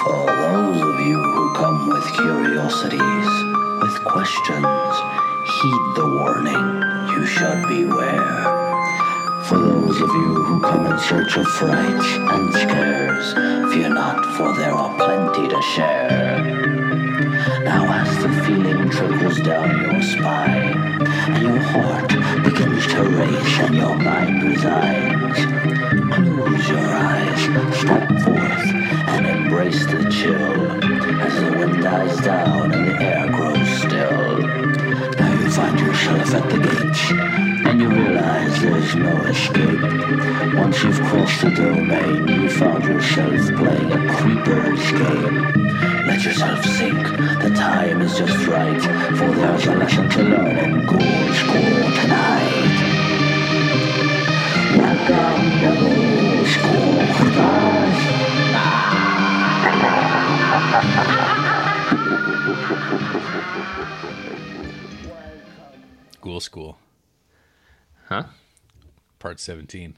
For those of you who come with curiosities, with questions, heed the warning. You should beware. For those of you who come in search of fright and scares, fear not, for there are plenty to share. Now as the feeling trickles down your spine, and your heart begins to race and your mind resides, close your eyes, step forth, and embrace the chill as the wind dies down and the air grows still. Now you find yourself at the gate, and you realize there's no escape. Once you've crossed the domain, you found yourself playing a creeper's game. Let yourself sink, the time is just right, for there's a lesson to learn in Ghoul School tonight. Welcome to Ghoul School Ghoul School, Huh? part 17.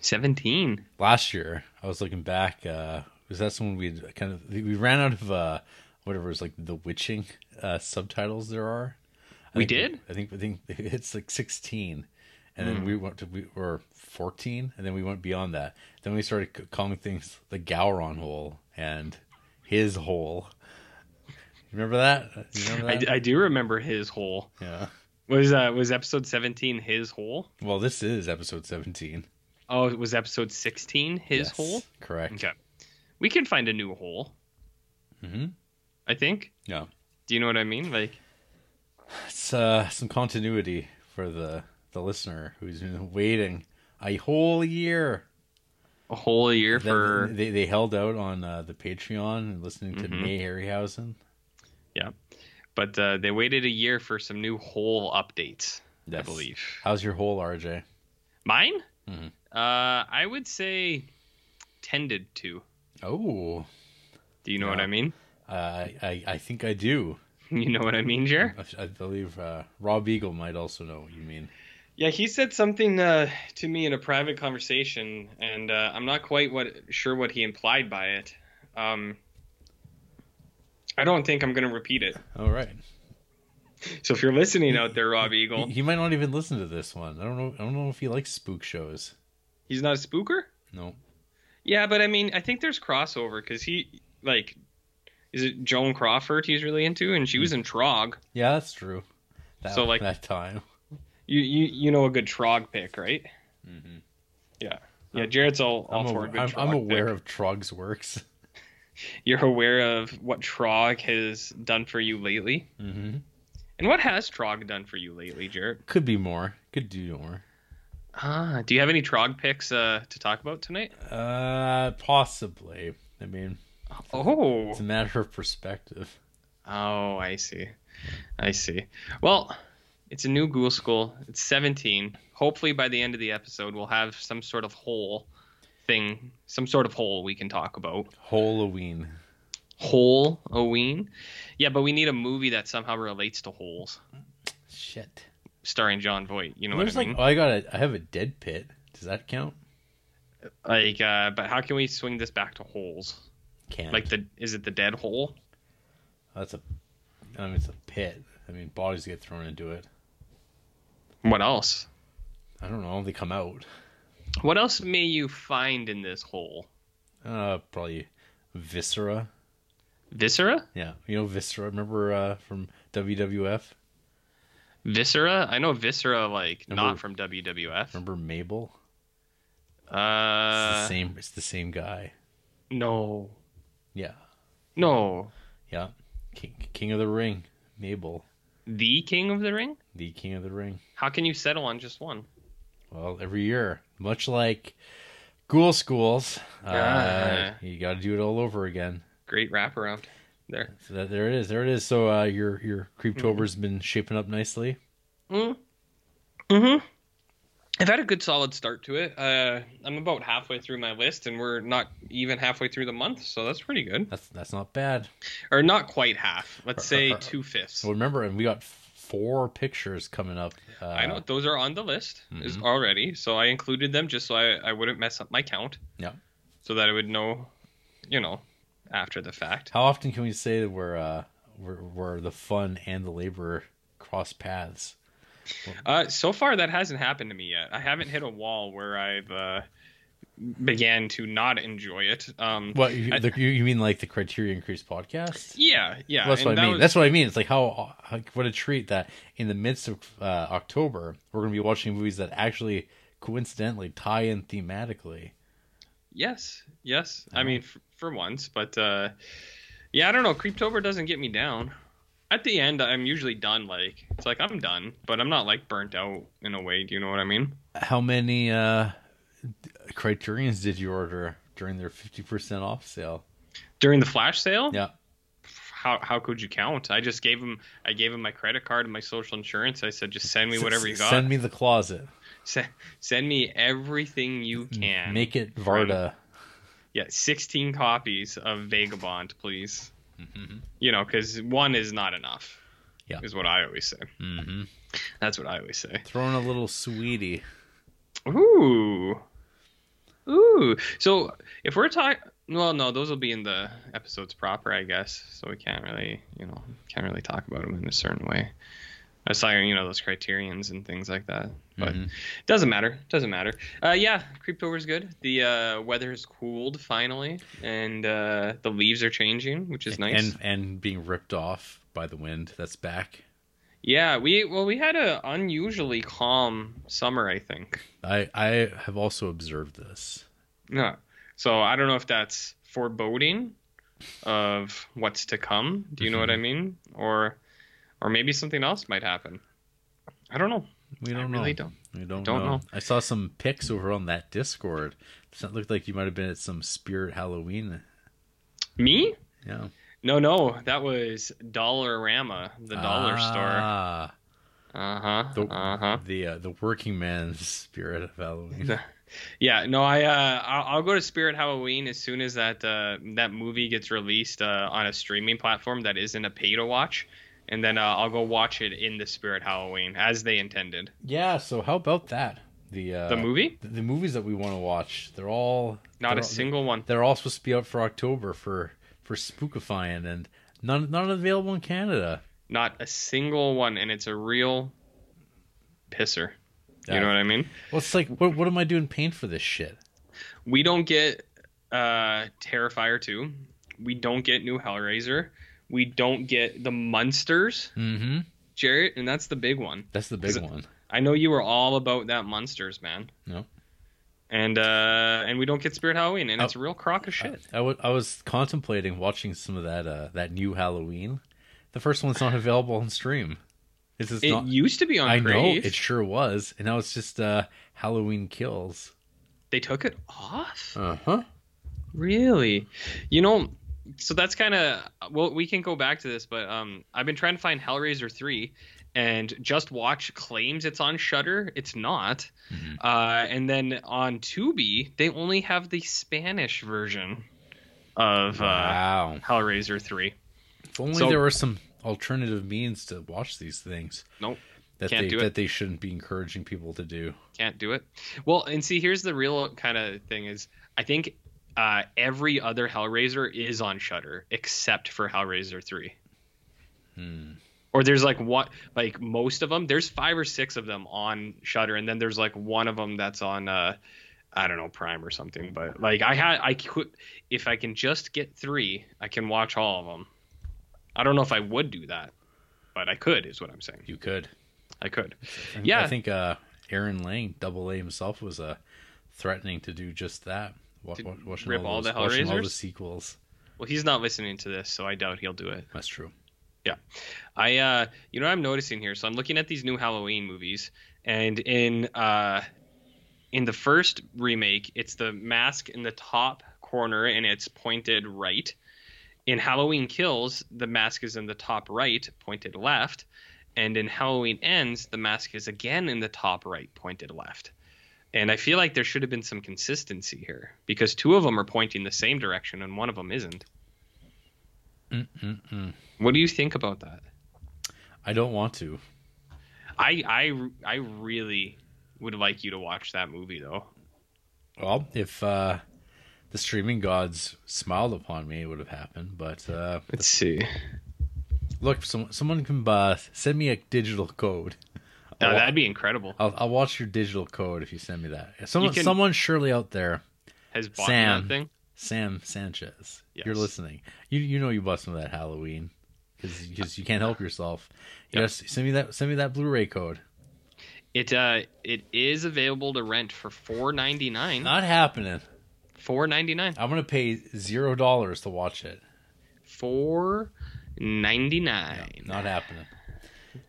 17. Last year, I was looking back. Uh, was that when we kind of we ran out of uh, whatever was like the witching uh, subtitles there are? I We did? I think I think it's like 16, and then we went to we were 14, and then we went beyond that. Then we started calling things the Gowron hole and his hole. Remember that? You remember I. I do remember his hole. yeah. Was uh was episode 17 his hole? Well, this is episode 17. Oh, it was episode 16 his Yes, hole? Correct. Okay. We can find a new hole. Mhm. I think. Yeah. Do you know what I mean? Like It's uh, some continuity for the the listener who's been waiting a whole year. A whole year They- for they they held out on uh, the Patreon and listening to Mhm. May Harryhausen. yeah. But uh, they waited a year for some new hole updates, I believe. How's your whole RJ? Mine? Mhm. Uh I would say tended to. Oh, Do you know what I mean? uh, I I think I do. You know what I mean, Jer? I, I believe uh, Rob Eagle might also know what you mean. Yeah, he said something uh, to me in a private conversation, and uh, I'm not quite what sure what he implied by it. Um, I don't think I'm going to repeat it. All right. So if you're listening out there, Rob Eagle, he might not even listen to this one. I don't know. I don't know if he likes spook shows. he's not a spooker. No. Yeah, but I mean, I think there's crossover because he like, is it Joan Crawford he's really into, and she was in Trog. Yeah, that's true. That, So, like- that time. You you you know a good Trog pick, right? Mhm. Yeah. Yeah, Jared's all, all I'm, for aw- a good I'm, Trog I'm aware pick. of Trog's works. You're aware of what Trog has done for you lately? hmm And what has Trog done for you lately, Jared? Could be more. Could do more. Ah, do you have any Trog picks uh, to talk about tonight? Uh, possibly. I mean, Oh, it's a matter of perspective. oh, I see, I see. Well, it's a new Ghoul School. It's 17. Hopefully, by the end of the episode, we'll have some sort of hole thing, some sort of hole we can talk about. Halloween. Hole Oween. Yeah, but we need a movie that somehow relates to holes, Shit. starring Jon Voight. You know There's what I like, oh, I got a, I have a dead pit. Does that count? Like, uh, but how can we swing this back to holes? Can't. Like the is it the dead hole? that's a, I mean, it's a pit. I mean, bodies get thrown into it. What else? I don't know. They come out. What else may you find in this hole? Uh, probably viscera. Viscera? Yeah, you know viscera. Remember uh, from WWF? Viscera? I know Viscera like Remember- not from WWF. Remember Mabel? It's the Uh same. It's the same guy. no. Yeah, No. yeah. King, King of the Ring. Mabel, The King of the Ring? the King of the Ring. How can you settle on just one? Well, every year, much like Ghoul Schools, uh, Ah. you got to do it all over again. Great wraparound. There. So that, there it is. There it is. So uh, your your Creeptober's Mm-hmm. been shaping up nicely. Mm. Mm-hmm. I've had a good solid start to it. Uh, I'm about halfway through my list, and we're not even halfway through the month, so that's pretty good. That's that's not bad. Or not quite half. Let's say two fifths. So remember, and we got four pictures coming up. Uh, I know those are on the list is Mhm. already, so I included them just so I, I wouldn't mess up my count. Yeah. So that I would know, you know, after the fact. How often can we say that we're uh, where, where the fun and the labor cross paths. Uh, so far, that hasn't happened to me yet. I haven't hit a wall where I've uh, began to not enjoy it. Um, What you, I- the, you mean like the Criterion Increase podcast? yeah, yeah. Well, that's what I that mean. was- That's what I mean. It's like how, how what a treat that in the midst of uh, October we're going to be watching movies that actually coincidentally tie in thematically. Yes, yes. I mean, f- for once, but uh, yeah, I don't know. Creeptober doesn't get me down. At the end, I'm usually done. Like it's like I'm done, but I'm not like burnt out in a way. Do you know what I mean? How many uh, Criterions did you order during their fifty percent off sale? During the flash sale, Yeah, how how could you count? I just gave him I gave him my credit card and my social insurance. I said, just send me whatever you got. Send me the closet. Send, send me everything you can. Make it Varda. yeah, 16 copies of Vagabond, please. Mhm. You know, because one is not enough. Yeah. is what I always say. hmm That's what I always say. Throw in a little sweetie. Ooh. Ooh. So if we're talking, well, no, those will be in the episodes proper, I guess. So we can't really, you know, can't really talk about them in a certain way. I was talking, you know, those criterions and things like that. But Mhm. doesn't matter. It doesn't matter. Uh, yeah, Creeptober's good. The uh, weather has cooled finally, and uh, the leaves are changing, which is nice. And and being ripped off by the wind. That's back. yeah, we well, we had a unusually calm summer, I think. I I have also observed this. Yeah. So I don't know if that's foreboding of what's to come. Do you know what I mean? Or or maybe something else might happen. I don't know. We don't I know. really don't. We don't, don't know. know. I saw some pics over on that Discord. It looked like you might have been at some Spirit Halloween. Me? Yeah. No, no, that was Dollarama, the dollar store. Ah, Uh huh. The Uh huh. the uh, the working man's Spirit of Halloween. Yeah, no, I uh, I'll, I'll go to Spirit Halloween as soon as that uh, that movie gets released uh, on a streaming platform that isn't a pay to watch, and then uh, I'll go watch it in the Spirit Halloween as they intended. yeah. So how about that? The uh, The movie? the, the movies that we want to watch. They're all Not they're a all- single one. They're all supposed to be out for October for for Spookifying, and none none available in Canada. Not a single one, and it's a real pisser. You Yeah. know what I mean? Well, it's like, what what am I doing paying for this shit? We don't get uh, Terrifier 2. We don't get new Hellraiser. We don't get the Munsters, Mm-hmm. Jarrett, and that's the big one. That's the big one. I know you were all about that Munsters, man. No. And uh, and we don't get Spirit Halloween, and Oh. it's a real crock of shit. I I was contemplating watching some of that uh, that new Halloween. The first one's not available on stream. It not. used to be on I know it sure was, and now it's just uh, Halloween Kills. They took it off. Uh huh. Really? You know, so that's kind of well, we can go back to this, but um, I've been trying to find Hellraiser three, and Just Watch claims it's on Shudder. It's not. Mhm. Uh, and then on Tubi, they only have the Spanish version of uh, Wow. Hellraiser three. If only So- there were some alternative means to watch these things. Nope. That Can't they do it. that they shouldn't be encouraging people to do. Can't do it. Well, and see, here's the real kind of thing is I think uh, every other Hellraiser is on Shudder except for Hellraiser three. Hmm. or there's like what like most of them there's five or six of them on Shudder and then there's like one of them that's on uh i don't know prime or something but like i had i could if i can just get three i can watch all of them i don't know if i would do that but i could is what i'm saying You could. i could And Yeah. I think uh, Aaron Lang, Double A himself, was uh, threatening to do just that. Wa- To wa- watching rip all those, the watching all the Hellraisers? sequels. well he's not listening to this so i doubt he'll do it That's true. Yeah, I uh you know what I'm noticing here. So I'm looking at these new Halloween movies and in uh in the first remake, it's the mask in the top corner and it's pointed right. In Halloween Kills, the mask is in the top right, pointed left, and in Halloween Ends, the mask is again in the top right, pointed left. And I feel like there should have been some consistency here because two of them are pointing the same direction and one of them isn't. Mm-mm-mm. What do you think about that? I don't want to. I I I really would like you to watch that movie though. Well, if uh, the streaming gods smiled upon me, it would have happened. But uh, Let's see. look, someone someone can uh, send me a digital code. I'll, that'd be incredible. I'll, I'll watch your digital code if you send me that. Someone, can- someone surely out there, Has bought Sam. that thing? Sam Sanchez, you're listening. You you know you bought some of that Halloween because you can't help yourself. Yep. Yes, send me that send me that Blu-ray code. It uh it is available to rent for four ninety nine. Not happening. Four ninety nine. I'm gonna pay zero dollars to watch it. Four ninety nine. Not happening.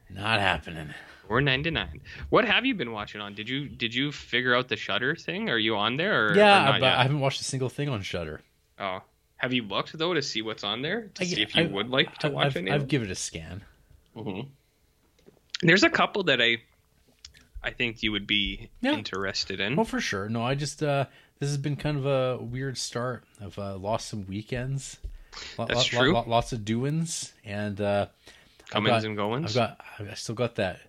Not happening. Four ninety nine. What have you been watching on? Did you did you figure out the Shudder thing? Are you on there? Or, yeah, or but yet? I haven't watched a single thing on Shudder. Oh, have you looked though to see what's on there to I- see if you I- would like to I've- watch I've, any? I've given it a scan. Mhm. There's a couple that I I think you would be Yeah. interested in. Well, for sure. No, I just uh this has been kind of a weird start. I've uh, lost some weekends. That's true. lo- lots of doings, and uh, Comings got- and goings. I've got I still got that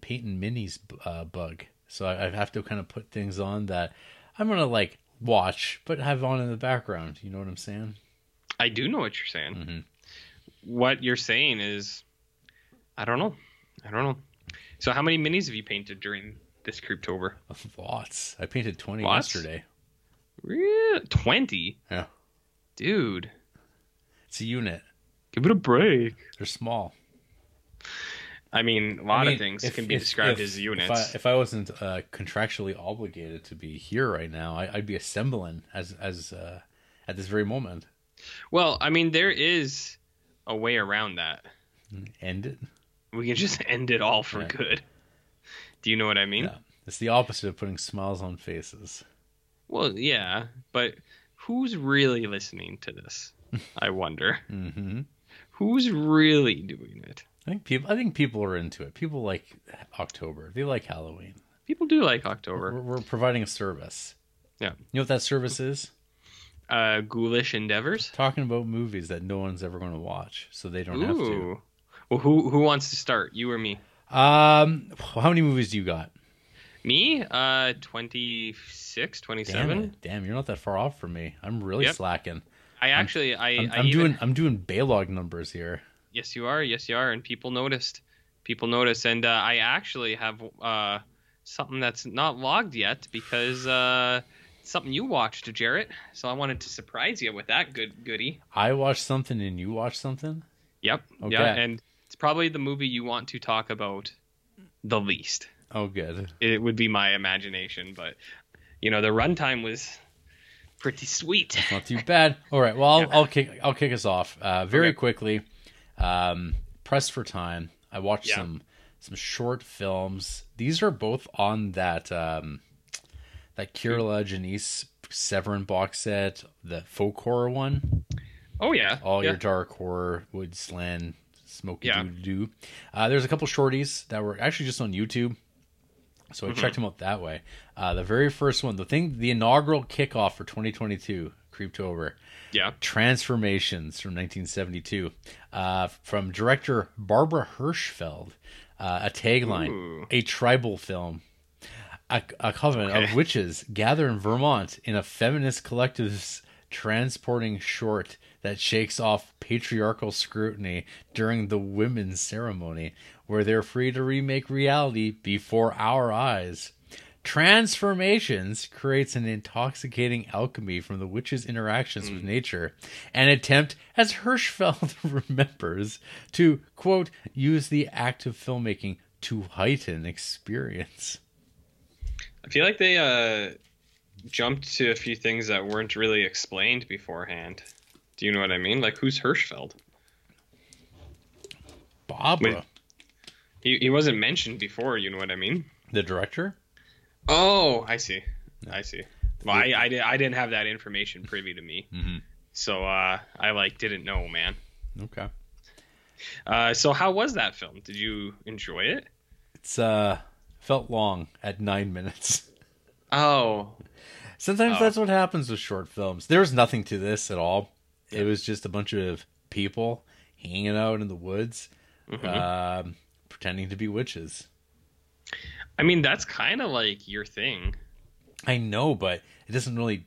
painting minis uh, bug, so I, I have to kind of put things on that I'm gonna like watch, but have on in the background. You know what I'm saying? I do know what you're saying. Mhm. What you're saying is, I don't know. I don't know. So, how many minis have you painted during this Creeptober? Lots. I painted 20 Lots? yesterday. Really? Twenty, Yeah, dude. it's a unit. Give it a break. They're small. I mean, a lot I mean, of things if- can be if- described if- as units. If I, if I wasn't uh, contractually obligated to be here right now, I, I'd be assembling as as uh, at this very moment. well, I mean, there is a way around that. End it. We can just end it all for Right. good. Do you know what I mean? Yeah. It's the opposite of putting smiles on faces. Well, yeah, but who's really listening to this? I wonder. hmm Who's really doing it? I think people. I think people are into it. People like October. They like Halloween. People do like We're, October. we're providing a service. Yeah. You know what that service is? Uh, ghoulish endeavors. Talking about movies that no one's ever going to watch, so they don't have to. Well, who who wants to start? You or me? Um, how many movies do you got? Me? Uh, 26, Damn 27. it! Damn, you're not that far off from me. I'm really Yep. slacking. I actually, I, I'm, I I'm even, doing I'm doing Baylog numbers here. Yes, you are. Yes, you are. And people noticed. People noticed. And uh, I actually have uh, something that's not logged yet because uh, something you watched, Jarrett. So I wanted to surprise you with that good goodie. I watched something and you watched something. Yep. Okay. Yeah. And it's probably the movie you want to talk about the least. Oh, good. It would be my imagination, but you know the runtime was pretty sweet. Not too bad. All right. Well, I'll, I'll kick I'll kick us off uh, very Okay. quickly. Um, pressed for time. I watched Yeah. some some short films. These are both on that um, that Kier-La Janisse Severin box set, the folk horror one. Oh yeah. all yeah. your dark horror, Woodsland, Smoky Yeah. Doo Doo. Uh, there's a couple shorties that were actually just on YouTube. So I Mm-hmm. checked them out that way. Uh, the very first one, the thing, the inaugural kickoff for 2022, Creeptober, yeah. Transformations from 1972, uh, from director Barbara Hirschfeld. Uh, a tagline, Ooh. a tribal film. A, a coven Okay. of witches gather in Vermont in a feminist collective's transporting short that shakes off patriarchal scrutiny during the women's ceremony, where they're free to remake reality before our eyes. Transformations creates an intoxicating alchemy from the witch's interactions with nature, an attempt, as Hirschfeld remembers, to, quote, use the act of filmmaking to heighten experience. I feel like they uh jumped to a few things that weren't really explained beforehand. Do you know what I mean? Like who's Hirschfeld? Barbara, Wait. He he wasn't mentioned before. You know what I mean? the director? Oh, I see. I see. Well, I I, did, I didn't have that information privy to me, Mhm. so uh, I like didn't know, man. Okay. Uh, so how was that film? Did you enjoy it? It's uh felt long at nine minutes. Oh, Sometimes Oh. that's what happens with short films. There was nothing to this at all. It was just a bunch of people hanging out in the woods, Mhm. um, pretending to be witches. I mean that's kind of like your thing. I know, but it doesn't really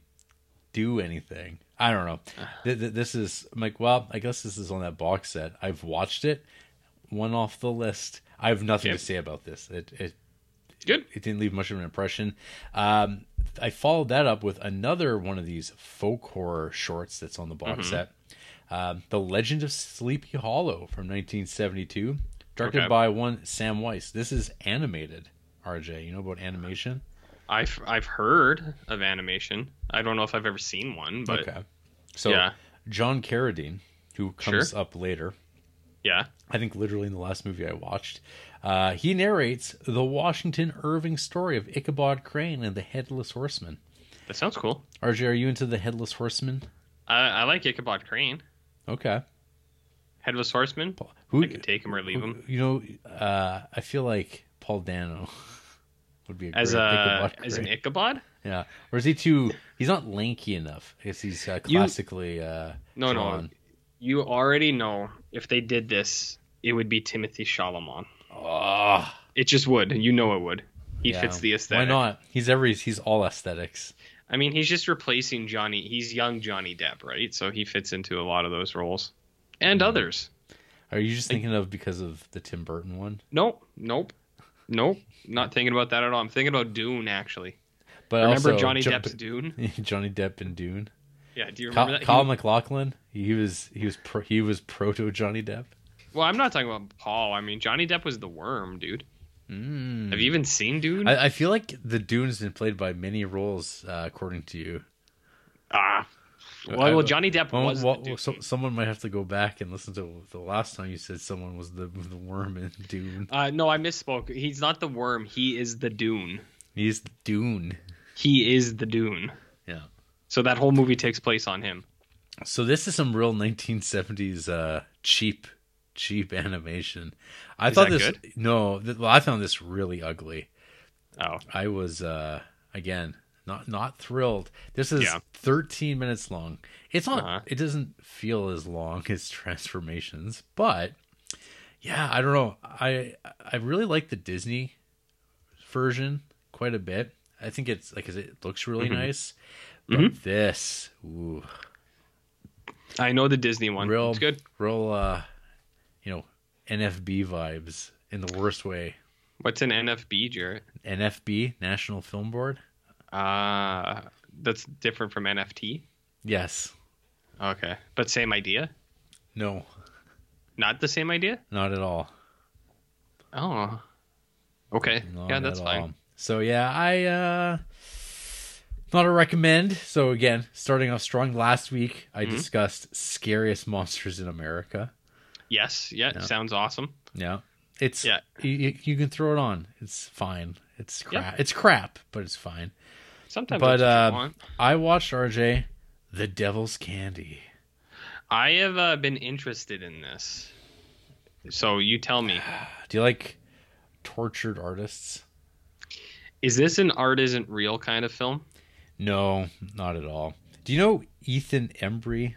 do anything. I don't know. Th- th- This is I'm like, well, I guess this is on that box set. I've watched it, one off the list. I have nothing Okay. to say about this. It it Good. it didn't leave much of an impression. Um, I followed that up with another one of these folk horror shorts that's on the box Mm-hmm. set. Um, the Legend of Sleepy Hollow from 1972, directed Okay. by one Sam Weiss. This is animated. RJ, you know about animation? I've I've heard of animation. I don't know if I've ever seen one, but okay. So yeah. John Carradine, who comes up later, yeah. I think literally in the last movie I watched, uh, he narrates the Washington Irving story of Ichabod Crane and the Headless Horseman. That sounds cool. RJ, are you into the Headless Horseman? I, I like Ichabod Crane. Okay. Headless Horseman. Who I could take him or leave him. You know, uh, I feel like Paul Dano would be a As a Ichabod as an Ichabod? yeah. Or is he too? He's not lanky enough. I guess he's uh, You- classically. uh, No, no. You already know if they did this, it would be Timothée Chalamet. Oh, It just would. You know it would. He yeah. fits the aesthetic. Why not? He's every. He's all aesthetics. I mean, he's just replacing Johnny. He's young Johnny Depp, right? So he fits into a lot of those roles, and Mm-hmm. others. Are you just thinking of because of the Tim Burton one? Nope, nope, nope. Not thinking about that at all. I'm thinking about Dune actually. But Remember also, Johnny Jo- Depp's Dune? Johnny Depp and Dune. Yeah, do you remember that? He- MacLachlan. He was he was pro, he was proto Johnny Depp. well, I'm not talking about Paul. I mean, Johnny Depp was the worm, dude. Mm. Have you even seen Dune? I, I feel like the Dune's been played by many roles, uh, according to you. ah. Well, well, Johnny Depp Well, was well, the someone might have to go back and listen to the last time you said someone was the the worm in Dune. Uh, no, I misspoke. He's not the worm. He is the Dune. He's Dune. He is the Dune. Yeah. So that whole movie takes place on him. So this is some real 1970s uh, cheap cheap animation. I Is thought this good? no, th- well, I found this really ugly. Oh, I was uh, again not not thrilled. This is Yeah. 13 minutes long. It's not. Uh-huh. It doesn't feel as long as Transformations, but yeah, I don't know. I I really like the Disney version quite a bit. I think it's like it looks really Mm-hmm. nice. But this, ooh, I know the Disney one. real It's good. real uh, you know, NFB vibes in the worst way. What's an NFB, Jarrett? NFB, National Film Board. Uh, that's different from NFT. Yes. Okay, but same idea. No, Not the same idea. not at all. Oh, okay. Not yeah, that's fine. all. So yeah, I uh not a recommend. So again, starting off strong last week, I Mm-hmm. discussed scariest monsters in America. Yes, yeah, Yeah. sounds awesome. Yeah. It's Yeah. you, you- can throw it on. It's fine. It's Yeah. crap. It's crap, but it's fine. Sometimes But uh. I watched RJ The Devil's Candy. I have uh, been interested in this. So you tell me, Do you like tortured artists? is this an art isn't real kind of film? No, not at all. Do you know Ethan Embry,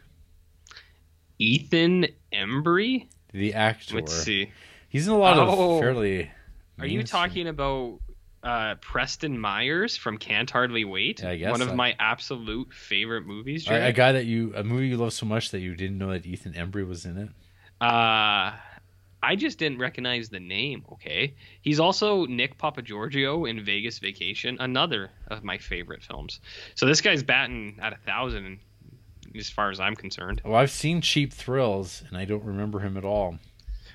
Ethan Embry? the actor? Let's see. He's in a lot Oh. of fairly. Are you talking about uh, Preston Myers from Can't Hardly Wait? I guess One of my absolute favorite movies. A, a guy that you a movie you love so much that you didn't know that Ethan Embry was in it. Uh, I just didn't recognize the name. Okay, he's also Nick Papagiorgio in Vegas Vacation, another of my favorite films. So this guy's batting at a thousand, as far as I'm concerned. Well, I've seen Cheap Thrills and I don't remember him at all.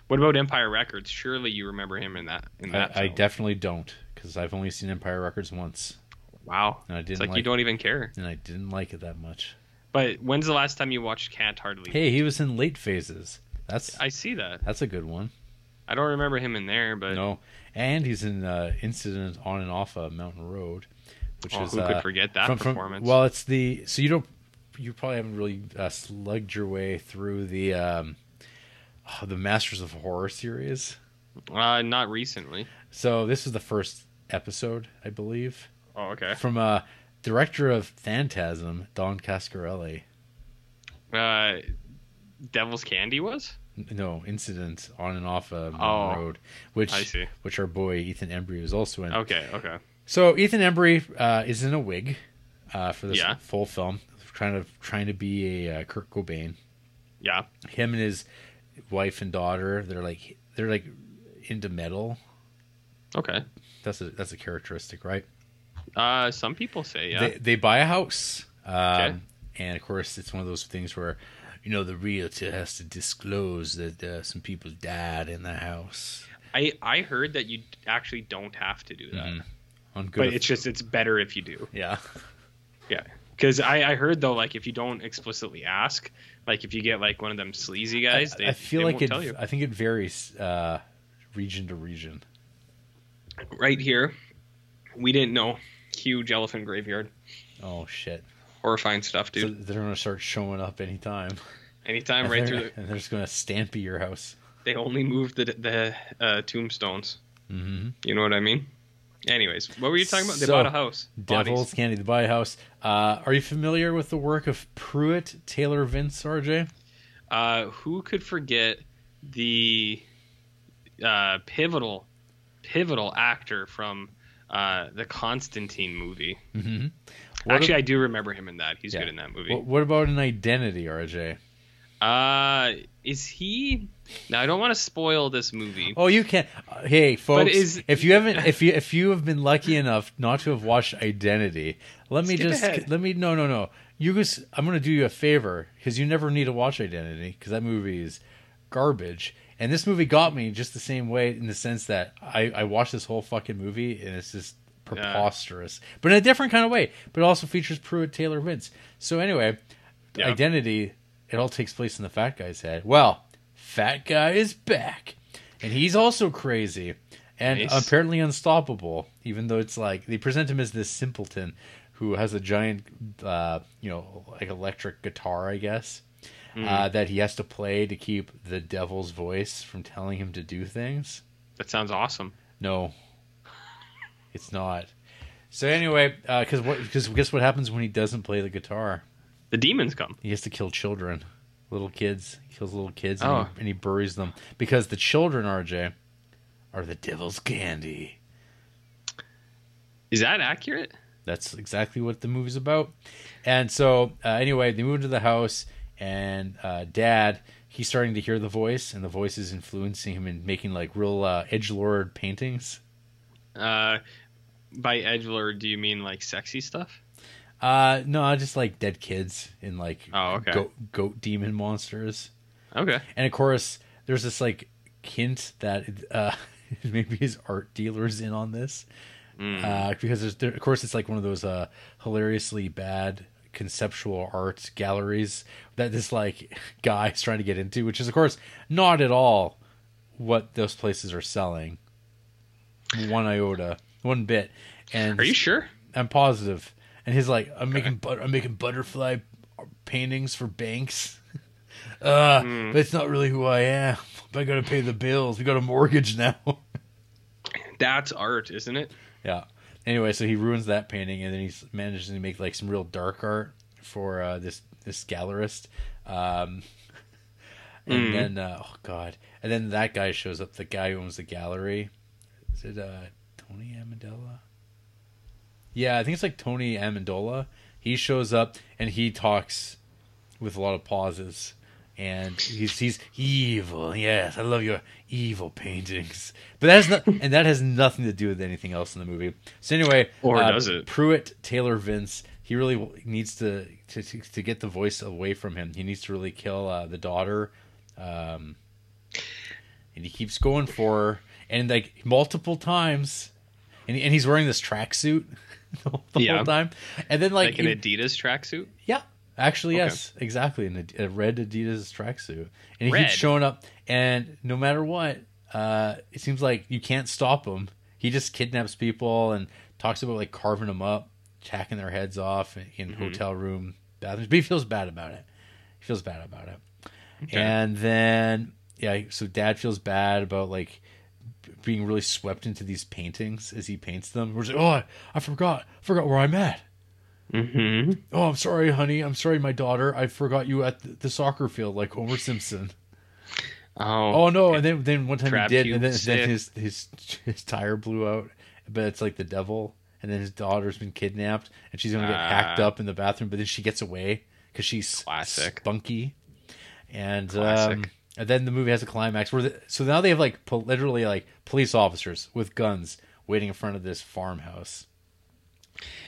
What about Empire Records? Surely you remember him in that. In I, that, I film. definitely don't because I've only seen Empire Records once wow. and I It's didn't like, like, you don't even care. and I didn't like it that much. But when's the last time you watched Can't Hardly? Hey, he was in Late Phases. That's I see that. that's a good one. I don't remember him in there, but No, and he's in uh, Incident on and off a Mountain Road, which Oh, is who uh, could forget that from, from- performance? well, it's the so you don't you probably haven't really uh, slugged your way through the um, oh, the Masters of Horror series. uh, not recently. So this is the first episode, I believe, Oh, okay. from uh, director of Phantasm, Don Coscarelli. Uh, Devil's Candy was. No, Incident on and off a Mountain Oh, Road, which I see. which our boy Ethan Embry is also in. Okay, okay. So Ethan Embry uh, is in a wig uh, for this Yeah. full film. trying to trying to be a uh, Kurt Cobain. Yeah. Him and his wife and daughter, they're like they're like into metal. Okay. That's a that's a characteristic, right? Uh, some people say yeah. They they buy a house, um, Okay. and of course it's one of those things where you know the realtor has to disclose that uh, some people died in the house. I I heard that you actually don't have to do that, Mhm. On good, but of- it's just it's better if you do. yeah. Yeah. Because I, I heard though, like if you don't explicitly ask, like if you get like one of them sleazy guys, I, they, I feel they like won't it. tell you. I think it varies uh, region to region. Right here, we didn't know. Huge elephant graveyard, Oh shit! horrifying stuff, So dude. they're gonna start showing up anytime. Anytime, And right through. The, and they're just gonna stampy your house. they only moved the the uh, tombstones. Mm-hmm. You know what I mean? Anyways, what were you talking about? They So, bought a house. Devil's Bodies. Candy, the buy a house. Uh, are you familiar with the work of Pruitt Taylor Vince RJ? Uh, who could forget the uh, pivotal, pivotal actor from uh, the Constantine movie? Mm-hmm. Actually, I do remember him in that. He's Yeah. good in that movie. what, what about an identity, RJ? Uh, is he? Now I don't want to spoil this movie. Oh, you can. Uh, hey, folks, is- if you haven't, if you if you have been lucky enough not to have watched Identity, let me just ahead. let me no no no. You just I'm gonna do you a favor because you never need to watch Identity because that movie is garbage. And this movie got me just the same way in the sense that I I watched this whole fucking movie and it's just preposterous, but in a different kind of way. But it also features Pruitt Taylor Vince. So anyway, Yeah. Identity. It all takes place in the fat guy's head. Well, fat guy is back, and he's also crazy and Nice. apparently unstoppable. Even though it's like they present him as this simpleton who has a giant, uh, you know, like electric guitar, I guess, uh, that he has to play to keep the devil's voice from telling him to do things. That sounds awesome. No, it's not. So anyway, because what? Because guess what happens when he doesn't play the guitar? The demons come. He has to kill children, little kids. He kills little kids and, Oh. he, and he buries them because the children, RJ, are the devil's candy. Is that accurate? That's exactly what the movie's about. And so, uh, anyway, they move into the house, and uh, Dad, he's starting to hear the voice, and the voice is influencing him in making like real uh, edge lord paintings. Uh, by edge lord do you mean like sexy stuff? Uh, no, just like dead kids and like Oh, okay. goat, goat demon monsters. Okay. And of course, there's this like hint that uh, maybe his art dealer's in on this, Mm. uh, because there's, there, of course it's like one of those uh, hilariously bad conceptual art galleries that this like guy is trying to get into, which is of course not at all what those places are selling. One iota, one bit. And Are you sure? I'm positive. And he's like, I'm making but I'm making butterfly paintings for banks. uh, Hmm. but it's not really who I am. But I gotta pay the bills. We got a mortgage now. That's art, isn't it? yeah. Anyway, so he ruins that painting, and then he manages to make like some real dark art for uh, this this gallerist. Um, and Mm. then uh, oh god, and then that guy shows up. The guy who owns the gallery. Is it uh, Tony Amendola? Yeah, I think it's like Tony Amendola. He shows up and he talks with a lot of pauses. And he's he's evil. Yes, I love your evil paintings. But that's not, and that has nothing to do with anything else in the movie. So anyway, Or uh, does it? Pruitt Taylor Vince. He really needs to, to to get the voice away from him. He needs to really kill uh, the daughter, um, and he keeps going for her, and like multiple times, and, and he's wearing this tracksuit the whole the Yeah. whole time, and then like, Like, an he- Adidas tracksuit? yeah, actually, Okay. yes, exactly. In a, a red Adidas tracksuit, and he Red? keeps showing up. And no matter what, uh, it seems like you can't stop him. He just kidnaps people and talks about like carving them up, hacking their heads off in Mm-hmm. hotel room bathrooms. But he feels bad about it. He feels bad about it. Okay. And then yeah, so dad feels bad about like being really swept into these paintings as he paints them. We're like, oh, I, I forgot, forgot where I'm at. Mm-hmm. Oh, I'm sorry, honey. I'm sorry, my daughter. I forgot you at the, soccer field like Homer Simpson. Oh, Oh no! And then then one time he did, and then, then his his his tire blew out. But it's like the devil, and then his daughter's been kidnapped, and she's gonna get Ah. hacked up in the bathroom, but then she gets away because she's Classic. spunky, and Classic. um, and then the movie has a climax where the, so now they have like po- literally like police officers with guns waiting in front of this farmhouse.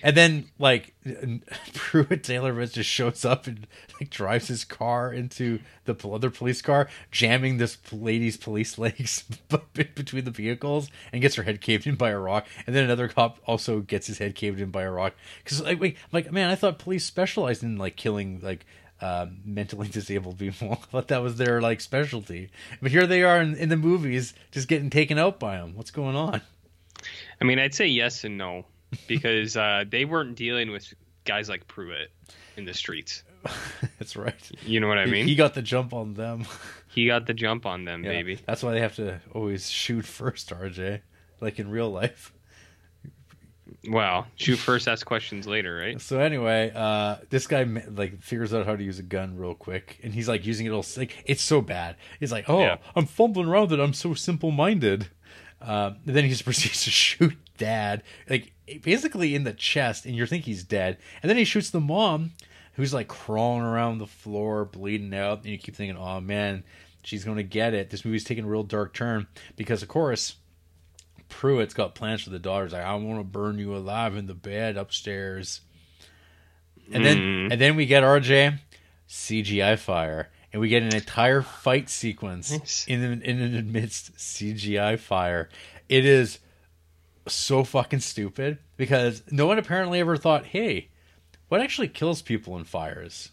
And then, like, Pruitt Taylor just shows up and like drives his car into the other police car, jamming this lady's police legs between the vehicles, and gets her head caved in by a rock. And then another cop also gets his head caved in by a rock. Because, like, wait, like, man, I thought police specialized in like killing like uh, mentally disabled people. I thought that was their like specialty. But here they are in, in the movies, just getting taken out by them. What's going on? I mean, I'd say yes and no because uh, they weren't dealing with guys like Pruitt in the streets. That's right. You know what I mean? he got the jump on them. He got the jump on them, Yeah, baby. That's why they have to always shoot first, RJ. Like in real life. Wow. Shoot first, ask questions later, right? So anyway, uh, this guy like figures out how to use a gun real quick, and he's like using it all. Like it's so bad. He's like, "Oh, Yeah. I'm fumbling around it. I'm so simple minded." Uh, then he just proceeds to shoot dad, like basically in the chest, and you think he's dead. And then he shoots the mom, who's like crawling around the floor, bleeding out. And you keep thinking, "Oh man, she's gonna get it." This movie's taking a real dark turn because, of course, Pruitt's got plans for the daughters. Like, I want to burn you alive in the bed upstairs. And then, Mm. and then we get RJ CGI fire, and we get an entire fight sequence Nice. in in in amidst CGI fire. It is so fucking stupid because no one apparently ever thought, hey, what actually kills people in fires?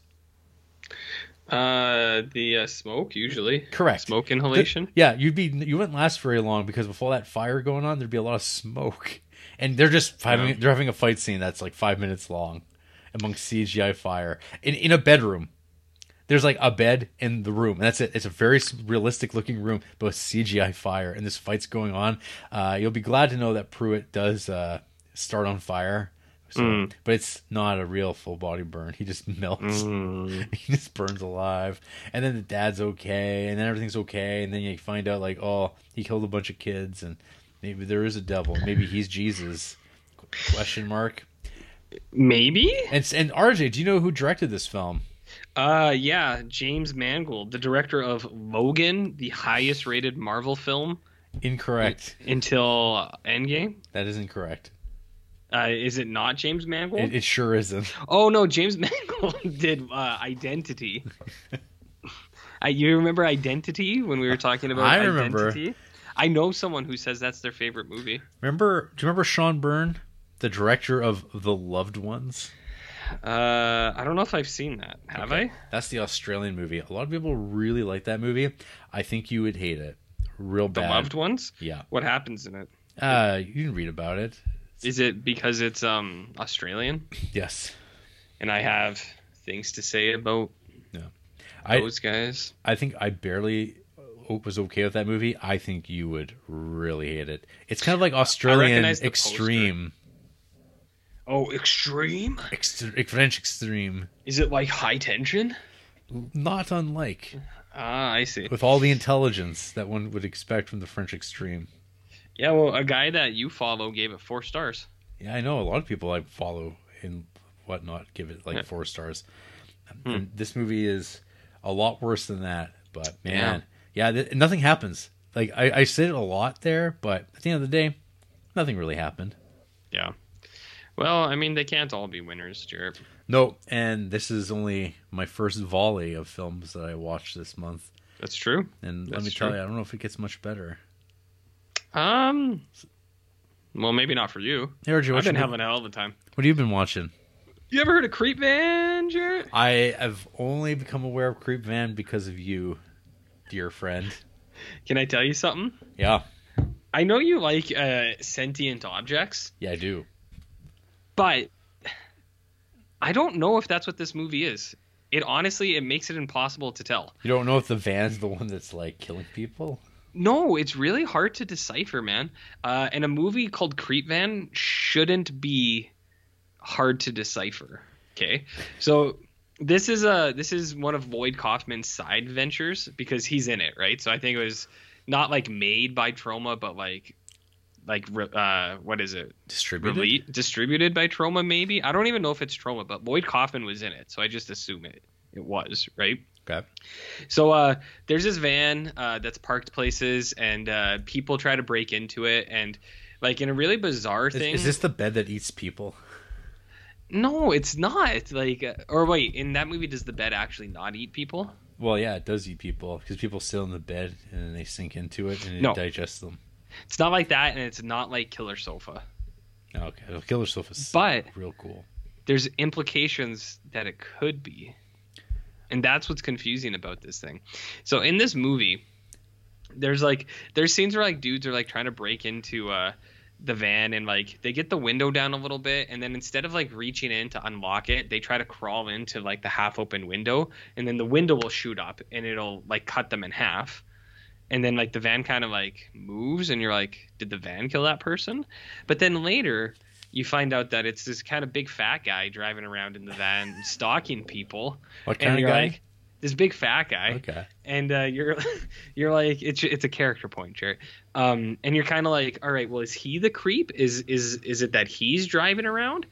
Uh, the uh, smoke usually. Correct. Smoke inhalation. Yeah, you'd be you wouldn't last very long because with all that fire going on, there'd be a lot of smoke, and they're just having Yeah. they're having a fight scene that's like five minutes long, amongst CGI fire in in a bedroom. There's like a bed in the room, and that's it. It's a very realistic looking room, but with CGI fire, and this fight's going on. Uh, you'll be glad to know that Pruitt does uh, start on fire. So, Mm. But it's not a real full body burn. He just melts Mm. he just burns alive and then the dad's okay and then everything's okay and then you find out like oh he killed a bunch of kids and maybe there is a devil maybe he's jesus question mark Maybe. and and rj do you know who directed this film Uh, yeah, James Mangold, the director of Logan, the highest rated Marvel film incorrect until Endgame. that is incorrect Uh, is it not James Mangold? it, it sure isn't Oh no, James Mangold did uh, Identity. uh, you remember Identity when we were talking about I remember. Identity? I know someone who says that's their favorite movie. remember do you remember sean byrne the director of the loved ones Uh, I don't know if I've seen that. Have Okay. That's the Australian movie. A lot of people really like that movie. I think you would hate it. Real I? The bad. Loved Ones. Yeah. What happens in it? Uh, you can read about it. Is it because it's um Australian Yes. and I have things to say about I those guys? I think I barely was okay with that movie. I think you would really hate it. It's kind of like Australian extreme, Oh, extreme? Ext- French extreme, Is it like high tension? not unlike Ah, I see. with all the intelligence that one would expect from the French extreme. Yeah, well, a guy that you follow gave it four stars. Yeah, I know a lot of people I follow and whatnot give it like four stars. Hmm. And this movie is a lot worse than that. But man, yeah, th- nothing happens. Like I, I said it a lot there, but at the end of the day, nothing really happened. Yeah. Well, I mean, they can't all be winners, Jarrett. No, and this is only my first volley of films that I watched this month. That's true. And let That's me tell you, I don't know if it gets much better. Um. Well, maybe not for you. Hey, I've been having hell of a time. what have you been watching? You ever heard of Creep Van, Jarrett? I have only become aware of Creep Van because of you, dear friend. Can I tell you something? Yeah, I know you like uh, sentient objects, yeah, I do. But I don't know if that's what this movie is. It honestly, it makes it impossible to tell. You don't know if the van's the one that's like killing people? No, it's really hard to decipher, man. Uh, and a movie called Creep Van shouldn't be hard to decipher. Okay, so this is a this is one of Lloyd Kaufman's side ventures because he's in it, right? So I think it was not like made by Troma, but like like uh what is it Distributed. Rele- distributed by Troma maybe I don't even know if it's Troma but Lloyd Kaufman was in it so I just assume it it was right Okay. so uh, there's this van uh, that's parked places, and uh, people try to break into it, and like in a really bizarre Is, thing. is this the bed that eats people? No, it's not. Like, uh, or wait, in that movie, does the bed actually not eat people? Well, yeah, it does eat people because people sit in the bed and then they sink into it and it No. digests them. It's not like that, and it's not like Killer Sofa. Okay, well, Killer Sofa, But real cool. there's implications that it could be. And that's what's confusing about this thing. So in this movie, there's like there's scenes where like dudes are like trying to break into uh the van and like they get the window down a little bit and then instead of like reaching in to unlock it, they try to crawl into like the half open window and then the window will shoot up and it'll like cut them in half. And then like the van kind of like moves and you're like, did the van kill that person? But then later you find out that it's this kind of big fat guy driving around in the van stalking people. What kind of guy? like this big fat guy okay. and uh, you're you're like it's it's a character point, Jared. Um, and you're kind of like, all right, well, is he the creep? Is is is it that he's driving around?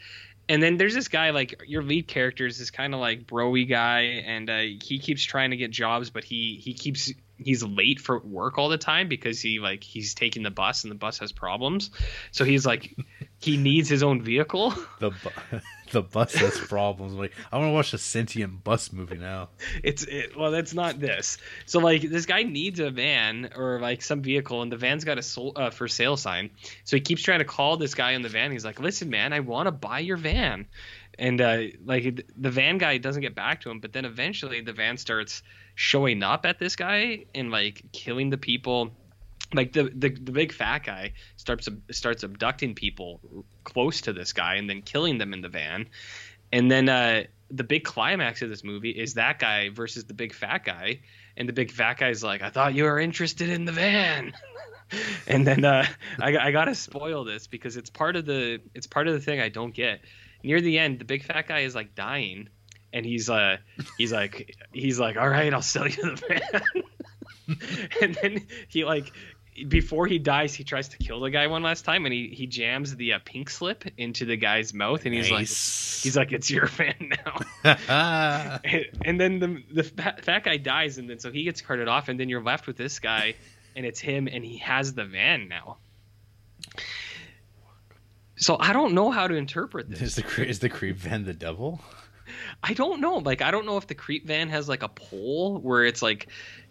And then there's this guy like your lead character is this kind of like broy guy, and uh, he keeps trying to get jobs, but he he keeps he's late for work all the time because he like he's taking the bus and the bus has problems, so he's like he needs his own vehicle. The bu- the bus has problems. Like, I want to watch a sentient bus movie now. It's it, well, that's not this. So like this guy needs a van or like some vehicle, and the van's got a sol- uh, for sale sign. So he keeps trying to call this guy in the van. He's like, "Listen, man, I want to buy your van," and uh, like the van guy doesn't get back to him. But then eventually the van starts showing up at this guy and like killing the people. Like the, the the big fat guy starts starts abducting people close to this guy and then killing them in the van, and then uh, the big climax of this movie is that guy versus the big fat guy, and the big fat guy's like, "I thought you were interested in the van," and then uh, I, I gotta spoil this because it's part of the it's part of the thing I don't get. Near the end, the big fat guy is like dying, and he's uh he's like he's like, "All right, I'll sell you the van," and then he like before he dies, he tries to kill the guy one last time, and he he jams the uh, pink slip into the guy's mouth, and he's like, he's like, "It's your fan now." and, and then the the fat, fat guy dies, and then so he gets carted off, and then you're left with this guy, and it's him, and he has the van now. So I don't know how to interpret this. is the is the creep van the devil? I don't know. Like I don't know if the creep van has like a pole where it's like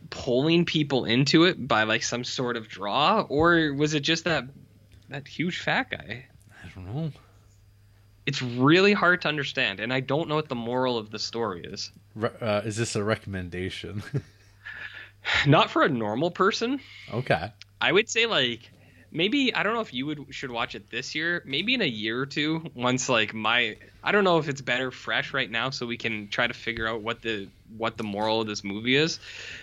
pulling people into it by like some sort of draw, or was it just that that huge fat guy? I don't know. It's really hard to understand, and I don't know what the moral of the story is. Uh, is this a recommendation? Not for a normal person. okay. I would say like maybe I don't know if you would should watch it this year. Maybe in a year or two, once like my I don't know if it's better fresh right now, so we can try to figure out what the what the moral of this movie is.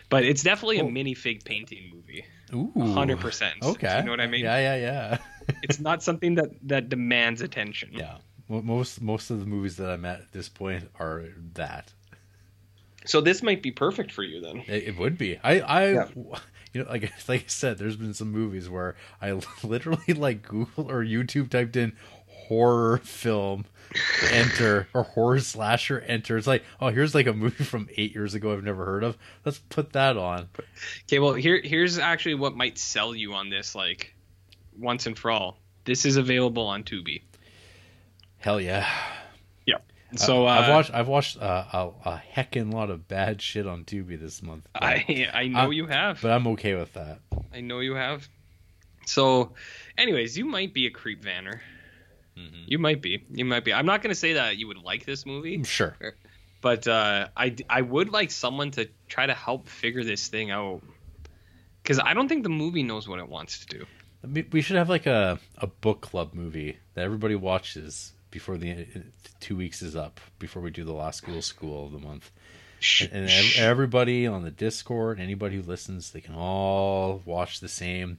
But it's definitely Oh. a minifig painting movie, Ooh. hundred percent. Okay. you know what I mean? Yeah, yeah, yeah. It's not something that that demands attention. yeah. Most most of the movies that I'm at at this point are that. So this might be perfect for you then. It, it would be. I, I, Yeah. You know, like like I said, there's been some movies where I literally like Google or YouTube typed in horror film, enter or horror slasher, enter. It's like, oh, here's like a movie from eight years ago I've never heard of. Let's put that on. Okay, well here here's actually what might sell you on this like once and for all. This is available on Tubi. Hell yeah. So uh, I've watched I've watched uh, a, a heckin' lot of bad shit on Tubi this month. I I know I'm- you have. but I'm okay with that. I know you have. So, anyways, you might be a creep vanner. Mhm. You might be. You might be. I'm not going to say that you would like this movie, Sure. but uh, I I would like someone to try to help figure this thing out. Because I don't think the movie knows what it wants to do. We should have like a, a book club movie that everybody watches before the two weeks is up, before we do the last school school of the month. Shh, And everybody on the Discord, anybody who listens, they can all watch the same.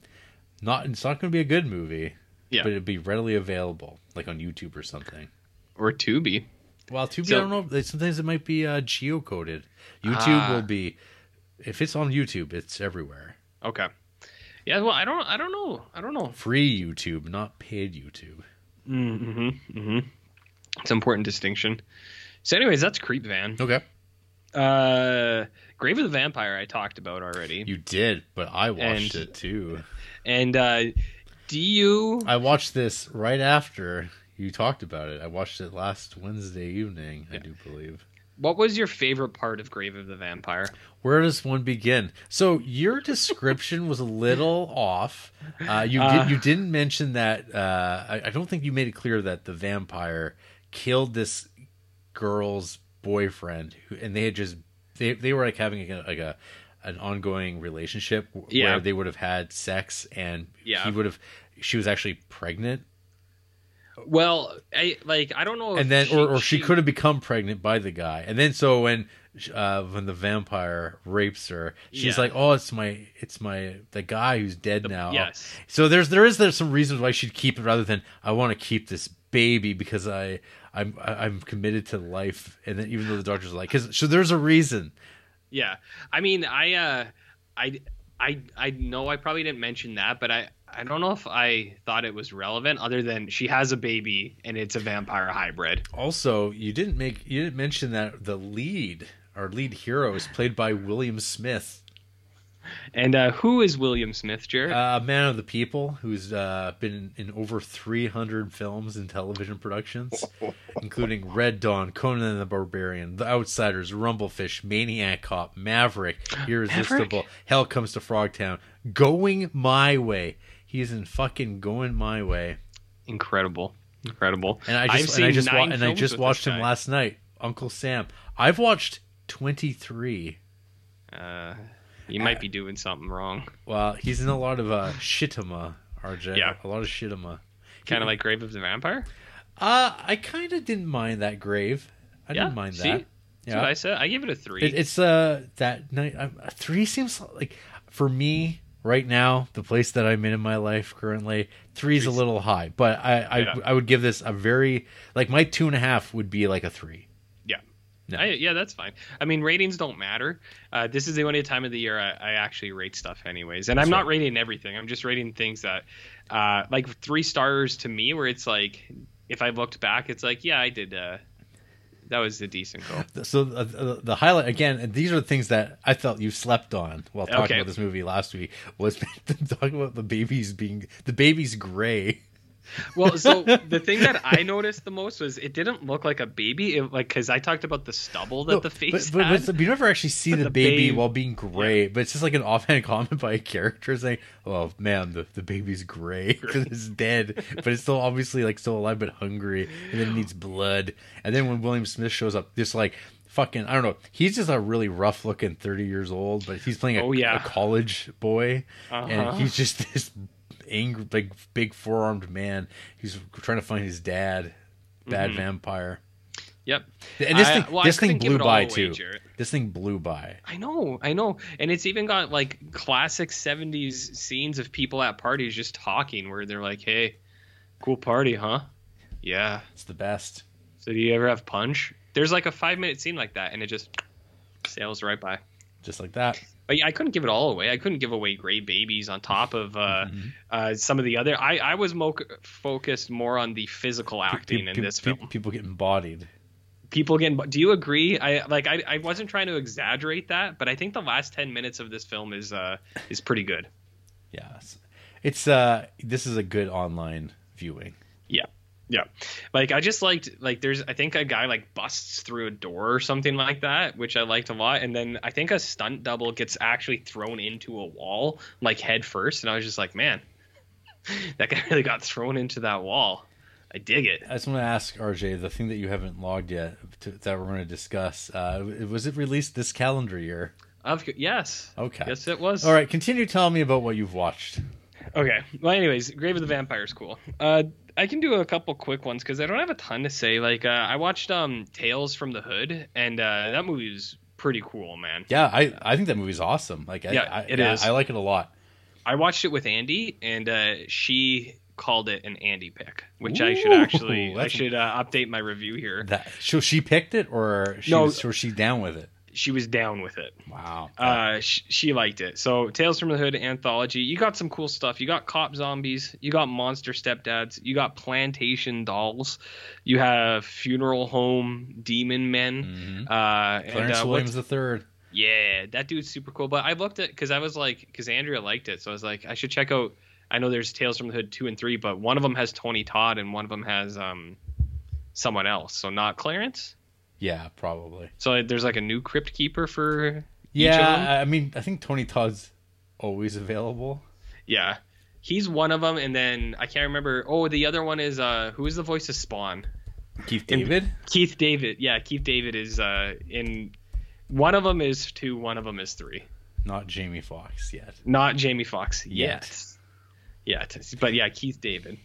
Not it's not going to be a good movie, Yeah. but it'd be readily available, like on YouTube or something. or Tubi. Well, Tubi, So- I don't know. Sometimes it might be uh, geocoded. YouTube Ah. will be, if it's on YouTube, it's everywhere. Okay. Yeah, well, I don't, I don't know, I don't know. Free YouTube, not paid YouTube. Mm-hmm. Mm-hmm. It's an important distinction. So, anyways, that's Creep Van. Okay. Uh, Grave of the Vampire, I talked about already. You did, but I watched And- it too. And uh, do you? I watched this right after you talked about it. I watched it last Wednesday evening, I do believe. What was your favorite part of Grave of the Vampire? Where does one begin? So your description was a little off. Uh, you Uh. did, you didn't mention that. Uh, I, I don't think you made it clear that the vampire killed this girl's boyfriend, who, and they had just they they were like having a, like a an ongoing relationship Yeah. where they would have had sex, and Yeah. he would have. She was actually pregnant, Well, I like I don't know. If and then or, or she, could have become pregnant by the guy and then so when uh when the vampire rapes her she's Yeah. like oh it's my it's my the guy who's dead now yes. so there's there is there's some reasons why she'd keep it rather than i want to keep this baby because i i'm i'm committed to life and then even though the doctor's like because so there's a reason Yeah, I mean, I, uh, I, I, I know I probably didn't mention that, but I, I don't know if I thought it was relevant, other than she has a baby and it's a vampire hybrid. also you didn't make you didn't mention that the lead our lead hero is played by william smith And uh, who is William Smith, Jared? Uh, a man of the people who's uh, been in over 300 films and television productions, including Red Dawn, Conan the Barbarian, The Outsiders, Rumblefish, Maniac Cop, Maverick, Irresistible, Hell Comes to Frogtown, Going My Way. He's in fucking Going My Way. incredible, incredible. And I just and I just wa- and I just watched him guy. last night, Uncle Sam. I've watched 23. Uh, you might be doing something wrong. Well, he's in a lot of uh, shittima, RJ. Yeah. a lot of shittima. Kind of like Grave of the Vampire. Uh, I kind of didn't mind that grave. I yeah, didn't mind see? that. That's what I said. I give it a three. It, it's uh that night. Uh, three seems like for me right now, the place that I'm in in my life currently, three's a little high. But I I, Yeah. I would give this a very like my two and a half would be like a three. Yeah. No. I, yeah, that's fine. I mean, ratings don't matter. Uh, this is the only time of the year I, I actually rate stuff, anyways. And I'm not rating everything. I'm just rating things that, uh, like three stars to me, where it's like, if I looked back, it's like, yeah, I did. Uh, that was a decent goal. So uh, the highlight again, and these are the things that I felt you slept on while talking Okay. about this movie last week was talking about the babies being the baby's gray. Well, so the thing that I noticed the most was it didn't look like a baby, it, like because I talked about the stubble that No, the face but, but, had. but you never actually see the, the baby babe- while being gray. But it's just like an offhand comment by a character saying, "Oh man, the, the baby's gray because it's dead, but it's still obviously like still alive but hungry, and then it needs blood." And then when William Smith shows up, just like fucking, I don't know, he's just a really rough looking thirty years old, but he's playing a, Oh, yeah. a college boy, Uh-huh. and he's just this angry, big, big four armed man. He's trying to find his dad, bad mm-hmm. vampire. yep. And this I- thing, well, this thing blew by too. This thing blew by. I know, I know, and it's even got like classic '70s scenes of people at parties just talking, where they're like, "Hey, cool party, huh? Yeah. It's the best. So do you ever have punch?" There's like a five minute scene like that, and it just sails right by. Just like that. But yeah, I couldn't give it all away. I couldn't give away gray babies on top of uh, uh, some of the other. I I was mo- focused more on the physical acting in Pe- this pe- film. People getting bodied. People getting. Do you agree? I like. I, I wasn't trying to exaggerate that, but I think the last ten minutes of this film is uh is pretty good. Yes. It's uh this is a good online viewing. Yeah. Yeah. Like I just liked like there's I think a guy like busts through a door or something like that, which I liked a lot. And then I think a stunt double gets actually thrown into a wall like head first. And I was just like, man, that guy really got thrown into that wall. I dig it. I just want to ask RJ the thing that you haven't logged yet to, that we're going to discuss. Uh, was it released this calendar year? Of yes. Okay. Yes, it was. All right. Continue telling me about what you've watched. Okay. Well, anyways, Grave of the Vampire is cool. Uh, I can do a couple quick ones because I don't have a ton to say. Like, uh, I watched um Tales from the Hood, and uh, that movie was pretty cool, man. Yeah, I I think that movie's awesome. Like, I, Yeah, I, it yeah, is. I like it a lot. I watched it with Andy, and uh, she called it an Andy pick, which I should actually I should uh, update my review here. That so she picked it or she No. was, or she down with it? She was down with it. Wow. Uh, sh- she liked it. So Tales from the Hood anthology. You got some cool stuff. You got cop zombies. You got monster stepdads. You got plantation dolls. You have funeral home demon men. Mhm. Uh, and Clarence uh, Williams the third. yeah, that dude's super cool. But I looked at because I was like, because Andrea liked it, so I was like, I should check out. I know there's Tales from the Hood two and three, but one of them has Tony Todd and one of them has um someone else. So not Clarence. Yeah, probably. So there's like a new crypt keeper for Each of them? Yeah, I mean, I think Tony Todd's always available. yeah. He's one of them, and then I can't remember. Oh, the other one is uh, who is the voice of Spawn? Keith David. Keith David. Yeah, Keith David is uh in. One of them is two. One of them is three. Not Jamie Foxx yet. Not Jamie Foxx Yet. yet. Yet, but yeah, Keith David.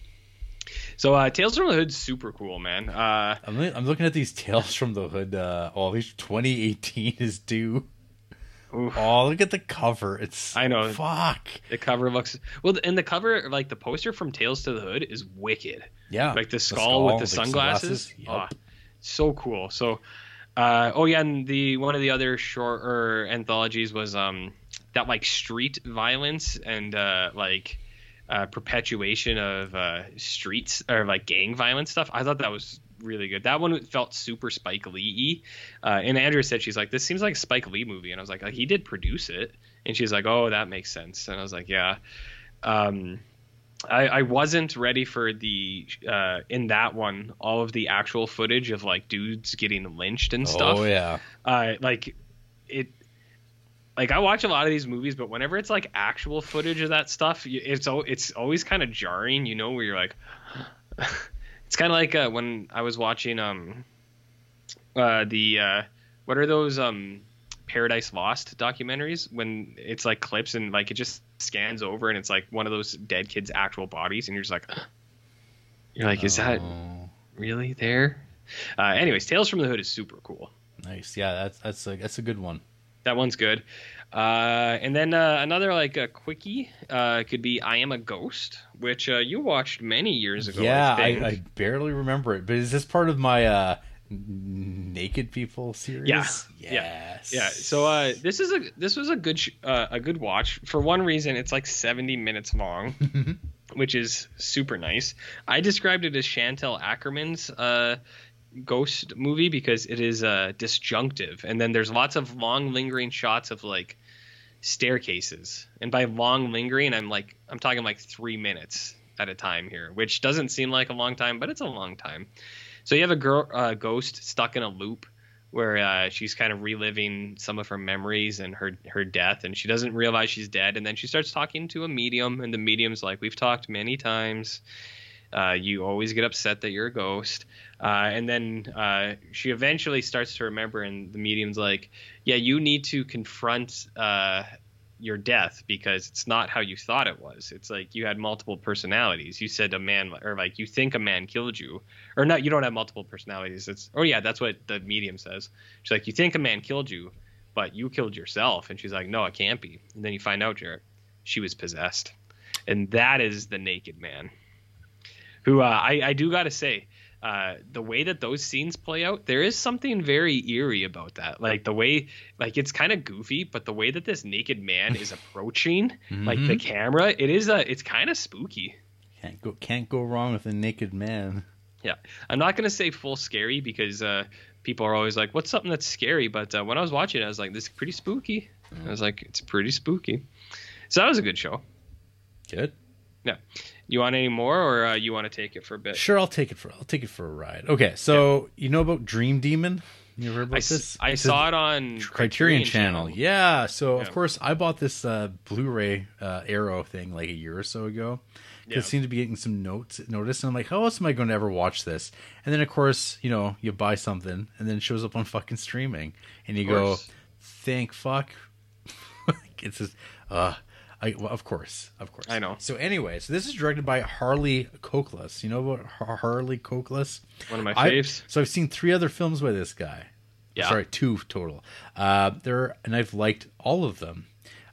So uh, Tales from the Hood's super cool, man. Uh, I'm, I'm looking at these Tales from the Hood. Uh, oh, these 2018 is due. oof, Oh, look at the cover. It's I know. Fuck. the cover looks well, and the cover, like the poster from Tales to the Hood, is wicked. Yeah, like the skull, with the like sunglasses. Yep. Oh, so cool. So, uh, oh yeah, and the one of the other shorter anthologies was um that like street violence and uh like uh, perpetuation of uh, streets or like gang violence stuff. I thought that was really good. That one felt super Spike Lee. Uh, and Andrea said she's like, this seems like a Spike Lee movie, and I was like, he did produce it, and she's like, oh, that makes sense, and I was like, yeah. Um, I, I wasn't ready for the uh, in that one all of the actual footage of like dudes getting lynched and stuff. Oh yeah. Uh, like it. Like I watch a lot of these movies, but whenever it's like actual footage of that stuff, it's it's always kind of jarring, you know, where you're like, it's kind of like uh, when I was watching um, uh, the uh, what are those um, Paradise Lost documentaries when it's like clips and like it just scans over and it's like one of those dead kids' actual bodies, and you're just like, you're like, is that Oh, really there? Uh, anyways, Tales from the Hood is super cool. nice? Yeah, that's that's a that's a good one. That one's good. Uh, and then uh, another like a quickie uh, could be I Am a Ghost, which uh, you watched many years ago. yeah, I, I. I barely remember it, but is this part of my uh, naked people series? Yeah, Yes. yeah. So uh, this is a this was a good sh- uh, a good watch for one reason. It's like seventy minutes long, which is super nice. I described it as Chantal Akerman's uh, ghost movie because it is uh, disjunctive, and then there's lots of long lingering shots of like staircases, and by long lingering, I'm like I'm talking like three minutes at a time here, which doesn't seem like a long time, but it's a long time. So you have a girl, uh, ghost stuck in a loop where uh, she's kind of reliving some of her memories and her her death, and she doesn't realize she's dead. And then she starts talking to a medium, and the medium's like, "We've talked many times. Uh, you always get upset that you're a ghost." Uh, and then uh, she eventually starts to remember, and the medium's like, "Yeah, you need to confront." Uh, your death because it's not how you thought it was. It's like you had multiple personalities. You said a man, or like you think a man killed you, or not. You don't have multiple personalities. It's oh yeah, that's what the medium says. She's like, you think a man killed you, but you killed yourself. And she's like, no, it can't be. And then you find out, Jarrett, she was possessed, and that is the naked man. Who uh, I I do gotta say. Uh, the way that those scenes play out, there is something very eerie about that. Like the way, like it's kind of goofy, but the way that this naked man is approaching, like the camera, it is a, it's kind of spooky. Can't go can't go wrong with a naked man. Yeah, I'm not gonna say full scary because uh, people are always like, "What's something that's scary?" But uh, when I was watching it, I was like, "This is pretty spooky." I was like, "It's pretty spooky." So that was a good show. Good. Yeah. You want any more, or uh, you want to take it for a bit? Sure, I'll take it for I'll take it for a ride. Okay, so you know about Dream Demon? You ever heard about I, this? I It's saw it on Criterion Channel. Yeah, so Yeah. of course I bought this uh, Blu-ray uh, Arrow thing like a year or so ago. Yeah. It seemed to be getting some notes notice, and I'm like, how else am I going to ever watch this? And then of course, you know, you buy something, and then it shows up on fucking streaming, and you go, thank fuck. it's just, uh, I well, of course, of course. I know. So anyway, so this is directed by Harley Cokeliss. You know about Har- Harley Cokeliss? One of my I- faves. so I've seen three other films by this guy. Yeah. Sorry, two total. Uh, there, and I've liked all of them.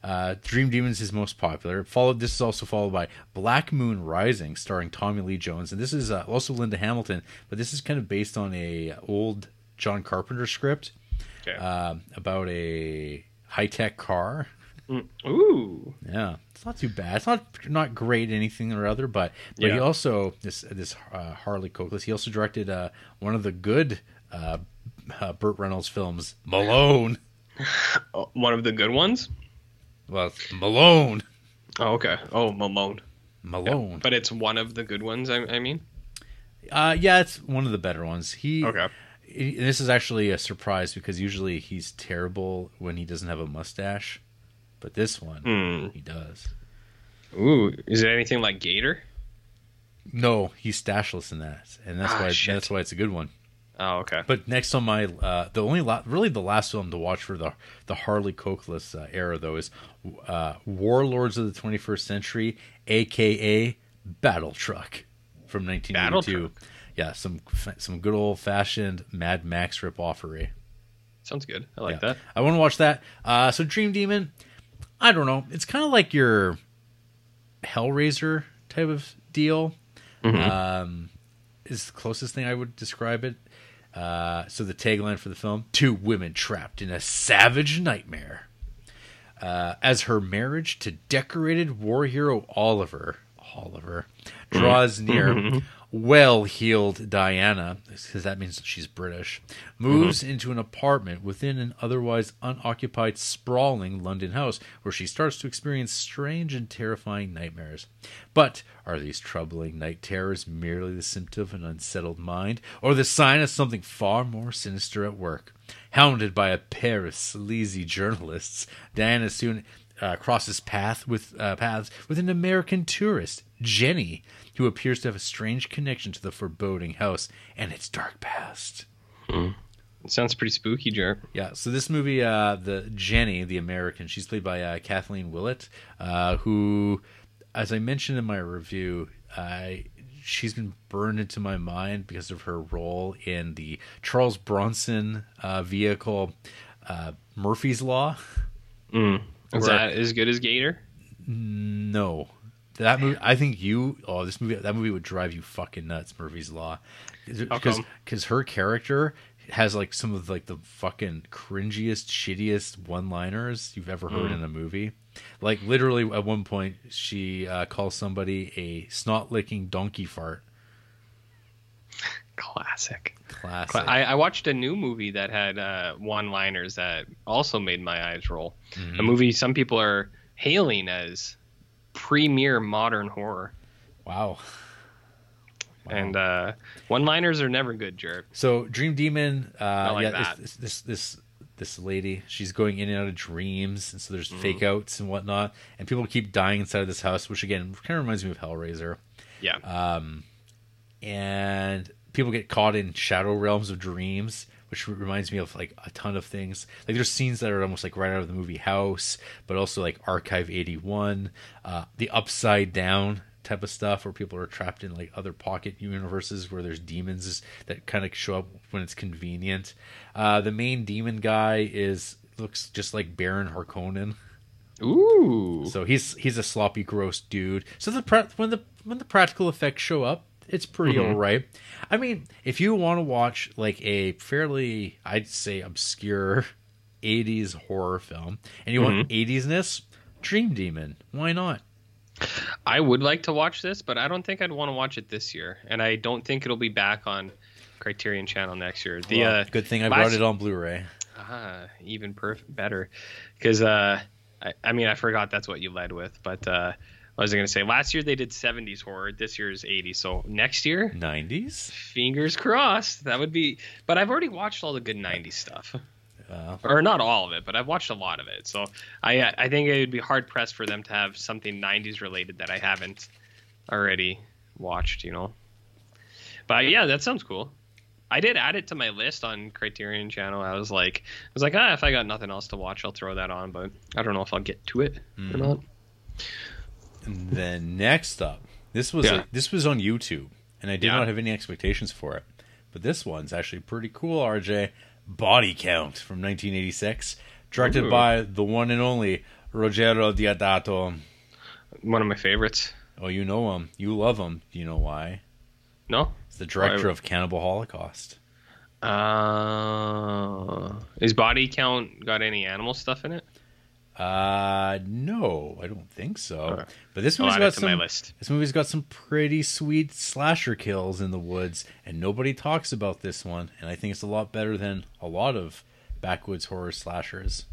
Uh, Dream Demons is most popular. Followed. This is also followed by Black Moon Rising, starring Tommy Lee Jones, and this is uh, also Linda Hamilton. But this is kind of based on a old John Carpenter script. Okay. um, about a high tech car. Mm. Ooh. Yeah, it's not too bad. It's not not great anything or other, but but he also this this uh, Harley Cokeliss. He also directed uh, one of the good uh, uh, Burt Reynolds films, Malone. one of the good ones. Well, Malone, Oh, okay. Oh, Malone. Malone. But it's one of the good ones. I, I mean. Uh, yeah, it's one of the better ones. He Okay. this is actually a surprise because usually he's terrible when he doesn't have a mustache, but this one Hmm. he does. Ooh, is it anything like Gator? No, he's stashless in that, and that's Ah, why shit. that's why it's a good one. Oh, okay. But next on my uh, the only la- really the last film to watch for the the Harley Cokeliss uh, era though is uh, Warlords of the 21st Century, aka Battle Truck from 1982. Truck. Yeah, some some good old fashioned Mad Max rip offery. Sounds good. I like Yeah. that. I want to watch that. Uh, so Dream Demon, I don't know. It's kind of like your Hellraiser type of deal. Um, is the closest thing I would describe it. Uh, so the tagline for the film: Two women trapped in a savage nightmare. Uh, as her marriage to decorated war hero Oliver, Oliver draws near, well-heeled Diana, because that means she's British, moves mm-hmm. into an apartment within an otherwise unoccupied, sprawling London house, where she starts to experience strange and terrifying nightmares. But are these troubling night terrors merely the symptom of an unsettled mind, or the sign of something far more sinister at work? Hounded by a pair of sleazy journalists, Diana soon uh, crosses path with uh, paths with an American tourist, Jenny, who appears to have a strange connection to the foreboding house and its dark past. It sounds pretty spooky, Jer. Yeah, so this movie, uh, the Jenny, the American, she's played by uh, Kathleen Wilhoite, uh, who, as I mentioned in my review, I she's been burned into my mind because of her role in the Charles Bronson uh, vehicle uh, Murphy's Law. Mm. Is that as good as Gator? No, that movie. I think you. Oh, this movie. That movie would drive you fucking nuts. Murphy's Law, because because her character has like some of like the fucking cringiest, shittiest one-liners you've ever heard Mm. in a movie. Like literally, at one point, she uh, calls somebody a snot-licking donkey fart. Classic. Classic. I, I watched a new movie that had uh, one-liners that also made my eyes roll. Mm-hmm. A movie some people are hailing as premier modern horror, wow. Wow. and uh, one-liners are never good, Jared. So Dream Demon, uh, like yeah, that. This, this this this lady, she's going in and out of dreams, and so there's Mm-hmm. fake outs and whatnot, and people keep dying inside of this house, which again kind of reminds me of Hellraiser. Yeah. Um, And people get caught in shadow realms of dreams, which reminds me of like a ton of things. Like there's scenes that are almost like right out of the movie House, but also like Archive 81, uh, the Upside Down type of stuff where people are trapped in like other pocket universes where there's demons that kind of show up when it's convenient. Uh, the main demon guy is looks just like Baron Harkonnen. Ooh. So he's he's a sloppy, gross dude. So the pra- when the when the practical effects show up, it's pretty Mm-hmm. all right. I mean, if you want to watch like a fairly, I'd say, obscure '80s horror film, and you want Mm-hmm. 80s-ness, Dream Demon, why not? I would like to watch this, but I don't think I'd want to watch it this year, and I don't think it'll be back on Criterion Channel next year. The Well, uh, good thing I last- it on Blu-ray. Ah, even perf- better. Because, uh, I, I mean, I forgot that's what you led with, but uh, what was I going to say? Last year they did 70s horror. This year is 80s. So next year, 90s. fingers crossed. That would be. But I've already watched all the good 90s stuff. Uh, Or not all of it, but I've watched a lot of it. So I, I think it would be hard pressed for them to have something 90s related that I haven't already watched, you know? But yeah, that sounds cool. I did add it to my list on Criterion Channel. I was like, I was like, ah, if I got nothing else to watch, I'll throw that on. But I don't know if I'll get to it or not. And then next up, this was Yeah. a, this was on YouTube, and I did Yeah. not have any expectations for it. But this one's actually pretty cool. RJ, Body Count from 1986, directed Ooh. by the one and only Ruggero Deodato. One of my favorites. Oh, you know him. You love him. Do you know why? No, He's the director Why- of Cannibal Holocaust. Uh, is body count got any animal stuff in it? Uh, no, I don't think so. Okay. But this movie's got some. list. This movie's got some pretty sweet slasher kills in the woods, and nobody talks about this one. And I think it's a lot better than a lot of backwoods horror slashers.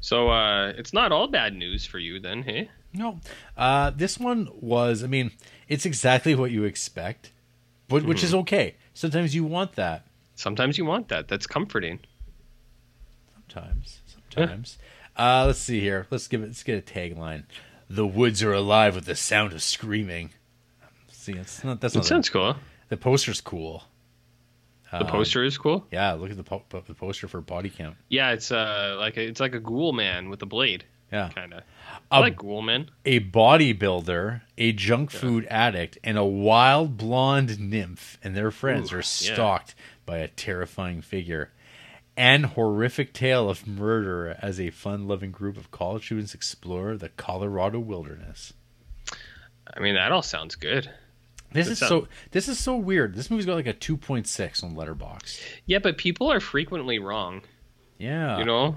So uh, it's not all bad news for you then, hey? No, uh, this one was. I mean, it's exactly what you expect, but which Mm-hmm. is okay. Sometimes you want that. Sometimes you want that. That's comforting. Sometimes, sometimes. Uh, let's see here. Let's give it. Let's get a tagline. The woods are alive with the sound of screaming. See, it's not. That's not. the- sounds cool. The poster's cool. The Um, poster is cool. Yeah, look at the po- po- the poster for body count. Yeah, it's uh like a, it's like a ghoul man with a blade, Yeah, kind of. I like ghoul men. a bodybuilder, a junk food addict, and a wild blonde nymph and their friends Ooh, are yeah. stalked by a terrifying figure. And horrific tale of murder as a fun-loving group of college students explore the Colorado wilderness. I mean, that all sounds good. This That is sound- so. This is so weird. This movie's got like a two point six on Letterboxd. Yeah, but people are frequently wrong. Yeah, you know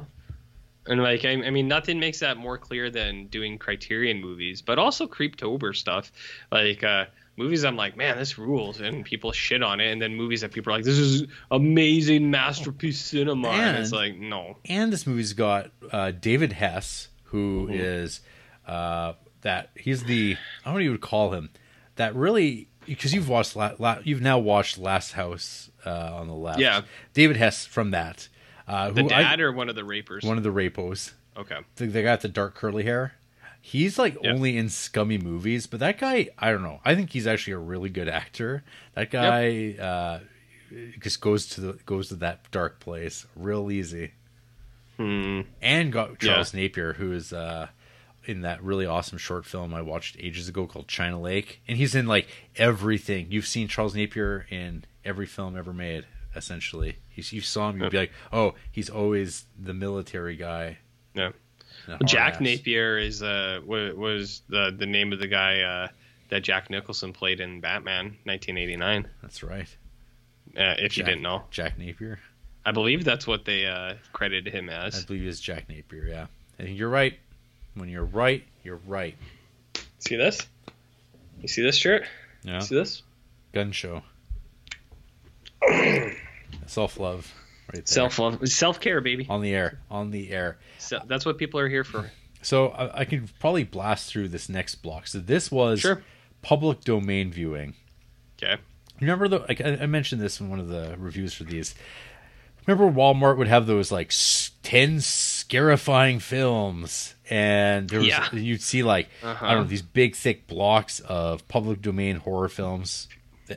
and like I, I mean nothing makes that more clear than doing criterion movies but also creeptober stuff like uh movies i'm like man this rules and people shit on it and then movies that people are like this is amazing masterpiece cinema and, it's like no and this movie's got uh, David Hess, who Mm-hmm. is uh, that he's the I don't know what you would call him. That really because you've watched la, la, you've now watched Last House uh, on the left. Yeah. David Hess from that. Uh, the dad I, or one of the rapers one of the rapos. okay they the guy the dark curly hair. He's like Yeah. only in scummy movies, but that guy, I don't know. I think he's actually a really good actor. That guy uh, just goes to the goes to that dark place real easy hmm. and got Charles Napier, who is uh, in that really awesome short film I watched ages ago called China Lake, and he's in like everything. You've seen Charles Napier in every film ever made, essentially. He's, you saw him, you'd be like, oh, he's always the military guy. yeah and a Well, Jack hard-ass. Napier is uh was the the name of the guy uh that Jack Nicholson played in Batman 1989 That's right. uh, if you didn't know Jack Napier. I believe that's what they uh credited him as. I believe it's Jack Napier. Yeah, think you're right. When you're right, you're right. See this? You see this shirt? Yeah, See this? gun show. Self love, right. Self love, self care, baby. on the air, on the air. So that's what people are here for. So I, I can probably blast through this next block. So this was Sure. public domain viewing. Okay. Remember the like I, I mentioned this in one of the reviews for these. Remember Walmart would have those like ten scarifying films, and there was Yeah. you'd see like I Uh-huh. don't know these big thick blocks of public domain horror films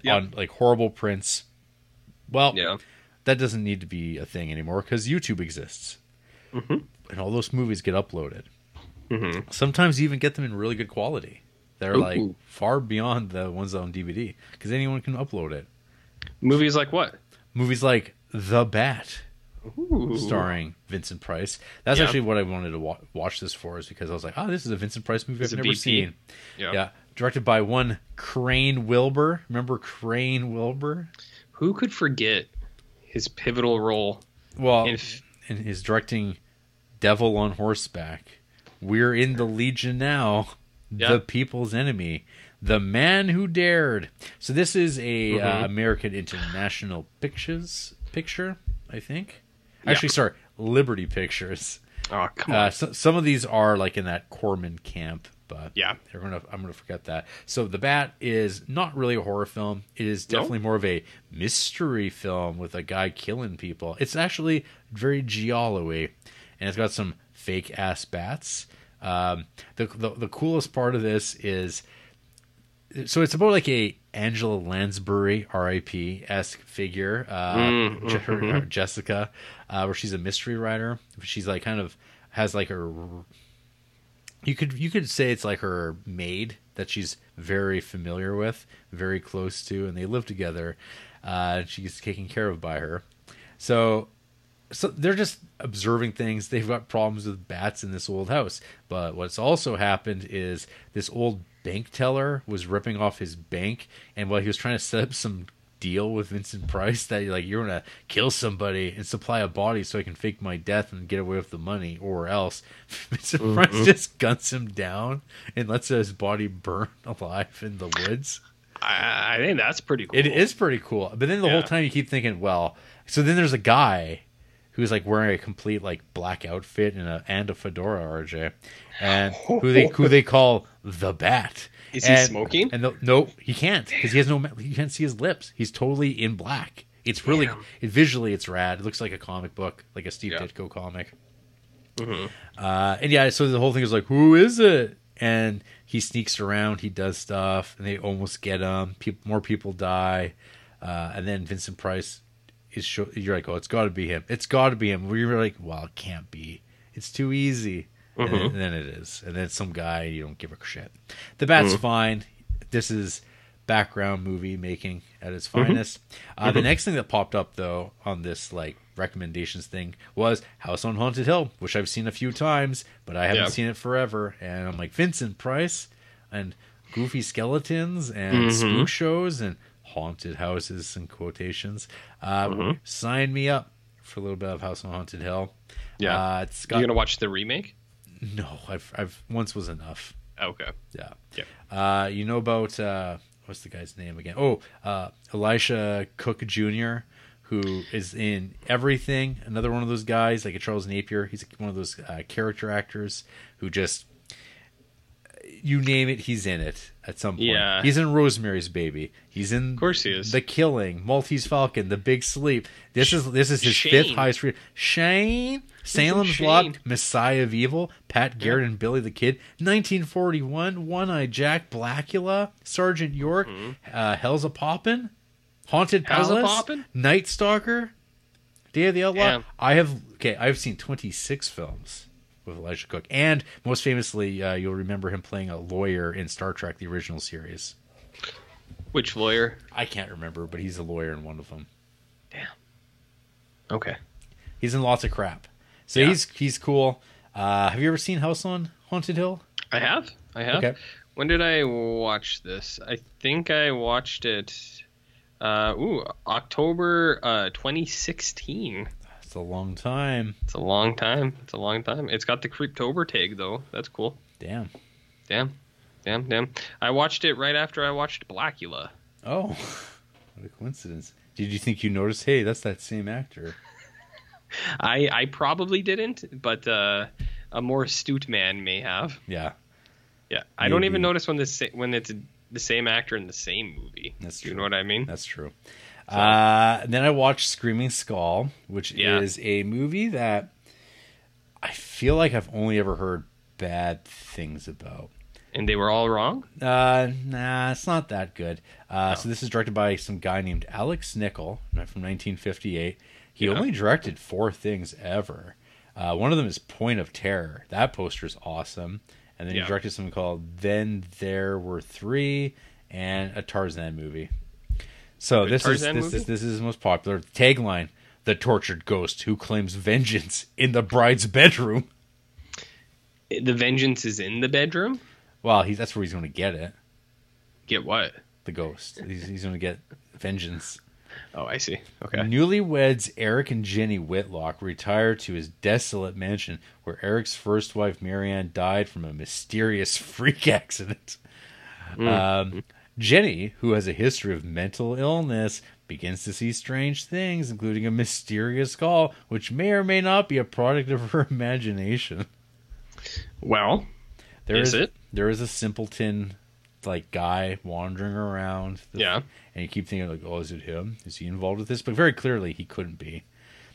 Yep. on like horrible prints. Well, Yeah. That doesn't need to be a thing anymore because YouTube exists, Mhm. and all those movies get uploaded. Mhm. Sometimes you even get them in really good quality. They're like far beyond the ones on DVD because anyone can upload it. Movies like what? Movies like The Bat, Ooh. starring Vincent Price. That's Yeah. actually what I wanted to wa- watch this for, is because I was like, oh, this is a Vincent Price movie It's I've never VP. seen. Yeah. Yeah, directed by one Crane Wilbur. Remember Crane Wilbur? Who could forget his pivotal role Well, in? in, f- his directing Devil on Horseback. We're in the Legion now. Yeah. The People's Enemy. The Man Who Dared. So this is a uh, Mhm. American International Pictures picture, I think. Yeah. Actually, sorry, Liberty Pictures. Oh come Uh, on. so, some of these are like in that Corman camp, but Yeah. they're gonna. I'm gonna forget that. So the Bat is not really a horror film. It is No? definitely more of a mystery film with a guy killing people. It's actually very giallo-y, and it's got some fake ass bats. Um, the, the the coolest part of this is so it's about like a Angela Lansbury R.I.P. esque figure, uh, Mm, Je- mhm. Jessica, uh, where she's a mystery writer. She's like kind of has like her. You could you could say it's like her maid that she's very familiar with, very close to, and they live together. Uh, she's taken care of by her. So so they're just observing things. They've got problems with bats in this old house. But what's also happened is this old bank teller was ripping off his bank, and while he was trying to set up some deal with Vincent Price that like you're gonna kill somebody and supply a body so I can fake my death and get away with the money, or else Vincent Mm-hmm. Price just guns him down and lets his body burn alive in the woods. I, I think that's pretty cool. It is pretty cool, but then the whole time you keep thinking, well, so then there's a guy who's like wearing a complete like black outfit and a and a fedora, RJ, and who they who they call the Bat. Is he smoking? And the, no, he can't because he has no. You can't see his lips. He's totally in black. It's really it, visually, it's rad. It looks like a comic book, like a Steve Yeah. Ditko comic. Mhm. Uh, and yeah, so the whole thing is like, who is it? And he sneaks around, he does stuff, and they almost get him. People, more people die, uh, and then Vincent Price is. Show, you're like, oh, it's got to be him. It's got to be him. We're like, well, it can't be. It's too easy. And, then, and then it is, and then some guy you don't give a shit. The bat's fine. This is background movie making at its finest. Uh, The next thing that popped up though on this like recommendations thing was House on Haunted Hill, which I've seen a few times, but I haven't seen it forever. And I'm like Vincent Price and goofy skeletons and spook shows and haunted houses and quotations. Uh, Sign me up for a little bit of House on Haunted Hill. Yeah. uh, it's got You gonna watch the remake? No. I've I've once was enough. Okay. Yeah. Yeah. Uh, you know about uh, what's the guy's name again? Oh, uh, Elisha Cook Jr., who is in everything. Another one of those guys, like a Charles Napier. He's one of those uh, character actors who just you name it, he's in it at some point. Yeah. He's in Rosemary's Baby. He's in, of course he is. The Killing, Maltese Falcon, The Big Sleep. This is this is his Shane. fifth highest rated. Shane, Salem's Lot, Messiah of Evil, Pat Garrett and Billy the Kid, 1941, One Eye Jack, Blackula, Sergeant York, uh, Hell's a Poppin', Haunted Mm-hmm. Hell's Palace, Poppin'? Night Stalker, Day of the Outlaw. Damn. I have okay. I've seen 26 films with Elijah Cook, and most famously, uh, you'll remember him playing a lawyer in Star Trek: The Original Series. Which lawyer? I can't remember, but he's a lawyer in one of them. Damn. Okay. He's in lots of crap, so Yeah. he's he's cool. Uh, have you ever seen House on Haunted Hill? I have. I have. Okay. When did I watch this? I think I watched it. Uh, ooh, October uh, 2016. It's a long time. It's a long time. It's a long time. It's got the Creeptober tag though. That's cool. Damn. Damn, damn, damn. I watched it right after I watched Blackula. Oh, what a coincidence. Did you think you noticed? Hey, that's that same actor. I I probably didn't, but uh, a more astute man may have. Yeah, Yeah, I don't even notice when this when it's the same actor in the same movie. That's Do you know what I mean? that's true. Uh, then I watched Screaming Skull, which Yeah. is a movie that I feel like I've only ever heard bad things about. And they were all wrong. Uh, nah, it's not that good. Uh, Oh. So this is directed by some guy named Alex Nicol from 1958. He Yeah. only directed four things ever. Uh, one of them is Point of Terror. That poster is awesome. And then Yeah. he directed something called Then There Were Three and a Tarzan movie. So this is this this is his most popular tagline: "The tortured ghost who claims vengeance in the bride's bedroom." The vengeance is in the bedroom. Well, he, that's where he's going to get it. Get what? The ghost. He's, he's going to get vengeance. Oh, I see. Okay. Newlyweds Eric and Jenny Whitlock retire to his desolate mansion where Eric's first wife Marianne died from a mysterious freak accident. Um, Jenny, who has a history of mental illness, begins to see strange things, including a mysterious call, which may or may not be a product of her imagination. Well, There Is it? There is a simpleton, like guy wandering around. Yeah. and you keep thinking like, oh, is it him? Is he involved with this? But very clearly, he couldn't be.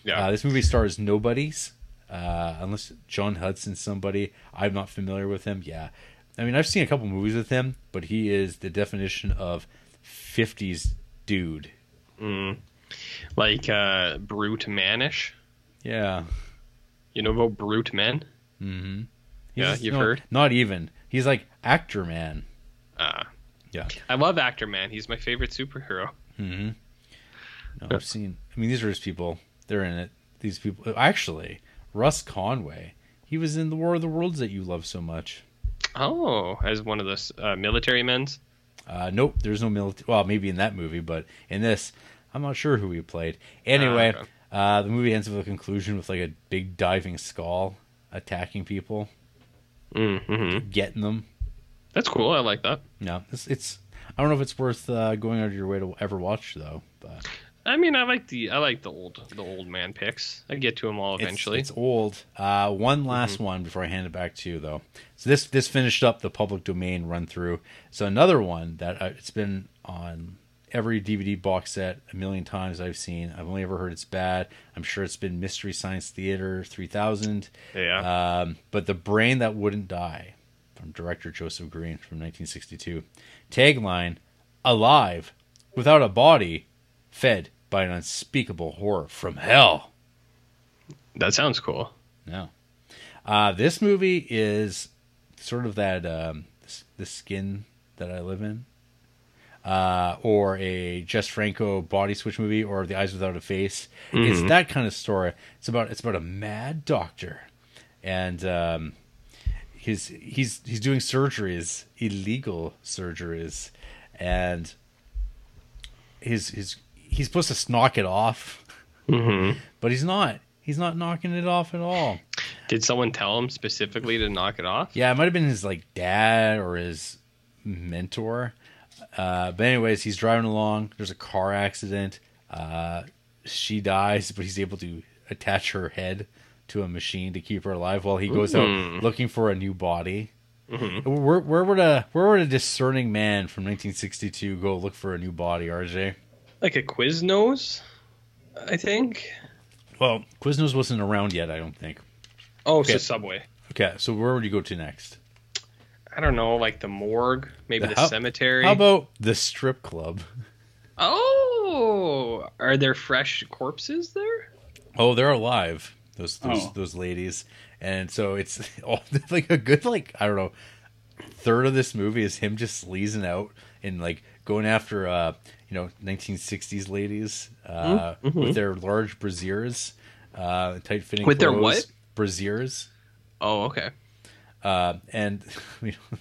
yeah. Uh, this movie stars nobodies, uh, unless John Hudson's somebody. I'm not familiar with him. Yeah, I mean, I've seen a couple movies with him, but he is the definition of '50s dude. Mm. Like uh, brute manish. Yeah. You know about brute men? Mm-hmm. Yeah, you've heard? Not even. He's like actor man. Uh, Yeah. I love Actor Man. He's my favorite superhero. Mm-hmm. No, I've seen. I mean, these are his people. They're in it. These people. Actually, Russ Conway. He was in the War of the Worlds that you love so much. Oh, as one of those uh, military men's. Uh, nope, there's no military. Well, maybe in that movie, but in this, I'm not sure who he played. Anyway, Ah, okay. uh, the movie ends with a conclusion with like a big diving skull attacking people, Mm-hmm. getting them. That's cool. I like that. No, it's, it's I don't know if it's worth uh, going out of your way to ever watch though. But I mean, I like the I like the old the old man picks. I get to them all eventually. It's, old. Uh, one last one before I hand it back to you, though. So this this finished up the public domain run through. So another one that uh, it's been on every DVD box set a million times I've seen. I've only ever heard it's bad. I'm sure it's been Mystery Science Theater 3000. yeah. Um, but the brain that wouldn't die from director Joseph Green from 1962. Tagline: Alive, without a body, fed by an unspeakable horror from hell. that sounds cool. No. Uh, this movie is sort of that um, the skin that I live in, uh, or a Jess Franco body switch movie, or The Eyes Without a Face. It's that kind of story. It's about it's about a mad doctor, and um, he's he's he's doing surgeries, illegal surgeries, and his his he's supposed to knock it off, Mm-hmm. but he's not. He's not knocking it off at all. Did someone tell him specifically to knock it off? Yeah, it might have been his like dad or his mentor. Uh, but anyways, he's driving along. There's a car accident. Uh, she dies, but he's able to attach her head to a machine to keep her alive while he goes Mm. out looking for a new body. Where, where would a where would a discerning man from 1962 go look for a new body, RJ? Like a Quiznos, I think. Well, Quiznos wasn't around yet, I don't think. Oh, it's Okay. a Subway. Okay, so where would you go to next? I don't know, like the morgue, maybe The the, how- cemetery. How about the strip club? Oh, are there fresh corpses there? Oh, they're alive. Those those Oh. those ladies, and so it's all like a good like I don't know third of this movie is him just sleazing out and like going after uh you know 1960s ladies uh with their large brassieres, uh tight fitting With their what? brassieres, Oh, okay. uh and you know,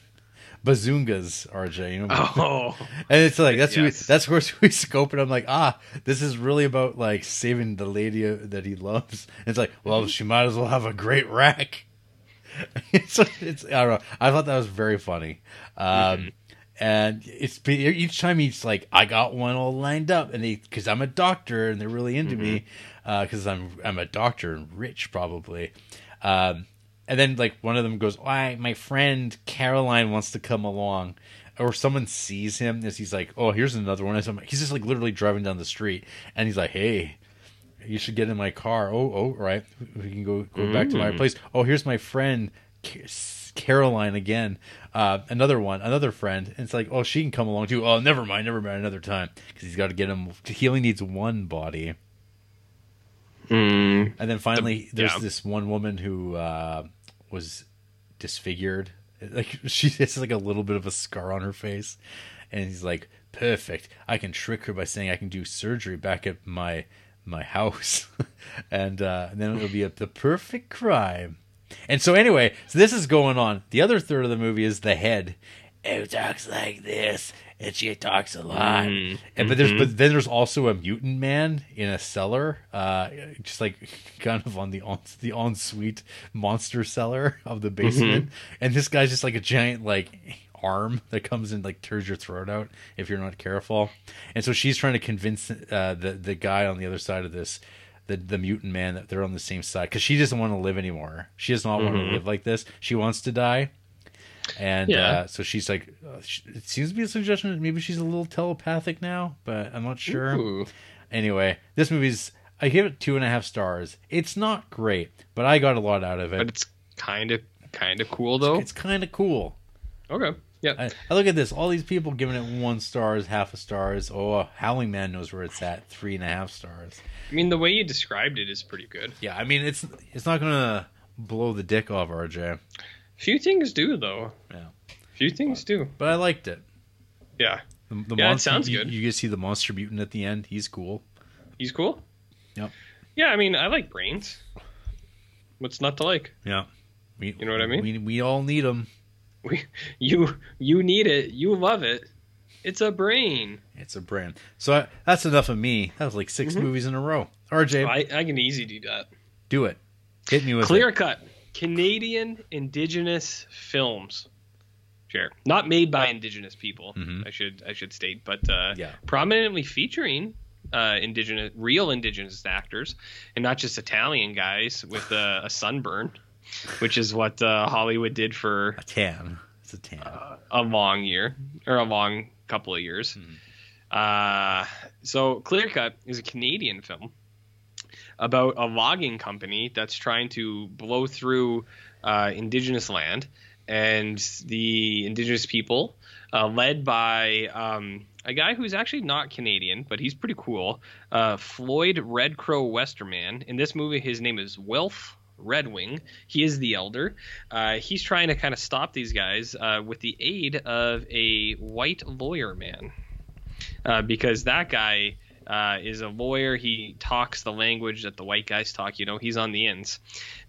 bazungas, RJ. You know, Oh, and it's like that's who Yes. that's where we scope it. I'm like, ah, this is really about like saving the lady uh, that he loves. And it's like, well, she might as well have a great rack. it's, it's I don't know. I thought that was very funny. Um, And it's each time he's like, I got one all lined up, and they because I'm a doctor and they're really into me mm-hmm. uh, because I'm I'm a doctor and rich probably. Um, and then like one of them goes, "Why, my friend Caroline wants to come along," or someone sees him as he's like, "Oh, here's another one." He's just like literally driving down the street, and he's like, "Hey, you should get in my car." Oh, oh, right, we can go go back to my mm. place. Oh, here's my friend Caroline again. Uh, another one, another friend. And it's like, oh, she can come along too. Oh, never mind, never mind, another time because he's got to get him. He only needs one body. Mm, And then finally, there's yeah. this one woman who uh, was disfigured. Like she has like a little bit of a scar on her face, and he's like, "Perfect. I can trick her by saying I can do surgery back at my my house, and, uh, and then it'll be a, the perfect crime." And so anyway, so this is going on. The other third of the movie is the head. Who talks like this? And she talks a lot. Mm, And but there's but then there's also a mutant man in a cellar, uh, just like kind of on the on the ensuite monster cellar of the basement. And this guy's just like a giant like arm that comes and like tears your throat out if you're not careful. And so she's trying to convince uh, the the guy on the other side of this. The, the mutant man that they're on the same side because she doesn't want to live anymore. She does not want to live like this. She wants to die, and Yeah. uh, so she's like, uh, sh- it seems to be a suggestion that maybe she's a little telepathic now, but I'm not sure. Ooh. Anyway, this movie's I give it two and a half stars. It's not great, but I got a lot out of it. but it. it's kind of kind of cool though. It's kind of cool. Okay. Yeah. I, I look at this. All these people giving it one stars, half a stars. Oh, uh, Howling Man knows where it's at. Three and a half stars. I mean, the way you described it is pretty good. Yeah, I mean it's it's not gonna blow the dick off RJ, Few things do though. Yeah. Few things do. but I liked it. Yeah. The, the Yeah, it sounds you, good. You get to see the monster mutant at the end. He's cool. He's cool. Yep. Yeah, I mean, I like brains. What's not to like? Yeah. We, You know what I mean? We we all need them. We, you, you need it. You love it. It's a brain. It's a brain. So I, that's enough of me. That was like 6 Mm-hmm. movies in a row. RJ, I, I can easy do that. do it. Hit me with Clear it. cut. Canadian Indigenous films. Sure. Not made by Indigenous people. Mhm. I should I should state, but uh, Yeah. prominently featuring uh, Indigenous, real Indigenous actors, and not just Italian guys with uh, a sunburn, which is what uh, Hollywood did for A tan. It's a tan. a long year or a long couple of years. Uh, so Clear Cut is a Canadian film about a logging company that's trying to blow through uh, indigenous land, and the indigenous people, uh, led by um, a guy who's actually not Canadian, but he's pretty cool, uh, Floyd Red Crow Westerman. In this movie, his name is Wilf. Red Wing. He is the elder. Uh, he's trying to kind of stop these guys uh, with the aid of a white lawyer man uh, because that guy uh, is a lawyer. He talks the language that the white guys talk. You know, he's on the ends.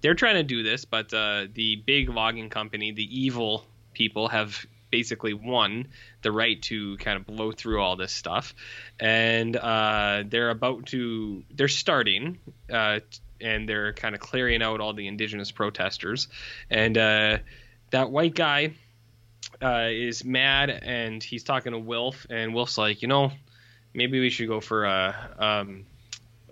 They're trying to do this, but uh, the big logging company, the evil people, have basically won the right to kind of blow through all this stuff, and uh, they're about to. They're starting. Uh, and they're kind of clearing out all the indigenous protesters, and uh, that white guy uh, is mad and he's talking to Wilf, and Wilf's like, you know, maybe we should go for a um,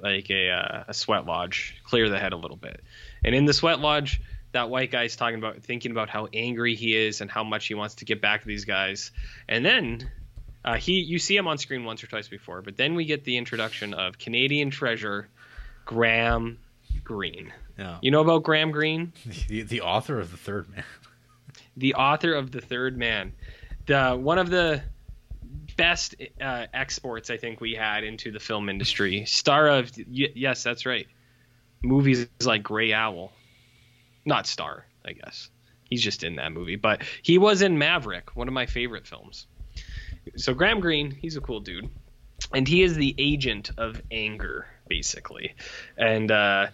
like a uh, a sweat lodge, clear the head a little bit. And in the sweat lodge, that white guy's talking about thinking about how angry he is and how much he wants to get back at these guys. And then uh, he you see him on screen once or twice before, but then we get the introduction of Canadian treasure Graham Greene. Yeah. You know about Graham Greene? The, the author of the third man. the author of the third man. The one of the best uh, exports i think we had into the film industry. Star of y- yes that's right. Movies like gray owl. Not star i guess. He's just in that movie. But he was in maverick one of my favorite films. So graham greene he's a cool dude. And he is the agent of anger basically. And uh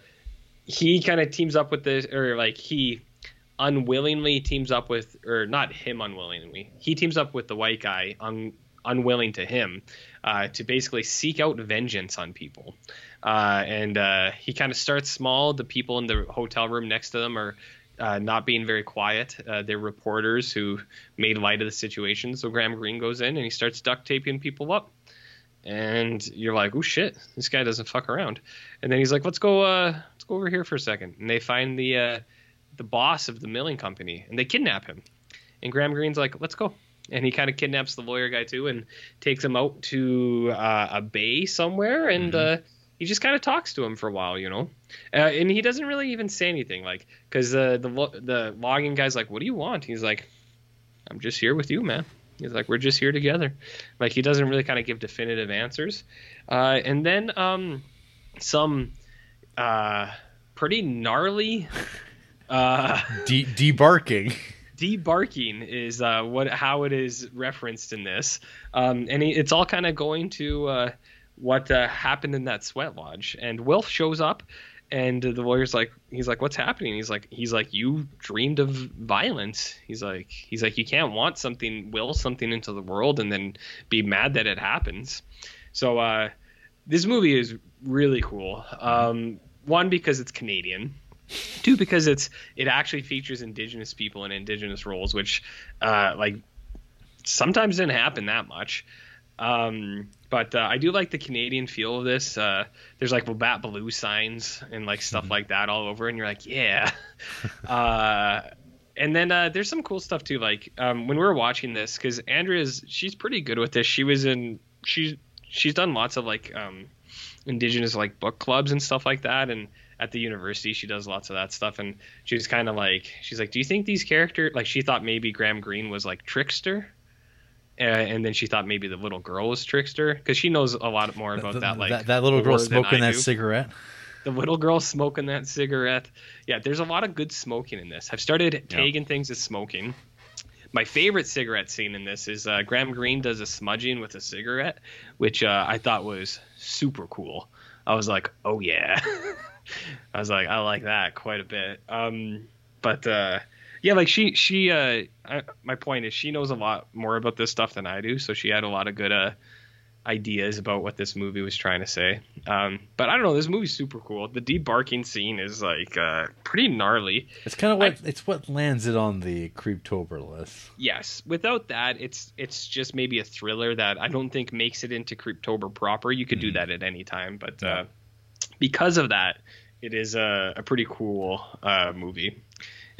he kind of teams up with this or like he unwillingly teams up with or not him unwillingly he teams up with the white guy un, unwilling to him uh, to basically seek out vengeance on people. Uh, and uh, he kind of starts small. The people in the hotel room next to them are uh, not being very quiet. Uh, they're reporters who made light of the situation. So graham greene goes in and he starts duct taping people up and you're like, oh shit, this guy doesn't fuck around. And then he's like, let's go, uh, let's go over here for a second. And they find the uh, the boss of the milling company, and they kidnap him. And Graham Greene's like, let's go. And he kind of kidnaps the lawyer guy too, and takes him out to uh, a bay somewhere, and uh, he just kind of talks to him for a while, you know. Uh, and he doesn't really even say anything, like, because uh, the the logging guy's like, what do you want? He's like, I'm just here with you, man. He's like, we're just here together. Like he doesn't really kind of give definitive answers. Uh, and then um, some uh, pretty gnarly uh, De- debarking. debarking is uh, what how it is referenced in this, um, and he, it's all kind of going to uh, what uh, happened in that sweat lodge. And Wilf shows up, and the lawyer's like, he's like, what's happening? He's like, he's like, you dreamed of violence. He's like, he's like, you can't want something, will something into the world, and then be mad that it happens. So uh, this movie is really cool. Um, one because it's Canadian. Two because it's it actually features indigenous people in indigenous roles, which uh, like sometimes didn't happen that much. Um, but uh, I do like the Canadian feel of this. Uh, there's like Labatt Blue signs and like stuff like that all over, and you're like, yeah. uh, and then uh, there's some cool stuff too. Like um, when we were watching this, because Andrea's she's pretty good with this. She was in she's she's done lots of like um, indigenous like book clubs and stuff like that, and at the university she does lots of that stuff. And she was kind of like she's like, do you think these characters like she thought maybe Graham Greene was like trickster. Uh, and then she thought maybe the little girl was trickster because she knows a lot more about Th- that. Like that, that little girl smoking that do cigarette. the little girl smoking that cigarette. Yeah, there's a lot of good smoking in this. I've started tagging things as smoking. My favorite cigarette scene in this is uh, Graham Greene does a smudging with a cigarette, which uh, I thought was super cool. I was like, oh yeah. I was like, I like that quite a bit. Um, but uh, yeah, like she she uh, I, my point is she knows a lot more about this stuff than I do, so she had a lot of good uh ideas about what this movie was trying to say. Um, but I don't know, this movie's super cool. The debarking scene is like uh, pretty gnarly. It's kind of what it's what lands it on the Creeptober list. Yes, without that, it's it's just maybe a thriller that I don't think makes it into Creeptober proper. You could do that at any time, but uh, because of that, it is a, a pretty cool uh, movie.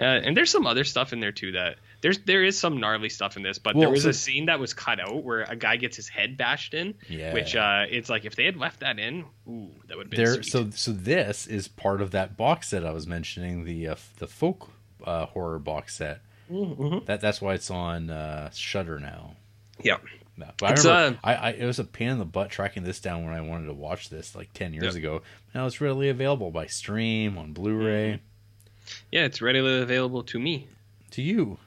Uh, and there's some other stuff in there too that there's there is some gnarly stuff in this, but Well, there was so- a scene that was cut out where a guy gets his head bashed in, Yeah. which uh, it's like if they had left that in, ooh, that would be There, sweet. so so this is part of that box set I was mentioning, the uh, the folk uh, horror box set. Mm-hmm. That that's why it's on uh, Shudder now. yeah, No, but It's, I remember uh, I, I it was a pain in the butt tracking this down when I wanted to watch this like ten years Yeah. ago. Now it's readily available by stream on Blu-ray yeah, it's readily available to me, to you.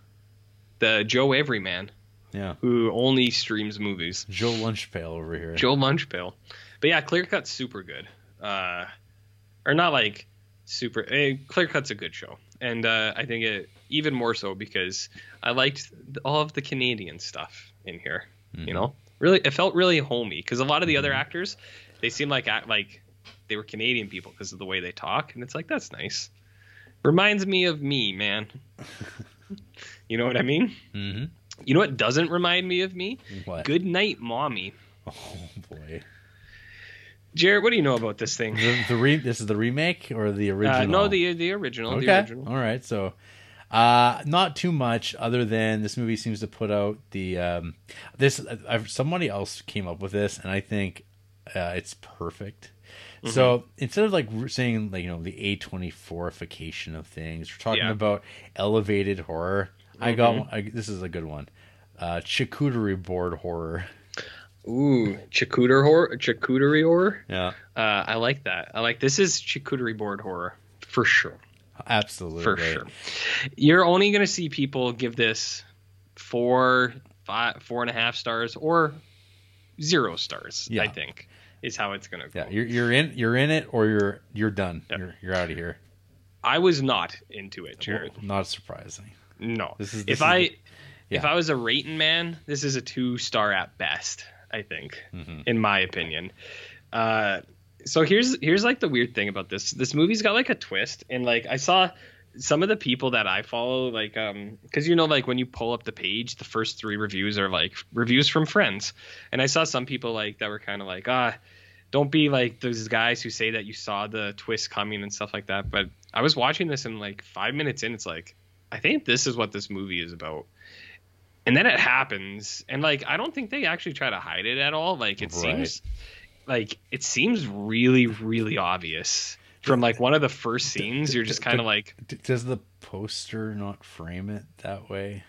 the Joe Everyman, Yeah, who only streams movies. Joe Lunchpail over here. Joe Lunchpail. But yeah, Clear Cut's super good. Uh, or not like super. Eh, Clear Cut's a good show, and uh, I think it even more so because I liked all of the Canadian stuff in here. You know, really, it felt really homey because a lot of the other actors, they seem like act like they were Canadian people because of the way they talk, and it's like that's nice. Reminds me of me, man. you know what I mean? hmm You know what doesn't remind me of me? What? Good night, mommy. Oh boy. Jared, what do you know about this thing? The, the re- this is the remake or the original? Uh, no, the the original. okay. The original. All right. So, uh, not too much other than this movie seems to put out the um, this. I've, somebody else came up with this, and I think uh, it's perfect. Mm-hmm. So instead of like saying like you know the A twenty fourification of things, we're talking Yeah. about elevated horror. I got Mhm. I, this is a good one. Uh, charcuterie board horror. Ooh, charcuterie horror. Charcuterie horror. Yeah, Uh, I like that. I like this is charcuterie board horror for sure. absolutely. For sure. You're only gonna see people give this four, five, four and a half stars or zero stars. Yeah. I think is how it's gonna go. Yeah, you're you're in you're in it or you're you're done. Yeah. You're you're out of here. I was not into it, Jared. Well, not surprising. No. This is- this if is I the- if. I was a rating man, this is a two star at best. I think, Mhm. in my opinion. Uh, so here's here's like the weird thing about this. This movie's got like a twist, and like I saw some of the people that I follow, like um, because you know, like when you pull up the page, the first three reviews are like reviews from friends, and I saw some people like that were kind of like ah. Don't be like those guys who say that you saw the twist coming and stuff like that. But I was watching this and like five minutes in, it's like, I think this is what this movie is about. And then it happens, and like I don't think they actually try to hide it at all. Like it Right. seems like it seems really, really obvious from like one of the first scenes. You're just kind of like, Does the poster not frame it that way?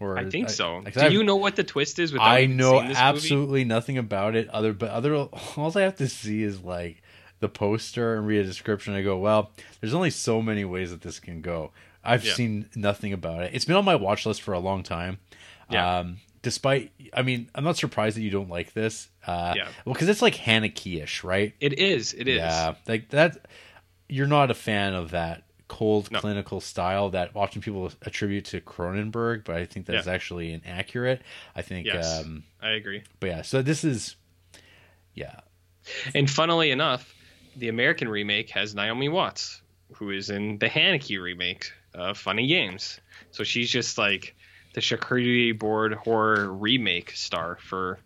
Or I think so. Do I've- you know what the twist is? Without I know this movie? absolutely nothing about it. Other, but other, all I have to see is like the poster and read a description. I go, well, there's only so many ways that this can go. I've Yeah. seen nothing about it. It's been on my watch list for a long time. Yeah. Um, despite, I mean, I'm not surprised that you don't like this. Uh, Yeah. Well, because it's like Haneke-ish, right? It is. It is. Yeah, like that. You're not a fan of that cold No. clinical style that often people attribute to Cronenberg, but I think that's Yeah. actually inaccurate. I think, Yes. um, I agree. but yeah. So this is, yeah, And funnily enough, the American remake has Naomi Watts, who is in the Haneke remake of Funny Games. So she's just like the charcuterie board horror remake star for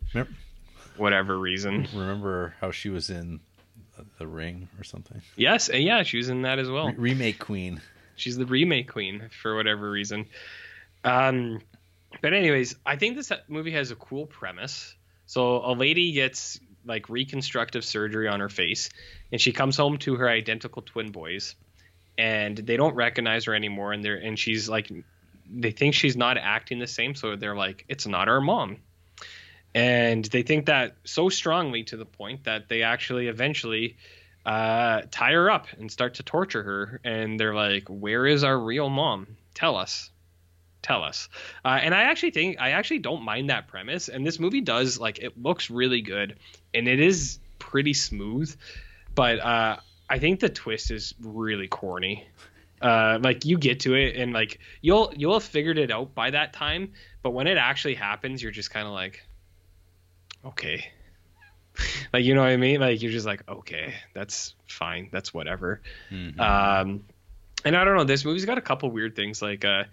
whatever reason. remember how she was in the Ring or something? Yes, and yeah, she was in that as well. Re- remake queen. She's the remake queen for whatever reason. Um, but anyways, I think this movie has a cool premise. So a lady gets like reconstructive surgery on her face, and she comes home to her identical twin boys, and they don't recognize her anymore, and they're and she's like, they think she's not acting the same, so they're like, it's not our mom. And they think that so strongly to the point that they actually eventually uh, tie her up and start to torture her. And they're like, "Where is our real mom? Tell us, tell us." Uh, and I actually think I actually don't mind that premise. And this movie does like it looks really good, and it is pretty smooth. But uh, I think the twist is really corny. Uh, like you get to it and like you'll you'll have figured it out by that time, but when it actually happens, you're just kind of like, okay, like you know what I mean? Like you're just like, okay, that's fine, that's whatever. Mhm. Um, and I don't know, this movie's got a couple weird things. Like uh,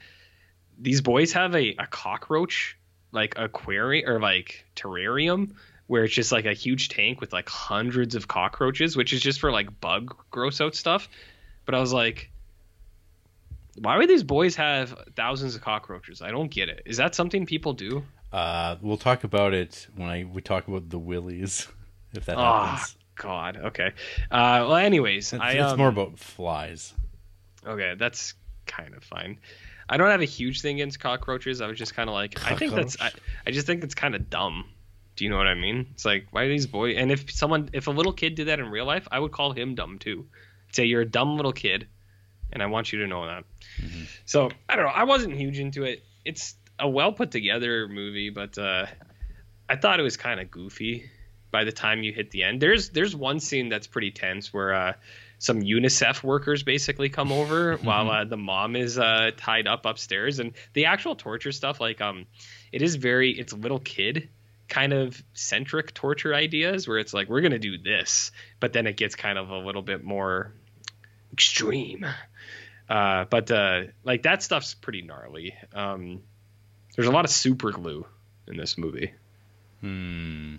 these boys have a, a cockroach like aquarium or like terrarium where it's just like a huge tank with like hundreds of cockroaches, which is just for like bug gross out stuff. But I was like, why would these boys have thousands of cockroaches? I don't get it. Is that something people do? Uh, we'll talk about it when I we talk about the willies, if that Ah, happens. God. Okay. Uh, well, anyways, It's, I, it's um, more about flies. Okay, that's kind of fine. I don't have a huge thing against cockroaches. I was just kind of like, I think that's, I, I just think it's kind of dumb. Do you know what I mean? It's like, why are these boys? And if someone, if a little kid did that in real life, I would call him dumb too. I'd say you're a dumb little kid, and I want you to know that. Mhm. So I don't know. I wasn't huge into it. It's a well put together movie, but uh, I thought it was kind of goofy by the time you hit the end. There's there's one scene that's pretty tense where uh, some UNICEF workers basically come over while uh, the mom is uh, tied up upstairs, and the actual torture stuff like um, it is very it's little kid kind of centric torture ideas where it's like we're gonna do this, but then it gets kind of a little bit more extreme. Uh, but uh, like that stuff's pretty gnarly. Um, there's a lot of super glue in this movie. Hmm.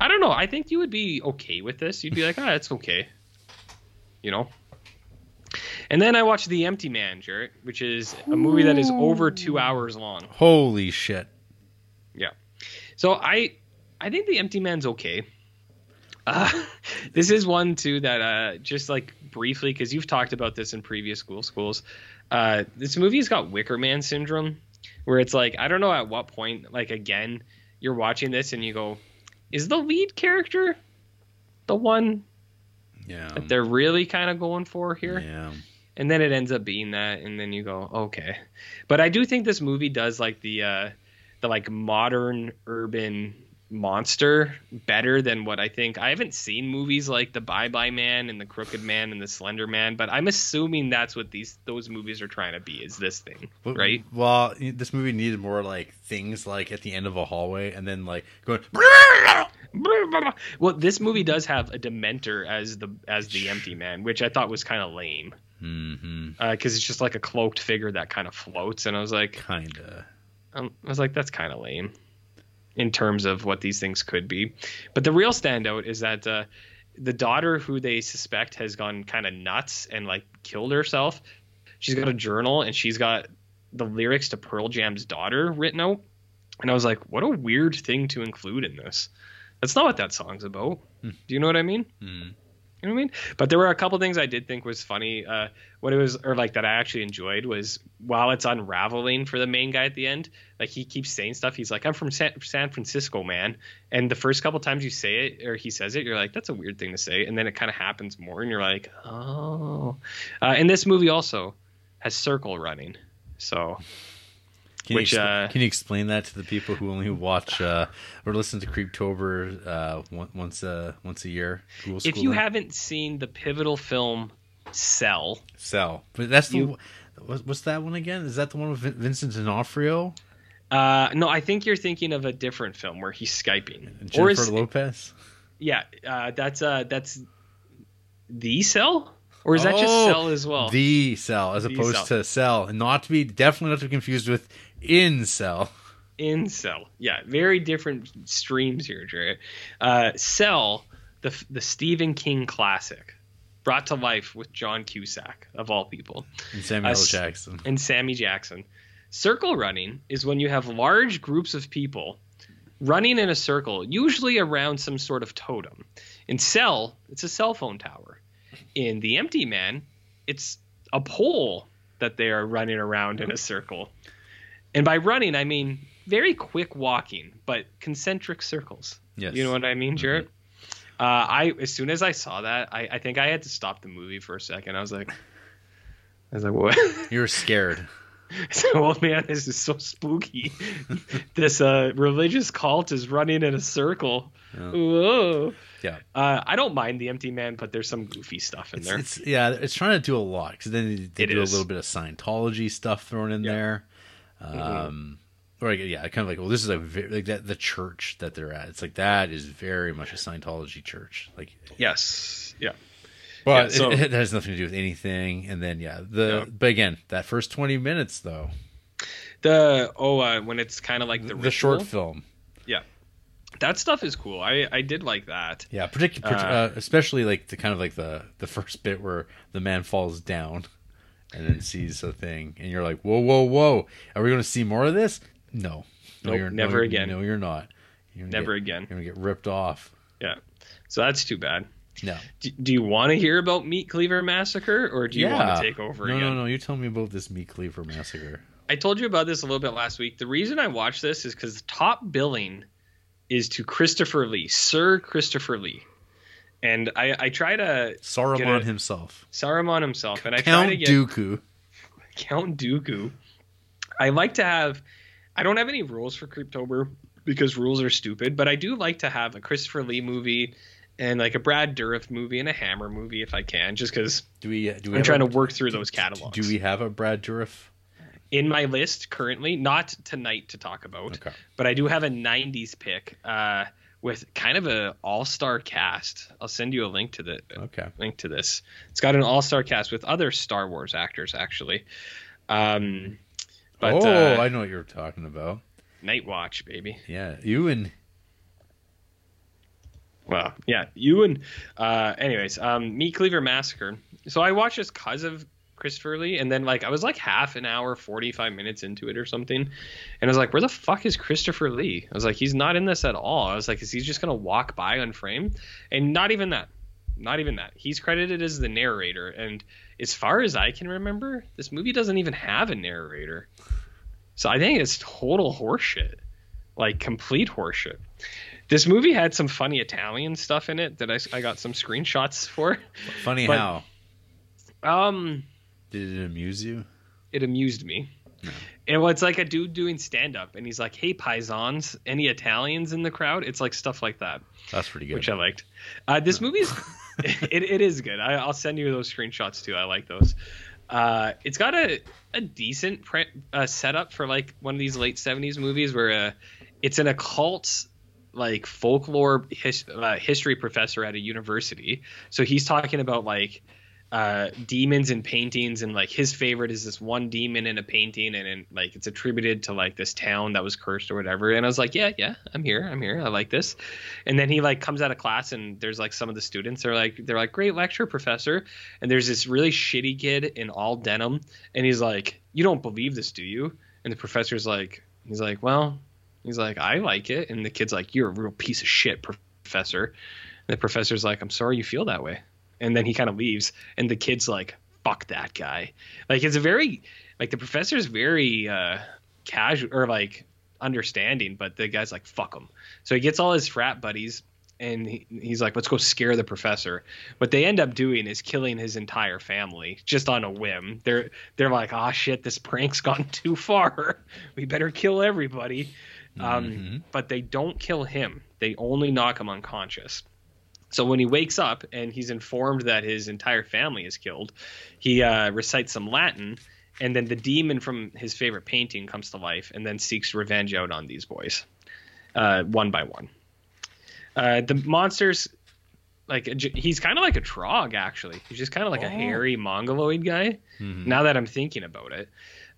I don't know. I think you would be okay with this. You'd be like, ah, it's okay. You know? And then I watched The Empty Man, Jarrett, which is a movie that is over two hours long. Holy shit! Yeah. So I I think The Empty Man's okay. Uh, this is one too that uh, just like briefly because you've talked about this in previous school schools. Uh, this movie's got Wicker Man syndrome, where it's like I don't know at what point like again you're watching this and you go, is the lead character the one Yeah. that they're really kind of going for here? Yeah. and then it ends up being that and then you go okay but i do think this movie does like the uh the like modern urban monster better than what i think i haven't seen movies like the bye bye man and the crooked man and the slender man but i'm assuming that's what these those movies are trying to be is this thing right Well, this movie needed more like things like at the end of a hallway and then like going. well this movie does have a dementor as the as the empty man which i thought was kind of lame hmm because it's just like a cloaked figure that kind of floats and i was like Kinda. um, I was like, that's kind of lame in terms of what these things could be. But the real standout is that uh, the daughter who they suspect has gone kind of nuts and like killed herself. She's got a journal and she's got the lyrics to Pearl Jam's daughter written out. And I was like, what a weird thing to include in this. That's not what that song's about. Hmm. Do you know what I mean? Mm. You know what I mean? But there were a couple things I did think was funny. Uh, what it was, or like that I actually enjoyed was while it's unraveling for the main guy at the end, like he keeps saying stuff. He's like, "I'm from San, San Francisco, man," and the first couple times you say it or he says it, you're like, "That's a weird thing to say," and then it kind of happens more, and you're like, "Oh." Uh, and this movie also has circle running, so Can, Which, you uh, can you explain that to the people who only watch uh, or listen to Creeptober uh, once a once a year? If you haven't seen the pivotal film Cell, Cell, but that's the You- what's, what's that one again? Is that the one with Vincent D'Onofrio uh, no, I think you're thinking of a different film where he's skyping, and or Jennifer is Lopez? Yeah, uh, that's uh, that's the cell, or is that just Oh, cell as well? The Cell, as The opposed Cell. to Cell, and not to be definitely not to be confused with In Cell. In cell, yeah, very different streams here, Jared. Uh, cell, the the Stephen King classic, brought to life with John Cusack of all people And Samuel Uh, Jackson. and Sammy Jackson. Circle running is when you have large groups of people running in a circle, usually around some sort of totem. In Cell, it's a cell phone tower. In The Empty Man, it's a pole that they are running around in a circle. And by running, I mean very quick walking, but concentric circles. Yes. You know what I mean, Jarrett? Uh, I as soon as I saw that, I, I think I had to stop the movie for a second. I was like, I was like, what? You were scared. So, oh man, this is so spooky. this uh, religious cult is running in a circle. Yeah. Whoa. Yeah. Uh, I don't mind the Empty Man, but there's some goofy stuff in It's, there. it's yeah, it's trying to do a lot because then they, they do is. a little bit of Scientology stuff thrown in Yeah. there. Mm-hmm. Um, or like, yeah, kind of like well, this is a ve- like that the church that they're at. It's like that is very much a Scientology church. Like, yes. Yeah. but Yeah, so- it, it has nothing to do with anything. And then yeah, the Yeah. but again, that first twenty minutes though, The oh, uh, when it's kind of like the, the, short film. Yeah that stuff is cool. I I did like that. yeah, particularly Uh, uh, especially like the kind of like the the first bit where the man falls down and then sees a thing, and you're like, whoa, whoa, whoa, are we going to see more of this? No, no, Nope, you're never no, again. No, you're not. You're Never get- again. You're gonna get ripped off. Yeah. So that's too bad. No. Do, do you want to hear about Meat Cleaver Massacre, or do you yeah. want to take over no, again? no, no. You tell me about this meat cleaver massacre. I told you about this a little bit last week. The reason I watched this is because the top billing is to Christopher Lee, Sir Christopher Lee, and I, I try to Saruman it. himself, Saruman himself, and I try Count to get Dooku. Count Dooku. I like to have. I don't have any rules for Creeptober because rules are stupid, but I do like to have a Christopher Lee movie and like a Brad Dourif movie and a Hammer movie if I can, just because Do we? Do we? I'm trying a, to work through those catalogs. Do we have a Brad Dourif? in my list currently? Not tonight to talk about, Okay. but I do have a '90s pick uh, with kind of a all-star cast. I'll send you a link to the Okay. link to this. It's got an all-star cast with other Star Wars actors actually. Um, but oh, uh, I know what you're talking about. Night Watch, baby. Yeah, you and Well, yeah, you and uh, anyways, um, Meat Cleaver Massacre. So I watched this cause of Christopher Lee, and then like I was like half an hour, forty five minutes into it or something, and I was like, where the fuck is Christopher Lee? I was like, he's not in this at all. I was like, is he just gonna walk by unframed? And not even that. Not even that. He's credited as the narrator, and as far as I can remember, this movie doesn't even have a narrator. So I think it's total horseshit, like complete horseshit. This movie had some funny Italian stuff in it that I, I got some screenshots for. funny But- how Um, did it amuse you? it amused me. And well, it's like a dude doing stand up, and he's like, "Hey, paisans, any Italians in the crowd?" It's like stuff like that, That's pretty good. which I liked. Uh, this movie's it, it is good. I, I'll send you those screenshots too. I like those. Uh, it's got a a decent pre- uh, setup for like one of these late '70s movies where uh, it's an occult like folklore his, uh, history professor at a university. So he's talking about like uh, demons and paintings, and like his favorite is this one demon in a painting, and, and like it's attributed to like this town that was cursed or whatever. And I was like, yeah, yeah, I'm here, I'm here, I like this. And then he like comes out of class, and there's like some of the students are like, they're like, great lecture, professor. And there's this really shitty kid in all denim, and he's like, you don't believe this, do you? And the professor's like, he's like, well, he's like, I like it. And the kid's like, you're a real piece of shit, professor. And the professor's like, I'm sorry you feel that way. And then he kind of leaves, and the kid's like, fuck that guy. Like it's a very like the professor's very uh casual or like understanding, but the guy's like, fuck him. So he gets all his frat buddies and he, he's like, let's go scare the professor. What they end up doing is killing his entire family just on a whim. They're they're like, oh shit, this prank's gone too far. We better kill everybody. Um, Mhm. But they don't kill him. They only knock him unconscious. So when he wakes up and he's informed that his entire family is killed, he uh, recites some Latin, and then the demon from his favorite painting comes to life and then seeks revenge out on these boys, uh, one by one. Uh, the monsters, like he's kind of like a trog actually. He's just kind of like a Oh. hairy mongoloid guy. Mhm. Now that I'm thinking about it.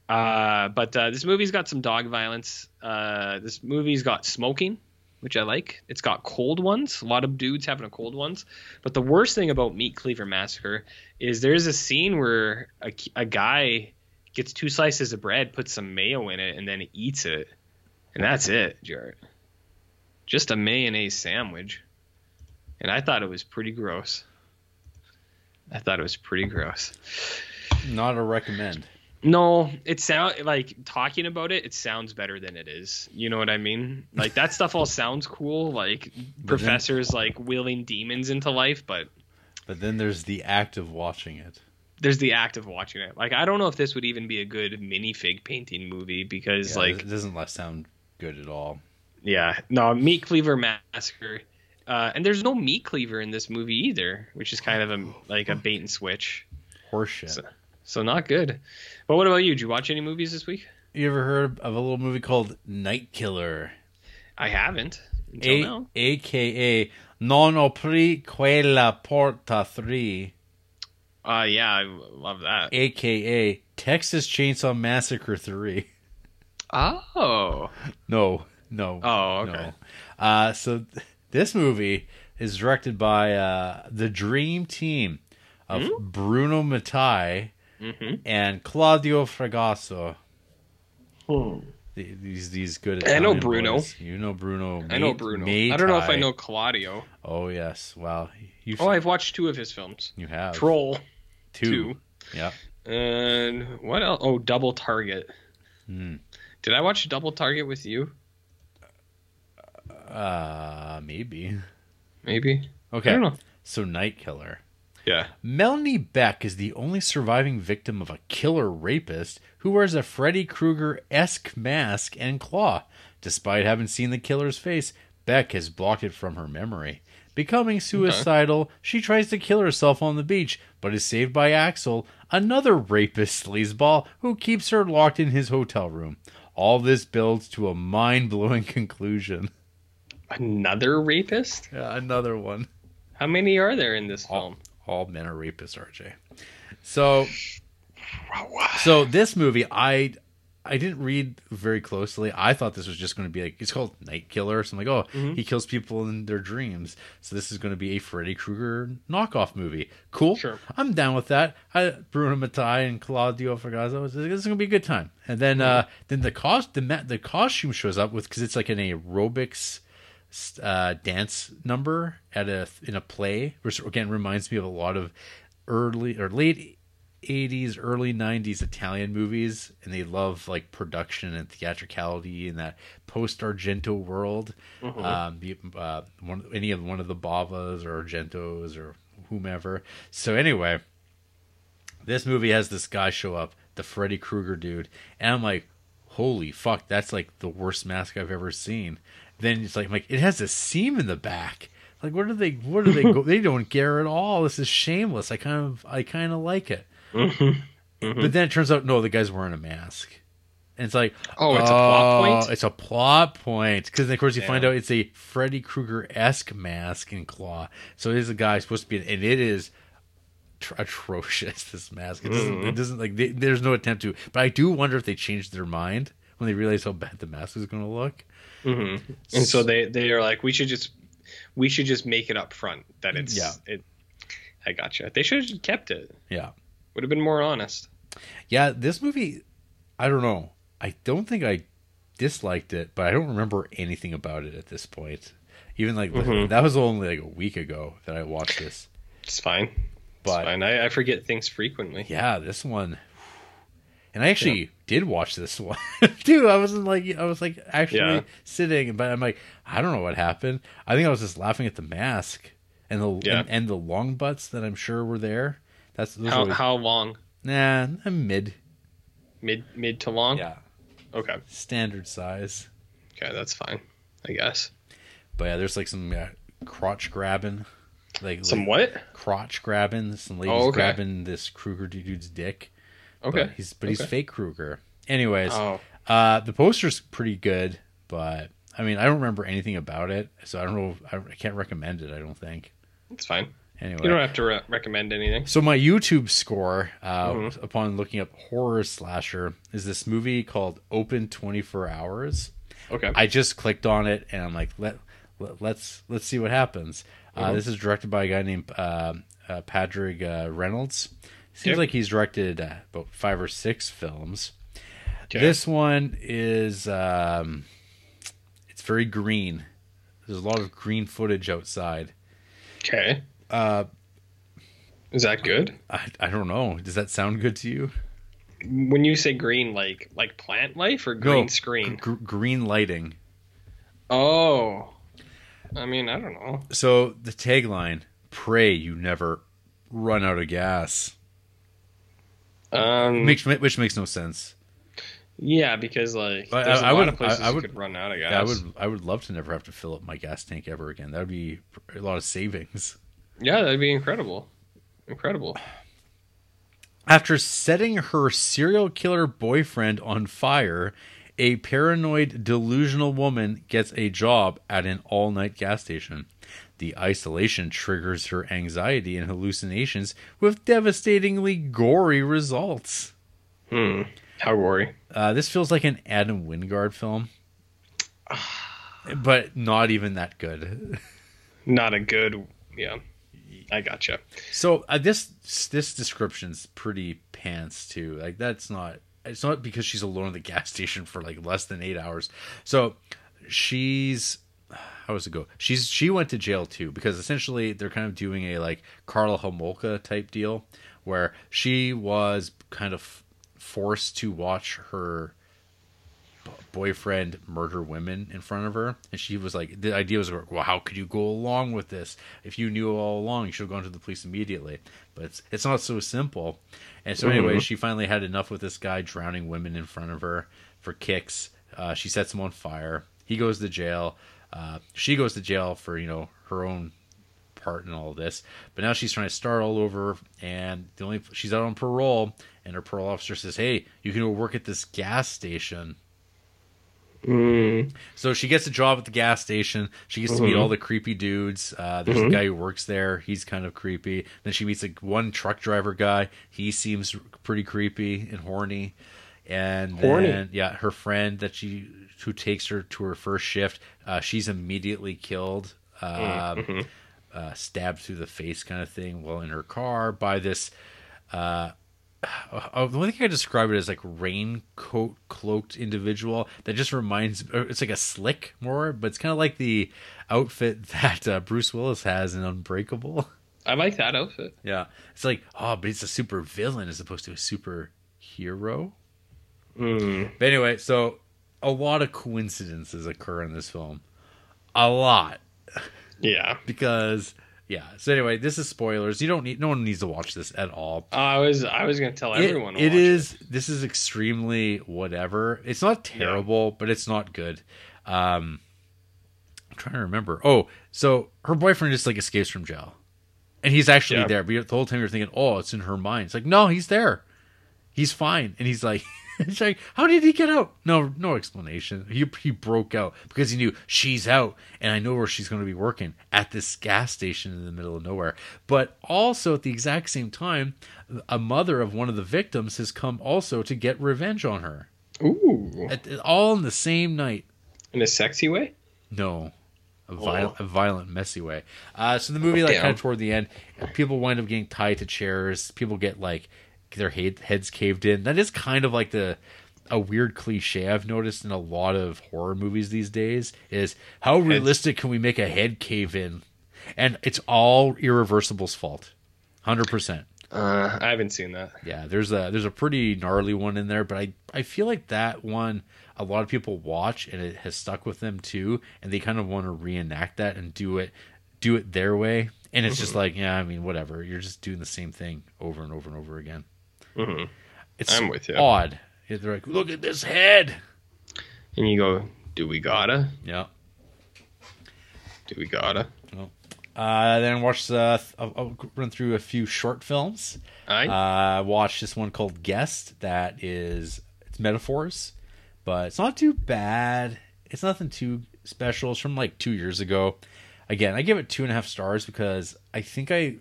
Uh, but uh, this movie's got some dog violence. Uh, this movie's got smoking, which I like. It's got cold ones. A lot of dudes having a cold ones. But the worst thing about Meat Cleaver Massacre is there's a scene where a, a guy gets two slices of bread, puts some mayo in it, and then eats it, and that's it, Jarrett. Just a mayonnaise sandwich, and I thought it was pretty gross. I thought it was pretty gross. Not a recommend. No, it sound like talking about it. It sounds better than it is. You know what I mean? Like that stuff all sounds cool. Like professors like wheeling demons into life, but But then there's the act of watching it. there's the act of watching it. Like I don't know if this would even be a good minifig painting movie because Yeah, like it doesn't sound good at all. yeah, no meat cleaver massacre. Uh, and there's no meat cleaver in this movie either, which is kind of a like a bait and switch. Horseshit. So- So not good. But what about you? Did you watch any movies this week? You ever heard of a little movie called Night Killer? I haven't until A- now. AKA Non opri quella porta 3, Uh, yeah, I love that. AKA Texas Chainsaw Massacre 3. Oh, No, no. oh, okay. No. Uh, so th- this movie is directed by uh, the dream team of Hmm? Bruno Mattei Mm-hmm. and Claudio Fragasso. The- These these good. I know Bruno. boys. You know Bruno. I know Bruno. I don't know if I know Claudio. Oh yes. Wow. You Oh, I've watched two of his films. you have Troll two. two. Yeah. and what else? Oh, Double Target. Hmm. Did I watch Double Target with you? Uh, maybe. Maybe. I Okay. don't know. So Night Killer. Yeah. Melanie Beck is the only surviving victim of a killer rapist who wears a Freddy Krueger esque mask and claw. Despite having seen the killer's face, Beck has blocked it from her memory. Becoming suicidal, she tries to kill herself on the beach, but is saved by Axel, another rapist sleazeball who keeps her locked in his hotel room. All this builds to a mind blowing conclusion. Another rapist? Yeah, another one. How many are there in this All, film? All men are rapists, RJ. So, so this movie, I I didn't read very closely. I thought this was just going to be like it's called Night Killer. So I'm like, oh, Mm-hmm. he kills people in their dreams. So this is going to be a Freddy Krueger knockoff movie. Cool. Sure. I'm down with that. I, Bruno Mattei and Claudio Fragasso. This is going to be a good time. And then uh then the cost the the costume shows up with because it's like an aerobics uh, dance number at a in a play, which again reminds me of a lot of early or late '80s, early '90s Italian movies, and they love like production and theatricality in that post Argento world. Um, the, uh, one any of one of the Bavas or Argentos or whomever. So anyway, this movie has this guy show up, the Freddy Krueger dude, and I'm like, holy fuck, that's like the worst mask I've ever seen. Then it's like, I'm like it has a seam in the back. Like, what do they? What do they go? they don't care at all. This is shameless. I kind of, I kind of like it. But then it turns out, no, the guy's wearing a mask. And it's like, Oh, it's a plot point? oh, It's a plot point because, of course, you find out it's a Freddy Krueger esque mask and claw. So it is a guy supposed to be, and it is tr- atrocious. This mask. It doesn't. Mm-hmm. It doesn't like. They, there's no attempt to. But I do wonder if they changed their mind when they realized how bad the mask is going to look. And so they they are like, we should just we should just make it up front that it's Yeah. it. I gotcha. They should have kept it. Yeah. Would have been more honest. Yeah. This movie, I don't know. I don't think I disliked it, but I don't remember anything about it at this point. Even like Mm-hmm. that was only like a week ago that I watched this. It's fine. But- it's fine. I, I forget things frequently. Yeah, this one. And I actually did watch this one too. I wasn't like I was like actually Yeah. sitting, but I'm like I don't know what happened. I think I was just laughing at the mask and the Yeah. and, and the long butts that I'm sure were there. That's How were- how long? nah, I'm mid. Mid mid to long. Yeah, Okay. standard size. Okay, that's fine. I guess. But yeah, there's like some uh, crotch grabbing, like Some like what? crotch grabbing. Some ladies Oh, okay. grabbing this Krueger dude's dick. Okay. but he's but he's fake Krueger. Anyways, Oh. uh, the poster's pretty good, but I mean, I don't remember anything about it, so I don't know. I, I can't recommend it. I don't think. It's fine. Anyway, You don't have to re- recommend anything. so my YouTube score uh, Mhm. upon looking up horror slasher is this movie called Open Twenty Four Hours. Okay. I just clicked on it and I'm like, let, let let's let's see what happens. Uh, this is directed by a guy named uh, uh, Patrick uh, Reynolds. Seems Yep. like he's directed uh, about five or six films. Okay. This one is um, it's very green. There's a lot of green footage outside. Okay. Uh, Is that good? I, I don't know. Does that sound good to you? When you say green, like like plant life or green screen? Gr- green lighting. Oh. I mean, I don't know. So the tagline: "Pray you never run out of gas." Um, Makes which makes no sense. yeah, because like I- there's a I lot would- of places I- I would- could run out of gas. I would I would love to never have to fill up my gas tank ever again. That would be a lot of savings. Yeah, that'd be incredible. Incredible. After setting her serial killer boyfriend on fire, a paranoid, delusional woman gets a job at an all night gas station. The isolation triggers her anxiety and hallucinations with devastatingly gory results. Hmm. How gory. Uh, this feels like an Adam Wingard film, but not even that good. Not a good. Yeah, I gotcha. So uh, this this description's pretty pants too. Like that's not. It's not because she's alone at the gas station for like less than eight hours. So she's how does it go? She's she went to jail too because essentially they're kind of doing a like Karla Homolka type deal where she was kind of forced to watch her boyfriend murder women in front of her. And she was like the idea was well how could you go along with this? If you knew all along you should have gone to the police immediately. But it's it's not so simple. And so anyway she finally had enough with this guy drowning women in front of her for kicks. Uh, she sets him on fire. He goes to jail uh, she goes to jail for you know her own part in all this. But now she's trying to start all over, and the only she's out on parole, and her parole officer says, "Hey, you can go work at this gas station." Mm. So she gets a job at the gas station. She gets to meet all the creepy dudes. Uh, there's a guy who works there. He's kind of creepy. Then she meets like one truck driver guy. He seems pretty creepy and horny. And Horny. then yeah, her friend that she who takes her to her first shift, uh, she's immediately killed. Um, uh, stabbed through the face kind of thing while in her car by this uh oh, the only thing I describe it as like raincoat cloaked individual that just reminds it's like a slick more, but it's kind of like the outfit that uh, Bruce Willis has in Unbreakable. I like that outfit. Yeah, it's like oh, but it's a super villain as opposed to a super hero. Mm. But anyway, so a lot of coincidences occur in this film, a lot Yeah. because yeah. So anyway, this is spoilers. You don't need no one needs to watch this at all. Uh, I was I was gonna tell It- everyone. it is this is extremely whatever it's not terrible but it's not good um i'm trying to remember oh so her boyfriend just like escapes from jail and he's actually Yeah. there but the whole time you're thinking oh it's in her mind it's like no he's there he's fine and he's like it's like how did he get out no no explanation he, he broke out because he knew she's out and i know where she's going to be working at this gas station in the middle of nowhere but also at the exact same time a mother of one of the victims has come also to get revenge on her Ooh, at, all in the same night in a sexy way. no a violent, a violent, messy way. Uh, so the movie, like Damn. kind of toward the end, people wind up getting tied to chairs. People get like their head, heads caved in. That is kind of like the a weird cliche I've noticed in a lot of horror movies these days. Is how realistic can we make a head cave in? And it's all Irreversible's fault, hundred percent. Uh, I haven't seen that. Yeah, there's a there's a pretty gnarly one in there, but I I feel like that one a lot of people watch and it has stuck with them too, and they kind of want to reenact that and do it do it their way. And it's just Mm-hmm. like, yeah, I mean, whatever. You're just doing the same thing over and over and over again. Mhm. It's I'm with you. odd. They're like, look at this head. And you go, do we gotta? Yeah. Do we gotta? Uh, then watch. Uh, I'll, I'll run through a few short films. I Uh, watched this one called Guest. That is it's metaphors, but it's not too bad. It's nothing too special. It's from like two years ago. Again, I give it two and a half stars because I think I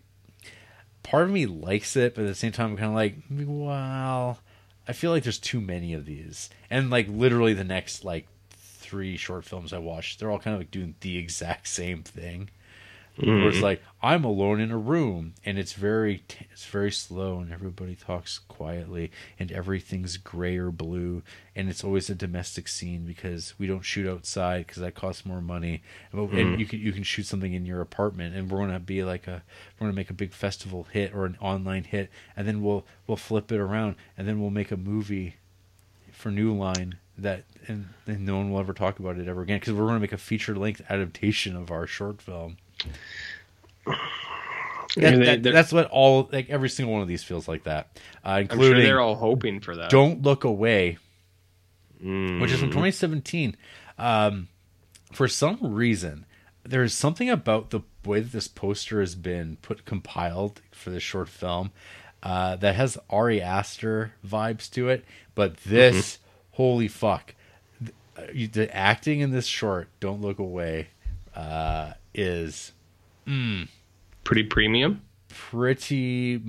part of me likes it, but at the same time, I'm kind of like, well, I feel like there's too many of these, and like literally the next like three short films I watched, they're all kind of like doing the exact same thing where it's mm-hmm. like I'm alone in a room and it's very t- it's very slow and everybody talks quietly and everything's gray or blue and it's always a domestic scene because we don't shoot outside because that costs more money. And, and mm-hmm. you can you can shoot something in your apartment and we're gonna be like a we're gonna make a big festival hit or an online hit and then we'll we'll flip it around and then we'll make a movie for New Line that and, and no one will ever talk about it ever again because we're going to make a feature length adaptation of our short film. That- They- that- that's what all like every single one of these feels like that, uh, I'm including sure they're all hoping for that. "Don't Look Away," Mm. which is from 2017. Um, for some reason, there is something about the way that this poster has been put compiled for this short film uh, that has Ari Aster vibes to it. But this, holy fuck, the, uh, the acting in this short, "Don't Look Away," uh, is pretty premium. pretty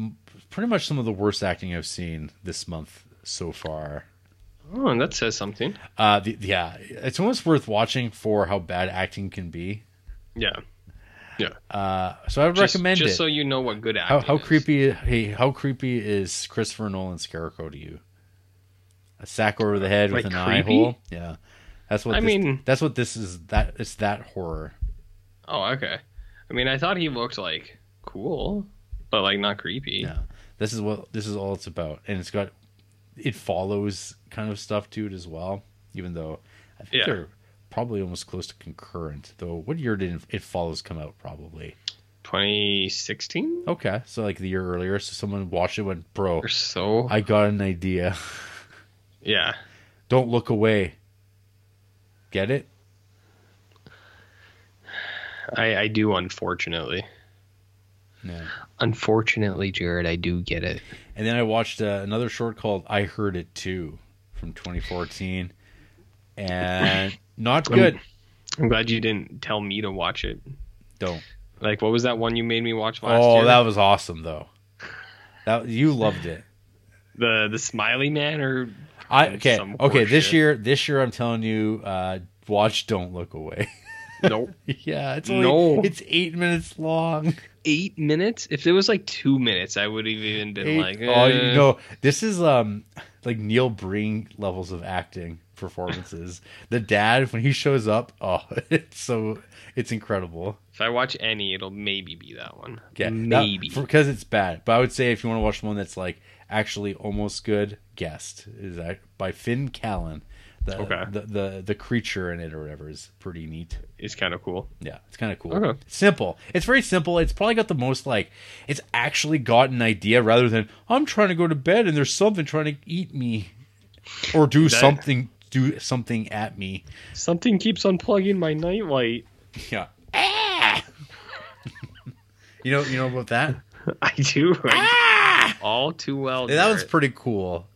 pretty much some of the worst acting I've seen this month so far. Oh, and that says something. Uh, the, yeah, it's almost worth watching for how bad acting can be. Yeah. Yeah. Uh, so I would Just, recommend just it. so you know what good how acting how is. creepy? Hey, how creepy is Christopher Nolan's Scarecrow to you? A sack over the head with Like an eye hole. Yeah, that's what I this, mean- That's what this is. That it's that horror. Oh, okay. I mean, I thought he looked like cool, but like not creepy. Yeah, this is what this is all it's about, and it's got it follows kind of stuff to it as well. Even though I think Yeah. they're probably almost close to concurrent. Though, what year did it follows come out? Probably 2016 okay, so like the year earlier. So someone watched it, and went, bro, or so. I got an idea. yeah. Don't look away. Get it? I, I do, unfortunately. Yeah. Unfortunately, Jared, I do get it. And then I watched uh, another short called "I Heard It Too" from 2014, and not good. I'm glad you didn't tell me to watch it. Don't. Like, what was that one you made me watch last year? Oh, year? that was awesome though. That you loved it. the the Smiley Man or I okay. Okay, this shit. year, this year, I'm telling you, uh, watch "Don't Look Away." nope. yeah, it's only, No. it's eight minutes long. Eight minutes. If it was like two minutes, I would have even been Eight- like, oh, eh. you know, this is um like Neil Breen levels of acting performances. the dad when he shows up, oh, it's so it's incredible. If I watch any, it'll maybe be that one. Yeah, maybe. because it's bad. But I would say if you want to watch one that's like actually almost good, guest is that by Finn Callan. The, Okay. the the the creature in it or whatever is pretty neat. it's kind of cool. Yeah, it's kind of cool. Okay. Simple. It's very simple. It's probably got the most like it's actually got an idea rather than I'm trying to go to bed and there's something trying to eat me or do That- something do something at me. Something keeps unplugging my nightlight. Yeah. Ah! you know you know about that? I do. I all too well. Yeah, that one's pretty cool.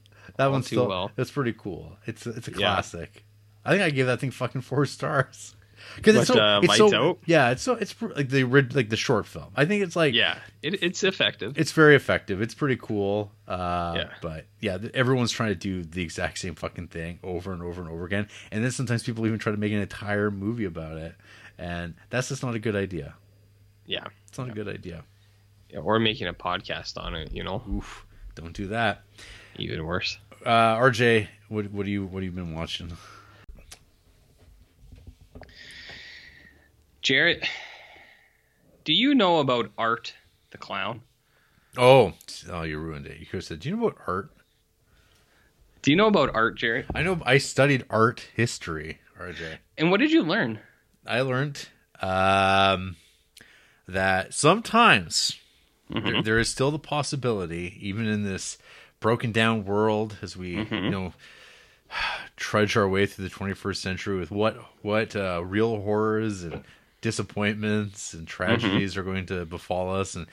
That one's too still, well. That's pretty cool. It's a, it's a Yeah. classic. I think I gave that thing fucking four stars. Because it's so, uh, it's so Out? yeah, it's so it's like the like the short film. I think it's like yeah, it, it's effective. it's very effective. It's pretty cool. Uh, Yeah. But yeah, everyone's trying to do the exact same fucking thing over and over and over again. And then sometimes people even try to make an entire movie about it. And that's just not a good idea. yeah. It's not a good idea. yeah, or making a podcast on it. You know, Oof. Don't do that. even worse. Uh, RJ, what what do you what have you been watching? Jarrett, do you know about Art the clown? Oh, oh, you ruined it. You could have said, "Do you know about art?" Do you know about Art, Jarrett? I know. I studied art history, RJ. And what did you learn? I learned um, that sometimes there, there is still the possibility, even in this broken down world, as we you know trudge our way through the 21st century with what what uh, real horrors and disappointments and tragedies are going to befall us and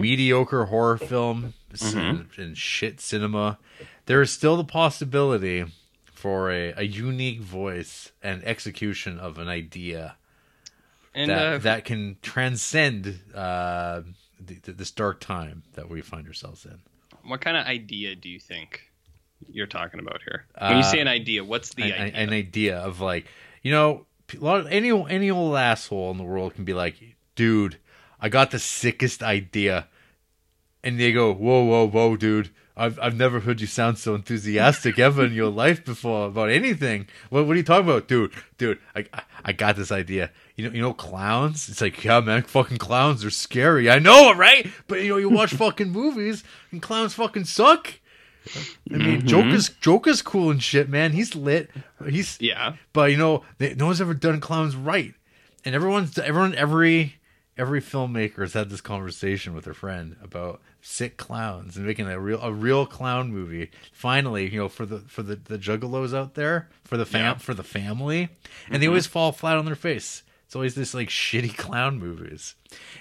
mediocre horror film and, and shit cinema. There is still the possibility for a, a unique voice and execution of an idea And that uh, that can transcend uh, the, this dark time that we find ourselves in. What kind of idea do you think you're talking about here? When you Uh, say an idea, what's the an, idea? an idea of like, you know, of, any any old asshole in the world can be like, dude, I got the sickest idea, and they go, whoa, whoa, whoa, dude. I've, I've never heard you sound so enthusiastic ever in your life before about anything. What, what are you talking about, dude? Dude, I, I- I got this idea. You know, you know, clowns. It's like, yeah, man, fucking clowns are scary. I know, right? But you know, you watch fucking movies and clowns fucking suck. I mean, mm-hmm. Joker's Joker's cool and shit, man. He's lit. He's yeah. but you know, they, no one's ever done clowns right, and everyone's everyone every every filmmaker has had this conversation with their friend about sick clowns and making a real a real clown movie. Finally, you know, for the for the the juggalos out there, for the fam Yeah. for the family, and they mm-hmm. always fall flat on their face. It's always this like shitty clown movies.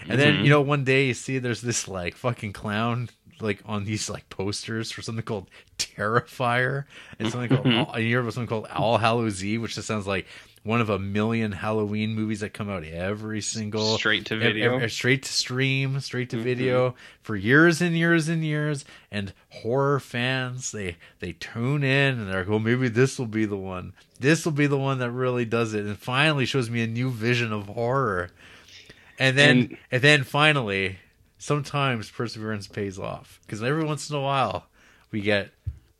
And then, mm-hmm. you know, one day you see there's this like fucking clown like on these like posters for something called Terrifier. And something called mm-hmm. and you hear about something called All Hallows Eve, which just sounds like one of a million Halloween movies that come out every single Straight to video. ev- straight to stream, straight to mm-hmm. video for years and years and years. And horror fans, they they tune in and they're like, "Well, maybe this will be the one. This will be the one that really does it." And finally shows me a new vision of horror. And then And- and, then finally, sometimes perseverance pays off because every once in a while we get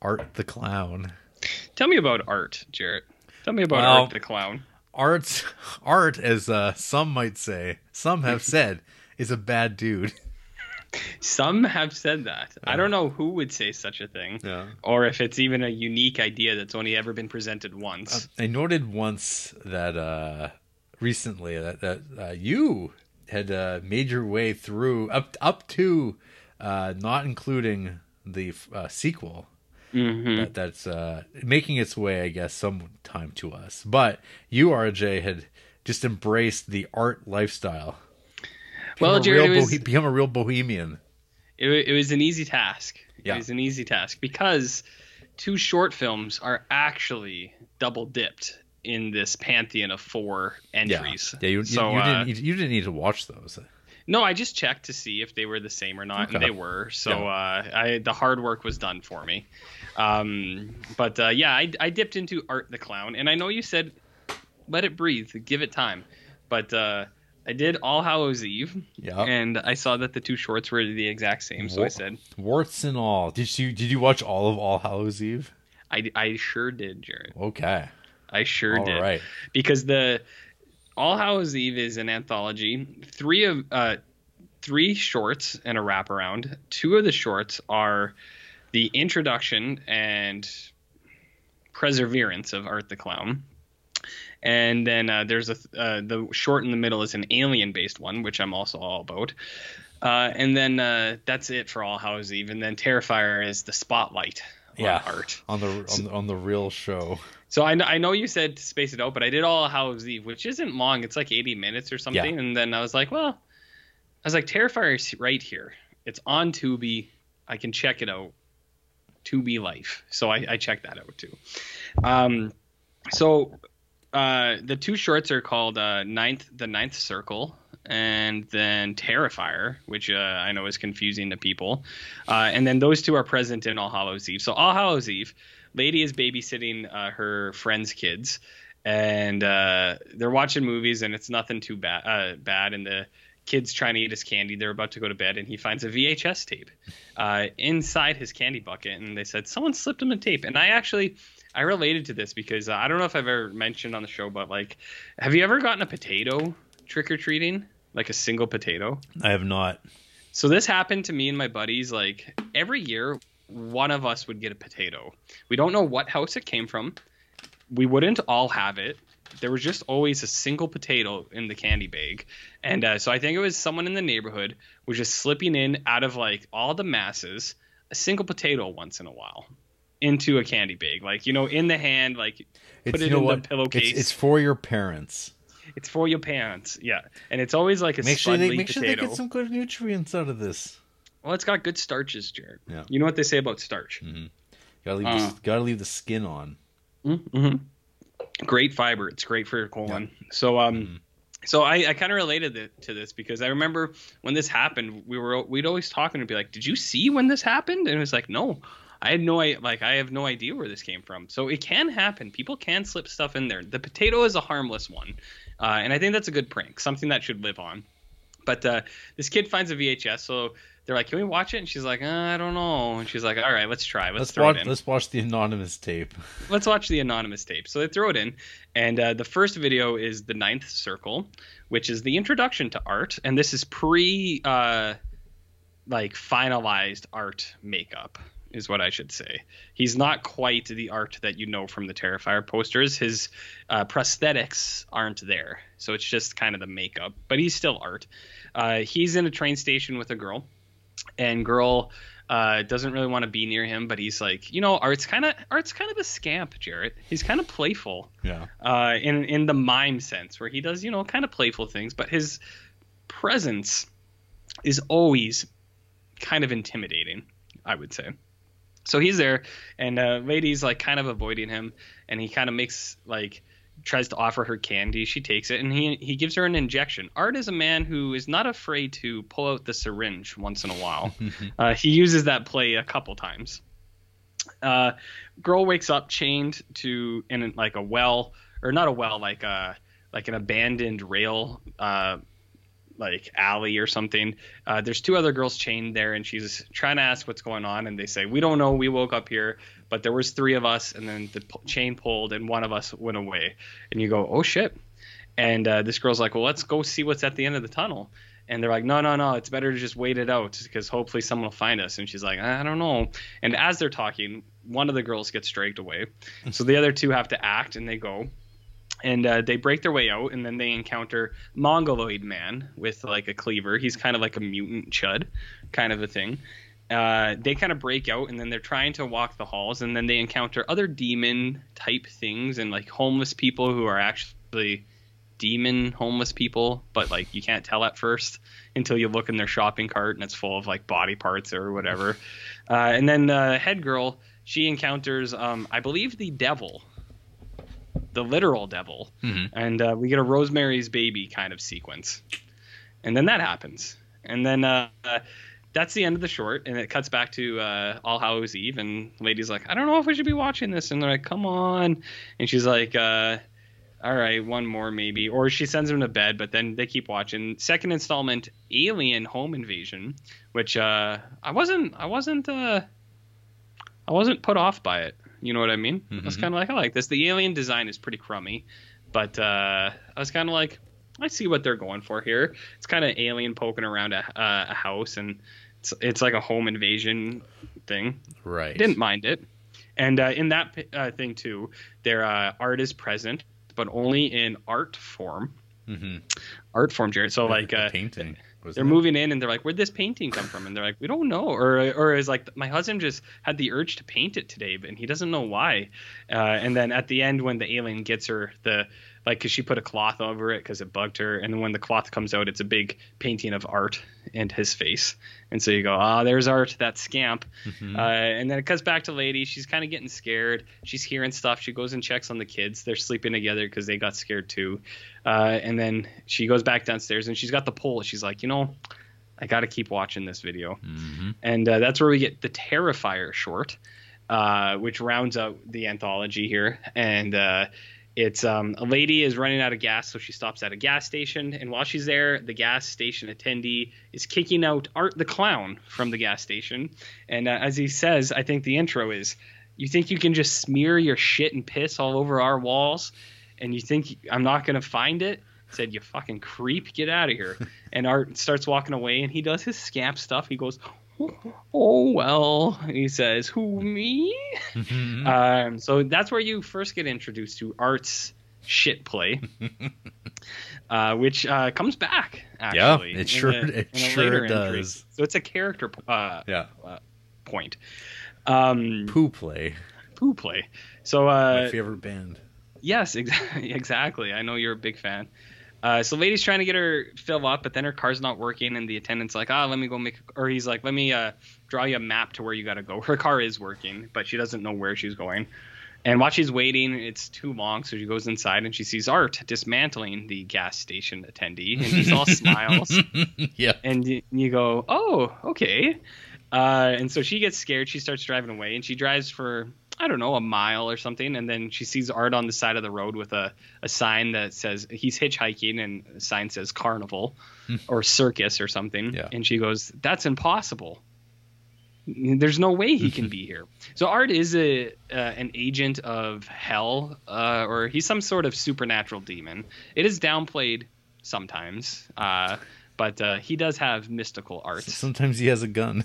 Art the Clown. Tell me about art, Jarrett. Tell me about Well- Art the Clown. Art, art, as uh, some might say, some have said, is a bad dude. Some have said that. I don't know who would say such a thing, Yeah. or if it's even a unique idea that's only ever been presented once. I noted once that uh, recently that that uh, you had uh, made your way through up up to uh, not including the uh, sequel. Hmm That, that's uh, making its way, I guess, sometime to us. But you, RJ, had just embraced the art lifestyle. Become Well, Jared, was- bohe- become a real bohemian. It, it was an easy task. Yeah. It was an easy task because two short films are actually double dipped in this pantheon of four entries. yeah. You, you, so, you uh, didn't need, you didn't need to watch those. No, I just checked to see if they were the same or not, and they were. So Yeah. uh, I the hard work was done for me. Um, but uh, yeah, I, I dipped into Art the Clown, and I know you said let it breathe, give it time, but uh, I did All Hallows Eve, Yeah. and I saw that the two shorts were the exact same. So I said Warts and all. Did you did you watch all of All Hallows Eve? I, I sure did, Jared. Okay. I sure All did. right. because the All Hallows Eve is an anthology. Three of uh, three shorts and a wraparound. Two of the shorts are the introduction and perseverance of Art the Clown. And then uh, there's a uh, the short in the middle is an alien based one, which I'm also all about. Uh, and then uh, that's it for All Hallows Eve. And then Terrifier is the spotlight on Yeah. art. On the on the, on the real show. So I, I know you said to space it out, but I did all Hallows Eve, which isn't long. It's like 80 minutes or something. Yeah. And then I was like, well, I was like, Terrifier is right here. It's on Tubi. I can check it out. Tubi Life. So I, I checked that out too. Um, so uh, the two shorts are called uh, Ninth, the Ninth Circle, and then Terrifier, which uh, I know is confusing to people. Uh, and then those two are present in All Hallows Eve. So All Hallows Eve, lady is babysitting uh, her friend's kids, and uh, they're watching movies, and it's nothing too bad. Uh, bad, and the kid's trying to eat his candy. They're about to go to bed, and he finds a VHS tape uh, inside his candy bucket, and they said someone slipped him a tape. And I actually. I related to this because uh, I don't know if I've ever mentioned on the show, but like, have you ever gotten a potato trick or treating? Like a single potato? I have not. So this happened to me and my buddies. Like every year, one of us would get a potato. We don't know what house it came from. We wouldn't all have it. There was just always a single potato in the candy bag, and uh, so I think it was someone in the neighborhood was just slipping in out of like all the masses a single potato once in a while into a candy bag, like you know, in the hand, like It's, put it in what? the pillowcase. It's, it's for your parents. It's for your parents, yeah, and it's always like a Make sure they make sure they get some good nutrients out of this. Well, it's got good starches, Jared. Yeah. You know what they say about starch? Gotta leave Uh. the, gotta leave the skin on. Mm-hmm. Great fiber. It's great for your colon. So um, so I, I kind of related it to this because I remember when this happened, we were we'd always talking and be like, "Did you see when this happened?" And it was like, "No." I had no I like I have no idea where this came from. So it can happen. People can slip stuff in there. The potato is a harmless one, uh, and I think that's a good prank, something that should live on. But uh, this kid finds a VHS, so they're like, "Can we watch it?" And she's like, uh, "I don't know." And she's like, "All right, let's try. Let's, Let's throw watch it in." let's watch the anonymous tape. let's watch the anonymous tape. So they throw it in, and uh, the first video is the ninth circle, which is the introduction to art, and this is pre, uh, like finalized art makeup. is what I should say. He's not quite the art that you know from the Terrifier posters. His uh, prosthetics aren't there, so it's just kind of the makeup. But he's still art. Uh, he's in a train station with a girl, and girl uh, doesn't really want to be near him, but he's like, you know, Art's kind of Art's kind of a scamp, Jarrett. He's kind of playful. Yeah. Uh, in in the mime sense, where he does, you know, kind of playful things, but his presence is always kind of intimidating, I would say. So he's there, and uh, lady's like kind of avoiding him, and he kind of makes like tries to offer her candy. She takes it, and he he gives her an injection. Art is a man who is not afraid to pull out the syringe once in a while. uh, he uses that play a couple times. Uh, girl wakes up chained to in like a well, or not a well, like a like an abandoned rail. Uh, like alley or something. Uh, there's two other girls chained there, and she's trying to ask what's going on, and they say we don't know. We woke up here, but there was three of us, and then the chain pulled, and one of us went away. And you go, oh shit. And uh, this girl's like, well, let's go see what's at the end of the tunnel. And they're like, no, no, no, it's better to just wait it out because hopefully someone will find us. And she's like, I don't know. And as they're talking, one of the girls gets dragged away. so the other two have to act, and they go and uh, they break their way out and then they encounter mongoloid man with like a cleaver he's kind of like a mutant chud kind of a thing uh, they kind of break out and then they're trying to walk the halls and then they encounter other demon type things and like homeless people who are actually demon homeless people but like you can't tell at first until you look in their shopping cart and it's full of like body parts or whatever. Uh, and then uh, head girl she encounters um, i believe the devil the literal devil, Mhm. and uh, we get a Rosemary's Baby kind of sequence, and then that happens, and then uh, that's the end of the short, and it cuts back to uh, All Hallows Eve, and lady's like, I don't know if we should be watching this, and they're like, Come on, and she's like, uh, All right, one more maybe, or she sends them to bed, but then they keep watching. Second installment, Alien Home Invasion, which uh, I wasn't, I wasn't, uh, I wasn't put off by it. You know what I mean? I was Mhm. kind of like, I like this. The alien design is pretty crummy, but uh, I was kind of like, I see what they're going for here. It's kind of alien poking around a, uh, a house, and it's it's like a home invasion thing. Right. Didn't mind it, and uh, in that uh, thing too, their uh, art is present, but only in art form. Mm-hmm. Art form, Jared. So like, uh, painting. they're it? moving in and they're like, "Where'd this painting come from?" And they're like, "We don't know." Or or is like, "My husband just had the urge to paint it today, but he doesn't know why." Uh, and then at the end, when the alien gets her the like, cause she put a cloth over it because it bugged her, and then when the cloth comes out, it's a big painting of art and his face. And so you go, "Ah, there's art, that scamp." Mhm. Uh, and then it cuts back to Lady. She's kind of getting scared. She's hearing stuff. She goes and checks on the kids. They're sleeping together because they got scared too. Uh, and then she goes back downstairs and she's got the pole. She's like, you know, I got to keep watching this video. Mhm. And uh, that's where we get the Terrifier short, uh, which rounds out the anthology here. And uh, it's um, a lady is running out of gas, so she stops at a gas station. And while she's there, the gas station attendee is kicking out Art the Clown from the gas station. And uh, as he says, I think the intro is, "You think you can just smear your shit and piss all over our walls, and you think I'm not gonna find it?" Said you fucking creep, get out of here. and Art starts walking away, and he does his scamp stuff. He goes, "Oh well," he says, "Who me?" Mhm. Um, so that's where you first get introduced to Art's shit play, uh, which uh, comes back. Yeah, it sure- a- it sure later entry. does. So it's a character uh, yeah. point. Um, Poo play. poo play. So My uh, favorite band. yes, exactly. Exactly. I know you're a big fan. Uh, so lady's trying to get her fill up, but then her car's not working, and the attendant's like, "Ah, let me go make," or he's like, "Let me uh, draw you a map to where you got to go." Her car is working, but she doesn't know where she's going. And while she's waiting, it's too long, so she goes inside and she sees Art dismantling the gas station attendee, and he's all smiles. yeah. And y- you go, "Oh, okay." Uh, and so she gets scared. She starts driving away, and she drives for I don't know a mile or something, and then she sees Art on the side of the road with a, a sign that says he's hitchhiking, and the sign says carnival or circus or something. Yeah. And she goes, "That's impossible. There's no way he can be here." So Art is a uh, an agent of hell, uh, or he's some sort of supernatural demon. It is downplayed sometimes, uh, but uh, he does have mystical arts. Sometimes he has a gun.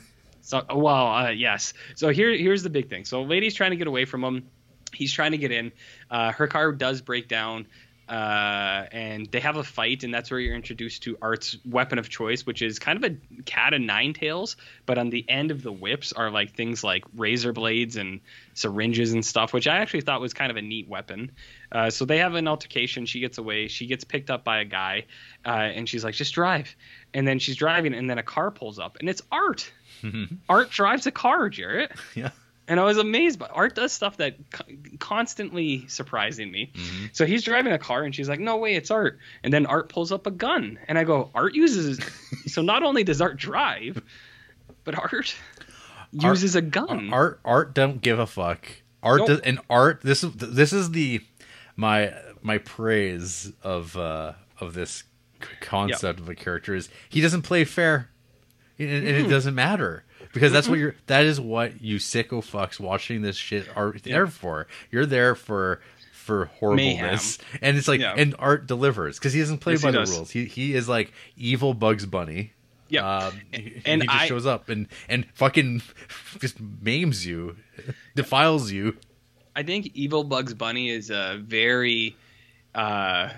So, well, uh, yes. So here, here's the big thing. So, lady's trying to get away from him. He's trying to get in. Uh, her car does break down, uh, and they have a fight, and that's where you're introduced to Art's weapon of choice, which is kind of a cat of nine tails, but on the end of the whips are like things like razor blades and syringes and stuff, which I actually thought was kind of a neat weapon. Uh, so they have an altercation. She gets away. She gets picked up by a guy, uh, and she's like, "Just drive." And then she's driving, and then a car pulls up, and it's Art. Art drives a car, Jarrett. Yeah. And I was amazed, but Art does stuff that constantly surprising me. So he's driving a car, and she's like, "No way, it's Art." And then Art pulls up a gun, and I go, "Art uses." so not only does Art drive, but Art uses a gun. Art art don't give a fuck. Art Nope. does, and art this is this is the my my praise of uh of this concept of a character is he doesn't play fair. And, and Mm-hmm. it doesn't matter. Because that's what you're that is what you sicko fucks watching this shit are there for. You're there for for horribleness. And it's like Yeah. and art delivers because he doesn't play Yes, by the does. rules. He he is like evil Bugs Bunny. Yeah. Um, and And he just I- shows up and and fucking just maims you, defiles you. I think Evil Bugs Bunny is a very, uh,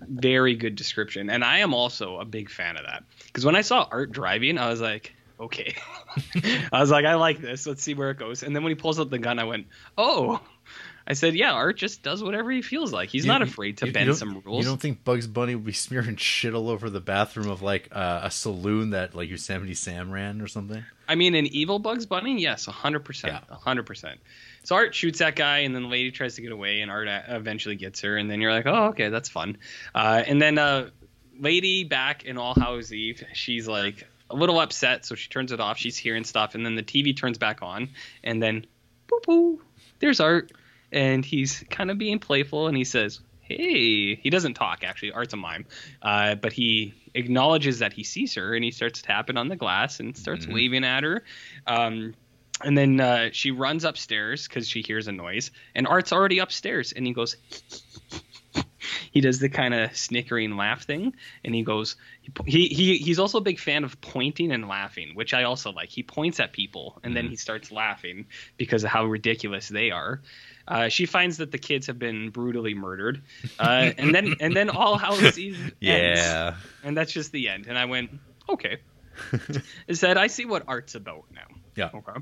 very good description, and I am also a big fan of that. Because when I saw Art driving, I was like, okay, I was like, I like this. Let's see where it goes. And then when he pulls out the gun, I went, oh. I said, yeah, Art just does whatever he feels like. He's You- not afraid to you- you bend don't- some rules. You don't think Bugs Bunny would be smearing shit all over the bathroom of like uh, a saloon that like Yosemite Sam ran or something? I mean, an evil Bugs Bunny, yes, hundred percent, Yeah. hundred percent. So Art shoots that guy, and then the lady tries to get away, and Art eventually gets her, and then you're like, oh, okay, that's fun. Uh, and then uh, lady back in All Hallows Eve, she's like a little upset, so she turns it off. She's hearing stuff, and then the TV turns back on, and then, boo boo, there's Art, and he's kind of being playful, and he says. Hey, he doesn't talk actually. Art's a mime, uh, but he acknowledges that he sees her and he starts tapping on the glass and starts waving at her. Um, and then uh, she runs upstairs because she hears a noise, and Art's already upstairs, and he goes. he does the kind of snickering laugh thing, and he goes. He, he he's also a big fan of pointing and laughing, which I also like. He points at people, and then he starts laughing because of how ridiculous they are. Uh, she finds that the kids have been brutally murdered, uh, and then and then all ends Yeah. and that's just the end. And I went, okay. Is that I see what art's about now. Yeah. Okay.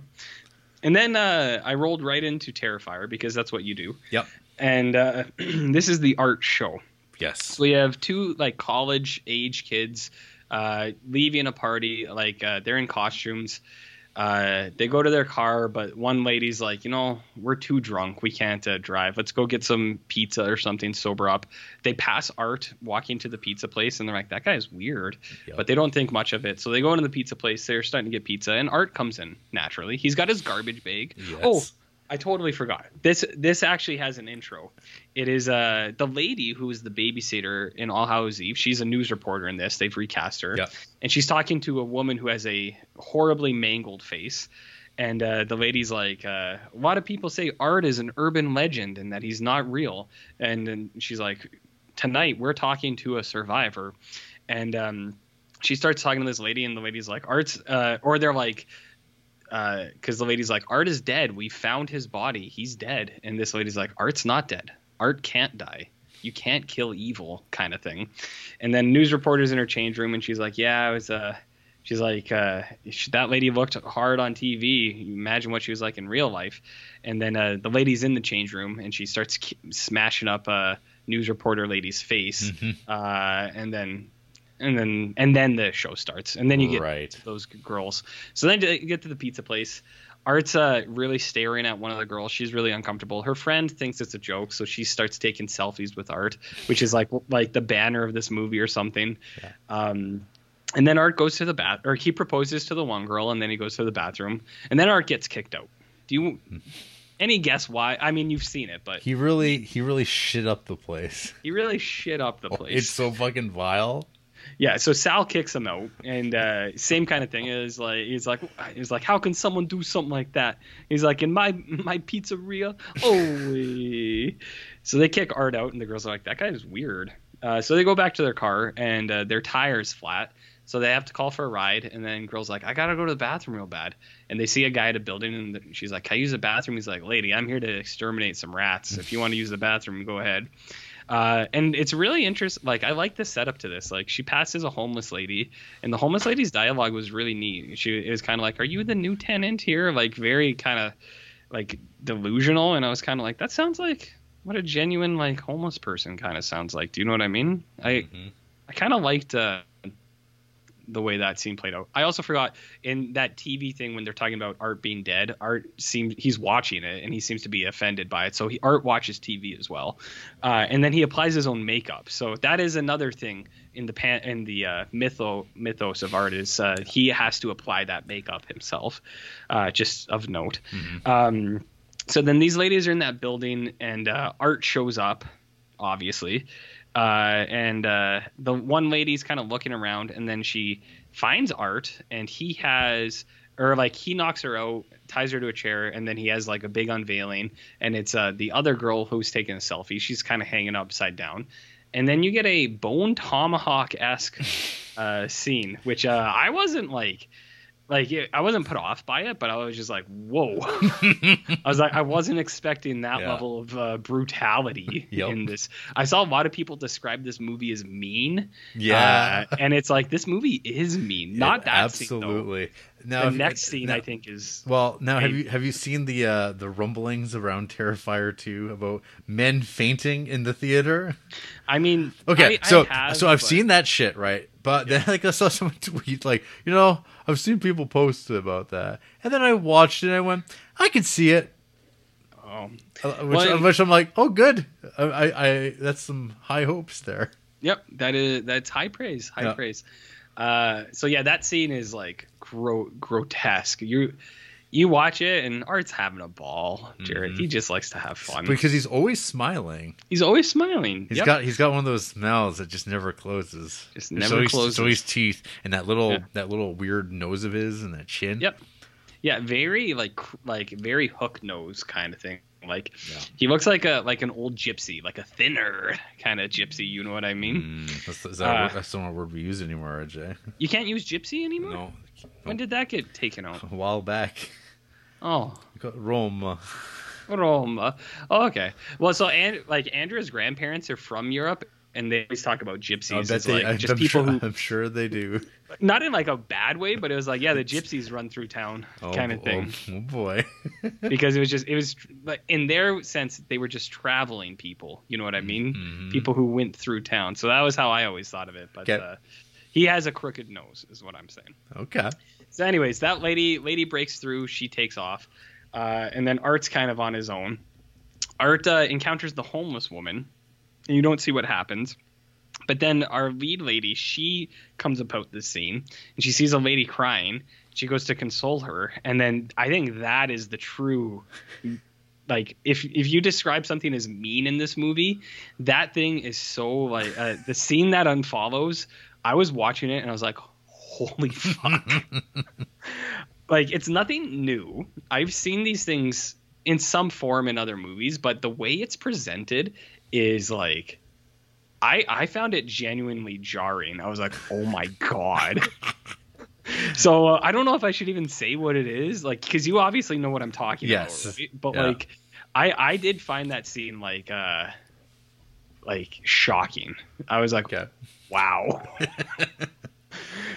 And then uh, I rolled right into Terrifier because that's what you do. Yep. And uh, this is the art show. Yes. So we have two like college age kids uh, leaving a party. Like uh, they're in costumes. Uh, they go to their car, but one lady's like, you know, we're too drunk. We can't uh, drive. Let's go get some pizza or something, sober up. They pass Art walking to the pizza place, and they're like, that guy's weird. Yep. But they don't think much of it. So they go into the pizza place. They're starting to get pizza, and Art comes in naturally. He's got his garbage bag. Yes. Oh, I totally forgot. This this actually has an intro. It is uh the lady who is the babysitter in All Hallows Eve. She's a news reporter in this. They've recast her, Yep. and she's talking to a woman who has a horribly mangled face. And uh, the lady's like, uh, a lot of people say art is an urban legend and that he's not real. And then she's like, tonight we're talking to a survivor, and um, she starts talking to this lady, and the lady's like, art's, uh, or they're like, because the lady's like, Art is dead. We found his body. He's dead. And this lady's like, Art's not dead. Art can't die. You can't kill evil, kind of thing. And then news reporters in her change room, and she's like, Yeah, I was. Uh, she's like, uh, that lady looked hard on TV. You imagine what she was like in real life. And then uh, the lady's in the change room, and she starts smashing up a news reporter lady's face. Uh, and then. And then and then the show starts, and then you get Right. those girls. So then you get to the pizza place. Art's uh, really staring at one of the girls. She's really uncomfortable. Her friend thinks it's a joke, so she starts taking selfies with Art, which is like like the banner of this movie or something. Um, and then Art goes to the bath, or he proposes to the one girl, and then he goes to the bathroom, and then Art gets kicked out. Do you any guess why? I mean, you've seen it, but He really he really shit up the place. he really shit up the place. It's so fucking vile. Yeah, so Sal kicks him out, and uh, same kind of thing is like he's like he's like, how can someone do something like that? He's like, in my my pizzeria, oh. so they kick Art out, and the girls are like, that guy is weird. Uh, so they go back to their car, and uh, their tire's flat. So they have to call for a ride, and then girl's like, "I gotta go to the bathroom real bad." And they see a guy at a building, and she's like, "Can I use the bathroom?" He's like, "Lady, I'm here to exterminate some rats. If you want to use the bathroom, go ahead." Uh, and it's really interesting. Like, I like the setup to this. Like, she passes a homeless lady, and the homeless lady's dialogue was really neat. She it was kind of like, "Are you the new tenant here?" Like, very kind of like delusional. And I was kind of like, "That sounds like what a genuine like homeless person kind of sounds like." Do you know what I mean? I Mhm. I kind of liked uh, the way that scene played out. I also forgot in that TV thing when they're talking about Art being dead. Art seems he's watching it and he seems to be offended by it. So he, Art watches TV as well, uh, and then he applies his own makeup. So that is another thing in the pan, in the uh, mytho mythos of Art is uh, he has to apply that makeup himself. Uh, just of note. Um, so then these ladies are in that building and uh, Art shows up, obviously uh, and uh, the one lady's kind of looking around, and then she finds Art, and he has, or like he knocks her out, ties her to a chair, and then he has like a big unveiling, and it's uh, the other girl who's taking a selfie. She's kind of hanging upside down, and then you get a bone tomahawk esque uh, scene, which uh, I wasn't like. Like it, I wasn't put off by it, but I was just like, "Whoa!" I was like, I wasn't expecting that Yeah. level of uh, brutality Yep. in this. I saw a lot of people describe this movie as mean. Yeah. Uh, and it's like this movie is mean. Not It- that scene, absolutely. now, The next scene, now- I think, is Well, now have you have you seen the uh, the rumblings around Terrifier 2 about men fainting in the theater? I mean, Okay, I- I so have, so I've but- seen that shit, right? But then like I saw someone tweet like, you know, I've seen people post about that, and then I watched it and I went, I could see it, Oh, uh, which, Well, which I'm like, oh, good. I, I, I that's some high hopes there. Yep, that is that's high praise, high Yeah. praise. Uh, so yeah, that scene is like gro- grotesque. You you watch it and Art's having a ball. Jared, Mhm. he just likes to have fun. Because he's always smiling. He's always smiling. He's Yep. got he's got one of those mouths that just never closes. Just There's never always, closes. There's always teeth and that little Yeah. that little weird nose of his and that chin. Yep. yeah, very like like very hook nose kind of thing. Like Yeah. he looks like a like an old gypsy, like a thinner kind of gypsy. You know what I mean? Mm, that's, is that Uh, a word, that's not a word we use anymore, RJ. You can't use gypsy anymore. No, When did that get taken out? a while back. Oh, got Rome. Roma. Oh, okay. Well, so and like Andrea's grandparents are from Europe, and they always talk about gypsies I bet as they. like I'm, people sure, who, I'm sure they do. not in like a bad way, but it was like, yeah, the gypsies run through town Oh, kind of oh, thing. Oh, boy. because it was just it was like in their sense they were just traveling people. You know what I mean? Mhm. People who went through town. So that was how I always thought of it. But Okay. uh, he has a crooked nose, is what I'm saying. Okay. So, anyways, that lady lady breaks through. She takes off, uh, and then Art's kind of on his own. Art uh, encounters the homeless woman, and you don't see what happens. But then our lead lady, she comes about this scene, and she sees a lady crying. She goes to console her, and then I think that is the true. Like if if you describe something as mean in this movie, that thing is so like uh, the scene that unfollows. I was watching it and I was like, "Holy fuck!" like it's nothing new. I've seen these things in some form in other movies, but the way it's presented is like I I found it genuinely jarring. I was like, "Oh my god." so uh, I don't know if I should even say what it is, like cuz you obviously know what I'm talking Yes. about, right? But Yeah. like I I did find that scene like uh like shocking. I was like, Okay. Wow.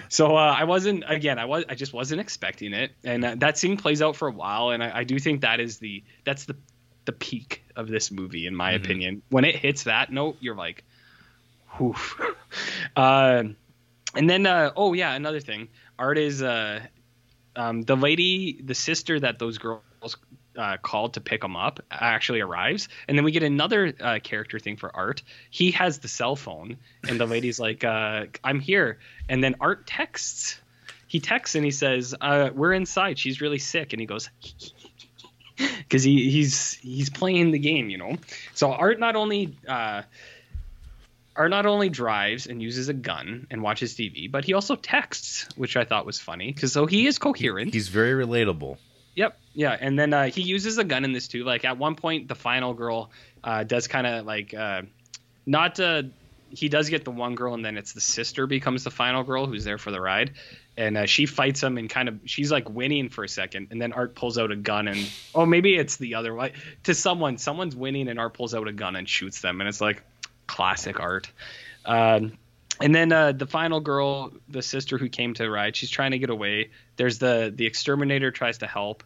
so uh, I wasn't again. I was I just wasn't expecting it, and uh, that scene plays out for a while, and I, I do think that is the that's the the peak of this movie in my Mhm. opinion. When it hits that note, you're like, whew. uh, and then uh, oh yeah, another thing. Art is uh, um, the lady, the sister that those girls uh, called to pick him up actually arrives, and then we get another uh, character thing for Art. He has the cell phone, and the lady's like, uh, "I'm here," and then Art texts. He texts and he says, uh, "We're inside. She's really sick," and he goes. Because he, he's he's playing the game, you know. So Art not only uh, Art not only drives and uses a gun and watches TV, but he also texts, which I thought was funny. Because so he is coherent. He's very relatable. Yep. Yeah. And then uh, he uses a gun in this too. Like at one point, the final girl uh, does kind of like uh, not. Uh, he does get the one girl, and then it's the sister becomes the final girl who's there for the ride, and uh, she fights him and kind of she's like winning for a second, and then Art pulls out a gun and oh maybe it's the other way to someone someone's winning and Art pulls out a gun and shoots them, and it's like classic Art. Um, and then uh, the final girl, the sister who came to ride, she's trying to get away. There's the the exterminator tries to help.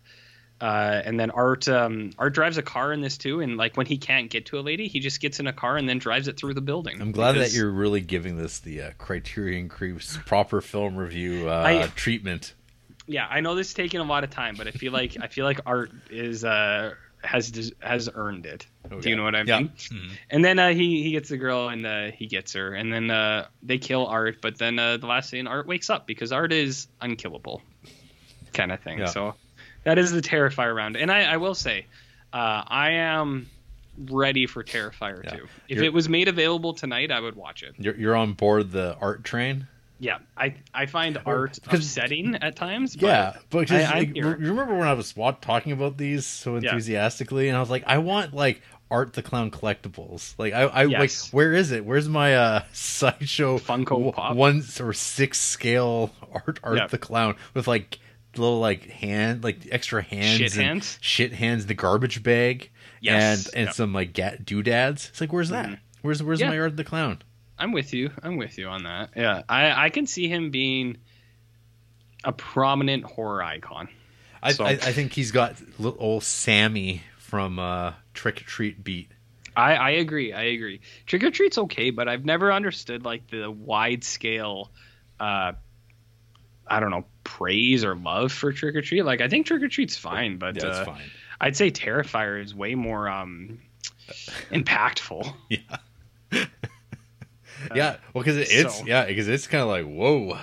Uh, and then Art um, Art drives a car in this too, and like when he can't get to a lady, he just gets in a car and then drives it through the building. I'm glad Because- that you're really giving this the uh, Criterion Creeps proper film review uh, I- treatment. Yeah, I know this is taking a lot of time, but I feel like I feel like Art is uh has has earned it. Do you know what I Yeah. mean? Mhm. And then uh, he he gets the girl and uh, he gets her, and then uh, they kill Art. But then uh, the last scene, Art wakes up because Art is unkillable, kind of thing. Yeah. So that is the Terrifier round. And I, I will say, uh, I am ready for Terrifier Yeah. 2. If You're- it was made available tonight, I would watch it. You're, you're on board the art train. Yeah, I I find art upsetting at times. But Yeah, but just, I- like, you remember when I was wa- talking about these so Yeah. enthusiastically, and I was like, I want like Art the Clown collectibles. Like, I, I like, where is it? Where's my uh sideshow Funko w- Pop? one or six scale Art Art Yeah. the Clown with like little like hand like extra hands, Shit hands? shit hands, the garbage bag, Yes. and and Yep. some like ga- doodads. It's like, where's that? Mhm. Where's where's Yeah. my Art the Clown? I'm with you. I'm with you on that. Yeah, I I can see him being a prominent horror icon. I, So- I I think he's got little old Sammy from uh, Trick or Treat beat. I, I agree. I agree. Trick or treat's okay, but I've never understood like the wide scale, uh, I don't know, praise or love for trick or treat. Like I think trick or treat's fine, but Yeah, uh, fine. I'd say Terrifier is way more um impactful. Yeah. yeah, well, because it's so- yeah, because it's kind of like whoa,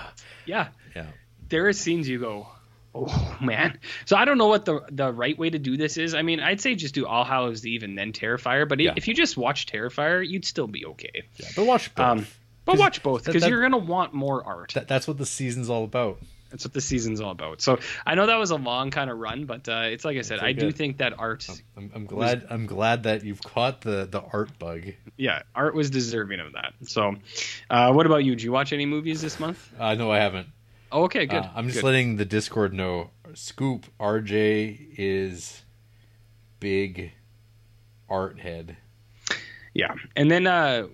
Yeah, yeah, there are scenes you go, oh man. So I don't know what the the right way to do this is. I mean, I'd say just do All Hallows Eve and then Terrifier. But Yeah. if you just watch Terrifier, you'd still be okay. yeah. But watch both. Um, but watch both because you're gonna want more art. that, that's what the season's all about. That's what the season's all about. So I know that was a long kind of run, but uh, it's like I said, I do think that art, I'm, I'm glad. I'm glad that you've caught the the art bug. yeah, art was deserving of that. So, uh, what about you? Did you watch any movies this month? Uh, no, I haven't. Oh, okay, good. Uh, I'm just good. letting the Discord know. Scoop RJ is big art head. Yeah, and then uh,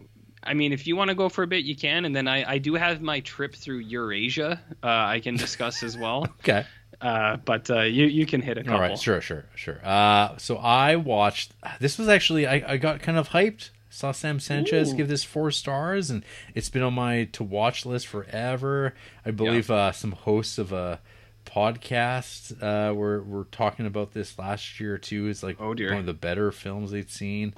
I mean, if you want to go for a bit, you can. And then I, I do have my trip through Eurasia. Uh, I can discuss as well. Okay. Uh, but uh, you you can hit a couple. All right, sure, sure, sure. Uh, so I watched. This was actually I, I got kind of hyped. Saw Sam Sanchez Ooh. give this four stars, and it's been on my to watch list forever. I believe uh, some hosts of a podcast uh, were were talking about this last year too. It's like Oh, dear. one of the better films they'd seen,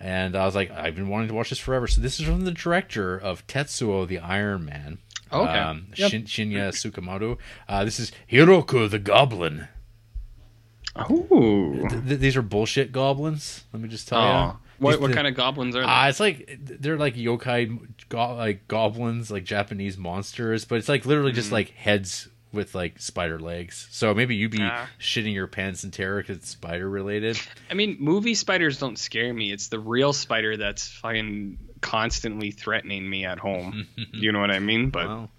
and I was like, I've been wanting to watch this forever. So this is from the director of Tetsuo the Iron Man. Okay. Um, Yep. Shin- Shinya Tsukamoto. Uh, this is Hiruko the Goblin. Ooh. Th- th- these are bullshit goblins. Let me just tell Oh. you. What what kind of goblins are they? Ah, it's like they're like yokai, go- like goblins, like Japanese monsters, but it's like literally Mm-hmm. just like heads with like spider legs. So maybe you'd be Ah. shitting your pants in terror because it's spider related. I mean, movie spiders don't scare me. It's the real spider that's fucking constantly threatening me at home. you know what I mean? But well,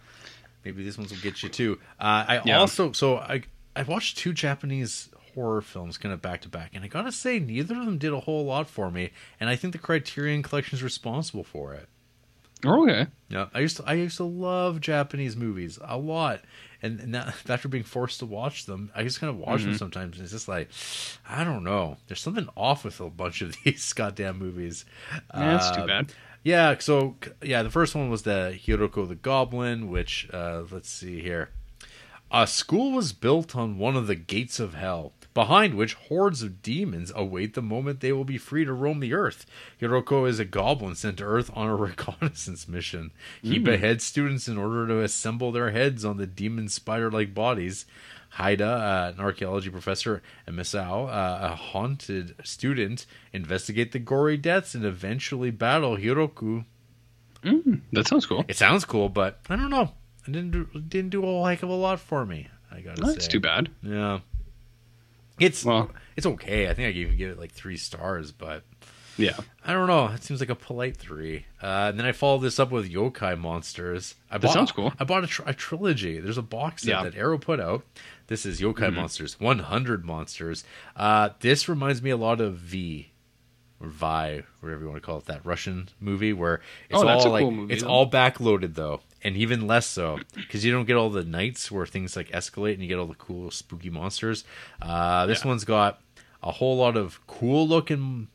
maybe these ones will get you too. Uh, I Yeah. also so I I watched two Japanese horror films kind of back to back, and I gotta say neither of them did a whole lot for me, and I think the Criterion Collection is responsible for it. okay. Yeah, I used to I used to love Japanese movies a lot, and, now, after being forced to watch them, I just kind of watch Mm-hmm. them sometimes. And it's just like, I don't know. There's something off with a bunch of these goddamn movies. Yeah, that's too Uh, bad. Yeah, so yeah, the first one was the Hiruko the Goblin, which uh, let's see here. A school was built on one of the gates of hell, behind which hordes of demons await the moment they will be free to roam the earth. Hiruko is a goblin sent to Earth on a reconnaissance mission. He beheads students in order to assemble their heads on the demon spider like bodies. Haida, uh, an archaeology professor, and Misao, uh, a haunted student, investigate the gory deaths and eventually battle Hiruko. That sounds cool. It sounds cool, but I don't know. It didn't do, didn't do a whole heck of a lot for me. I gotta That's say. too bad. Yeah, it's Well- it's okay. I think I even give it like three stars, but Yeah. I don't know. It seems like a polite three. Uh, and then I followed this up with Yokai Monsters. I That bought, sounds cool. I bought a, tr- a trilogy. There's a box set Yeah. Mm-hmm. that Arrow put out. This is Yokai Monsters, 100 Monsters. Uh, this reminds me a lot of V or Viy, whatever you want to call it, that Russian movie where it's Oh, all like cool movie, it's though. all backloaded though, and even less so because you don't get all the nights where things like escalate and you get all the cool spooky monsters. Uh, this Yeah. one's got a whole lot of cool looking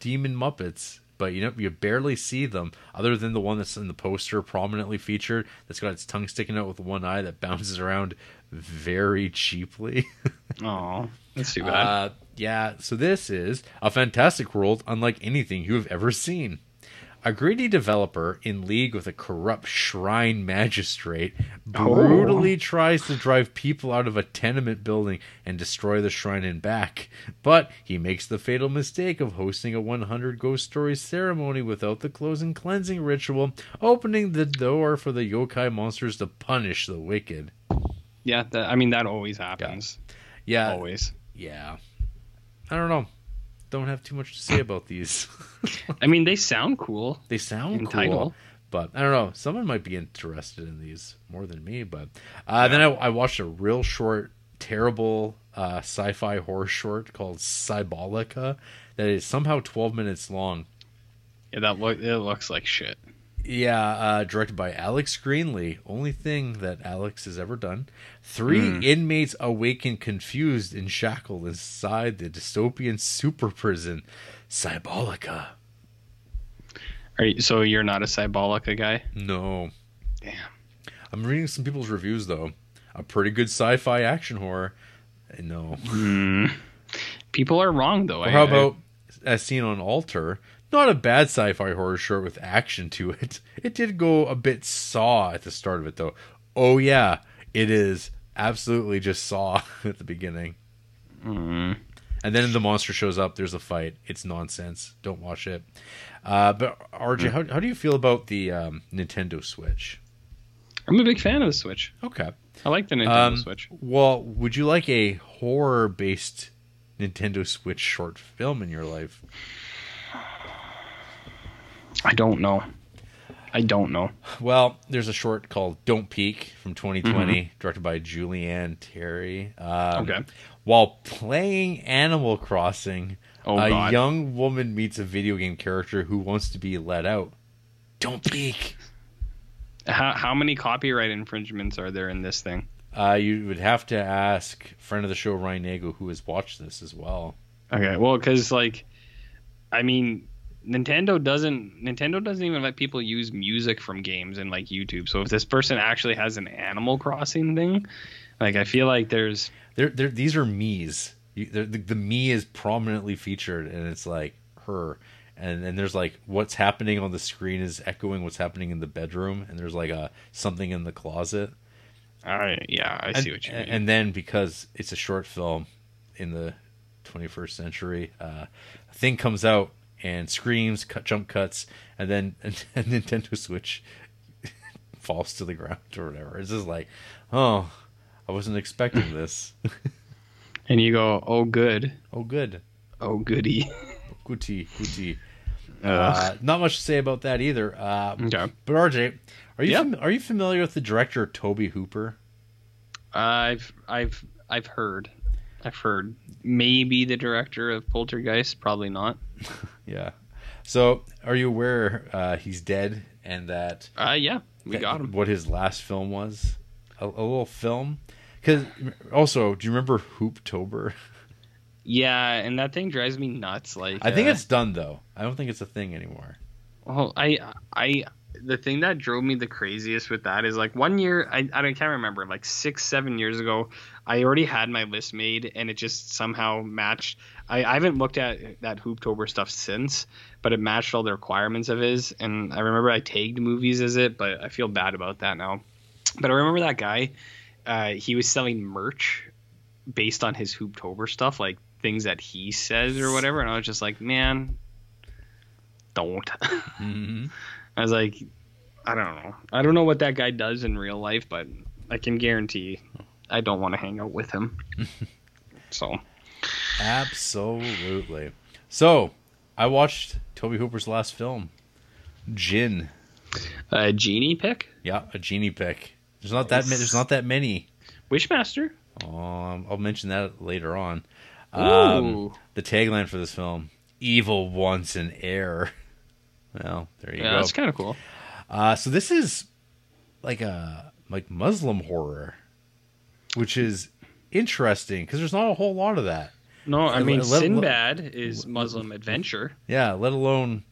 demon muppets but you know you barely see them other than the one that's in the poster prominently featured that's got its tongue sticking out with one eye that bounces around very cheaply Oh, that's too bad. uh, yeah so this is a fantastic world unlike anything you have ever seen a greedy developer in league with a corrupt shrine magistrate oh. brutally tries to drive people out of a tenement building and destroy the shrine and back. But he makes the fatal mistake of hosting a 100 ghost story ceremony without the closing cleansing ritual, opening the door for the yokai monsters to punish the wicked. yeah, that, I mean that always happens. Yeah, Always. yeah. I don't know. Don't have too much to say about these. I mean they sound cool. They sound cool, title. but I don't know. Someone might be interested in these more than me. But uh, then I, I watched a real short, terrible uh, sci-fi horror short called Cybolica that is somehow 12 minutes long. Yeah, that look it looks like shit. Yeah, uh, directed by Alex Greenlee. Only thing that Alex has ever done. Three inmates awaken confused and shackled inside the dystopian super prison, Cybolica. Are you, so you're not a Cybolica guy? No. Damn. I'm reading some people's reviews though. A pretty good sci-fi action horror. No. Hmm. People are wrong though. Or how I- about as seen on Alter? Not a bad sci-fi horror short with action to it. It did go a bit saw at the start of it though. Oh yeah, it is absolutely just saw at the beginning. Mm. And then the monster shows up. There's a fight. It's nonsense. Don't watch it. Uh, but RJ, how, how do you feel about the um, Nintendo Switch? I'm a big fan of the Switch. Okay. I like the Nintendo Um, Switch. Well, would you like a horror based Nintendo Switch short film in your life? I don't know. I don't know. Well, there's a short called Don't Peek from 2020, directed by Julianne Terry. Um, Mm-hmm. Okay. While playing Animal Crossing, Oh, a God. young woman meets a video game character who wants to be let out. Don't peek. How how many copyright infringements are there in this thing? Uh, you would have to ask friend of the show Ryan Nago, who has watched this as well. Okay, well, because like, I mean, Nintendo doesn't Nintendo doesn't even let people use music from games in like YouTube. So if this person actually has an Animal Crossing thing, like I feel like there's They're, they're, these are me's. The, the me is prominently featured, and it's like her. And then there's like what's happening on the screen is echoing what's happening in the bedroom, and there's like a something in the closet. all right, yeah, I and, see what you mean. And then because it's a short film in the 21st century, uh, a thing comes out and screams, cut, jump cuts, and then and, Nintendo Switch falls to the ground or whatever. It's just like, oh, I wasn't expecting this. and you go, oh good, oh, good. oh goody. Goody, goody. Uh, not much to say about that either. Uh, okay, but RJ, are you Yep. fam- are you familiar with the director Tobe Hooper? I've I've I've heard, I've heard maybe the director of Poltergeist, probably not. Yeah. So, are you aware uh, he's dead and that Uh, yeah, we got him. What his last film was? A, a little film. Because also, do you remember Hooptober? Yeah, and that thing drives me nuts. Like I think uh, it's done though. I don't think it's a thing anymore. Well, I, I, the thing that drove me the craziest with that is like one year, I, I can't remember, like six, seven years ago, I already had my list made and it just somehow matched. I, I haven't looked at that Hooptober stuff since, but it matched all the requirements of his. And I remember I tagged movies as it, but I feel bad about that now. But I remember that guy, uh, he was selling merch based on his Hooptober stuff, like things that he says or whatever. And I was just like, man, don't. Mm-hmm. I was like, I don't know. I don't know what that guy does in real life, but I can guarantee I don't want to hang out with him. so, Absolutely. So, I watched Tobe Hooper's last film, Djinn. A genie pick? Yeah, a genie pick. There's not that. ma- There's not that many. Wishmaster? Um, I'll mention that later on. Ooh. Um, the tagline for this film: "Evil wants an heir." Well, there you Yeah, go. that's kind of cool. Uh, so this is like a like Muslim horror, which is interesting because there's not a whole lot of that. No, I mean let- let- Sinbad is Muslim adventure. Yeah, let alone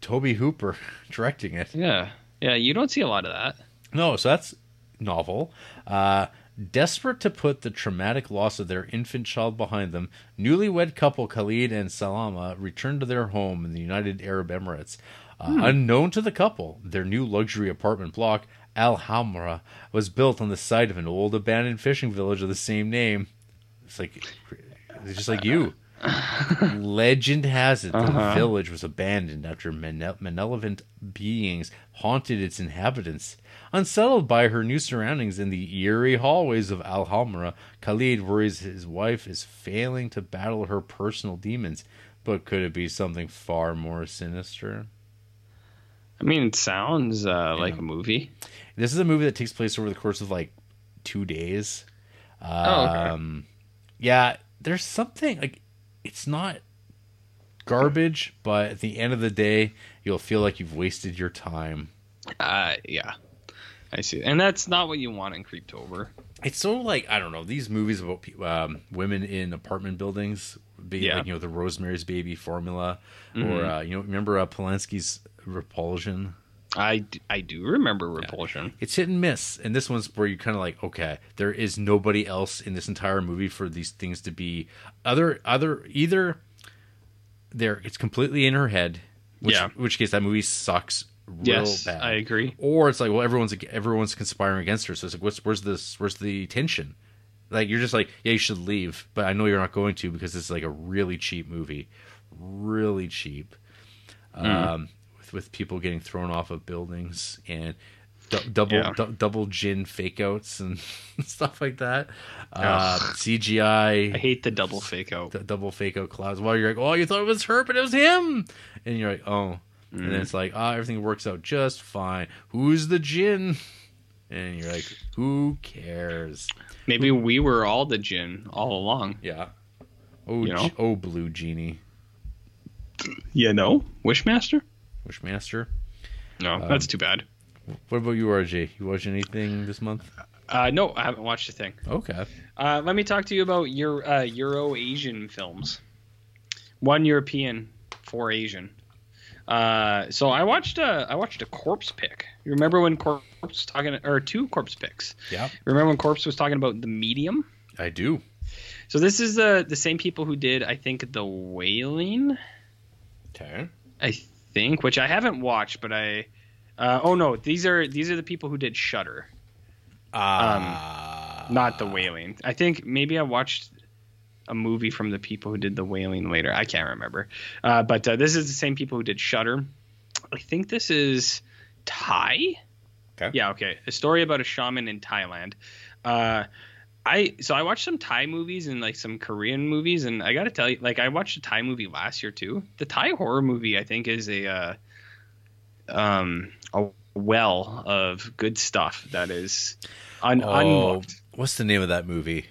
Tobe Hooper directing it. Yeah, yeah, you don't see a lot of that. No, so that's novel. Uh, desperate to put the traumatic loss of their infant child behind them, newlywed couple Khalid and Salama return to their home in the United Arab Emirates. Uh, Unknown to the couple, their new luxury apartment block, Al Hamra, was built on the site of an old abandoned fishing village of the same name. It's like, it's just like you. Legend has it that the Uh-huh. village was abandoned after malevolent beings haunted its inhabitants. Unsettled by her new surroundings in the eerie hallways of Al Hamra, Khalid worries his wife is failing to battle her personal demons. But could it be something far more sinister? I mean, it sounds uh, like a movie. This is a movie that takes place over the course of like two days. Oh, okay. Um, yeah, there's something like it's not garbage, but at the end of the day, you'll feel like you've wasted your time. Uh, yeah, I see, and that's not what you want in Creeptober. It's so like I don't know these movies about um, women in apartment buildings, be Yeah. like you know the Rosemary's Baby formula, Mhm. or uh, you know remember uh, Polanski's Repulsion. I, I do remember Repulsion. It's hit and miss, and this one's where you're kind of like, okay, there is nobody else in this entire movie for these things to be other other either. There, it's completely in her head. Which, Yeah. which case that movie sucks real Yes, bad. I agree. Or it's like, well, everyone's everyone's conspiring against her. So it's like, what's where's this? Where's the tension? Like you're just like, yeah, you should leave, but I know you're not going to because it's like a really cheap movie, really cheap, Hmm. um, with people getting thrown off of buildings and du- double Yeah. du- double djinn fake outs and stuff like that. Uh, CGI I hate the double fake out. d- double fake out clouds. While you're like, oh, you thought it was her, but it was him, and you're like, oh, and Mm. then it's like, ah, everything works out just fine. Who's the djinn? And you're like, who cares? Maybe we were all the djinn all along. Yeah. Oh, You know? Oh, blue genie, You know, Wishmaster. Wishmaster. No, Um, that's too bad. What about you, RJ? You watch anything this month? Uh, no, I haven't watched a thing. Okay. Uh, let me talk to you about your uh, Euro Asian films. One European, four Asian. Uh, so I watched a I watched a corpse pick. You remember when corpse was talking or two corpse picks? Yeah, Remember when corpse was talking about the medium? I do. So this is the the same people who did I think the Wailing. Okay. I think, which I haven't watched, but I. Uh, oh no, these are these are the people who did Shutter, Uh, not the Wailing. I think maybe I watched a movie from the people who did the Wailing later. I can't remember, uh, but uh, this is the same people who did Shutter. I think this is Thai. Okay. Yeah. Okay. A story about a shaman in Thailand. I so I watched some Thai movies and like some Korean movies, and I got to tell you, like I watched a Thai movie last year too. The Thai horror movie, I think, is a uh, um a well of good stuff that is un- Oh, unlooked. what's the name of that movie?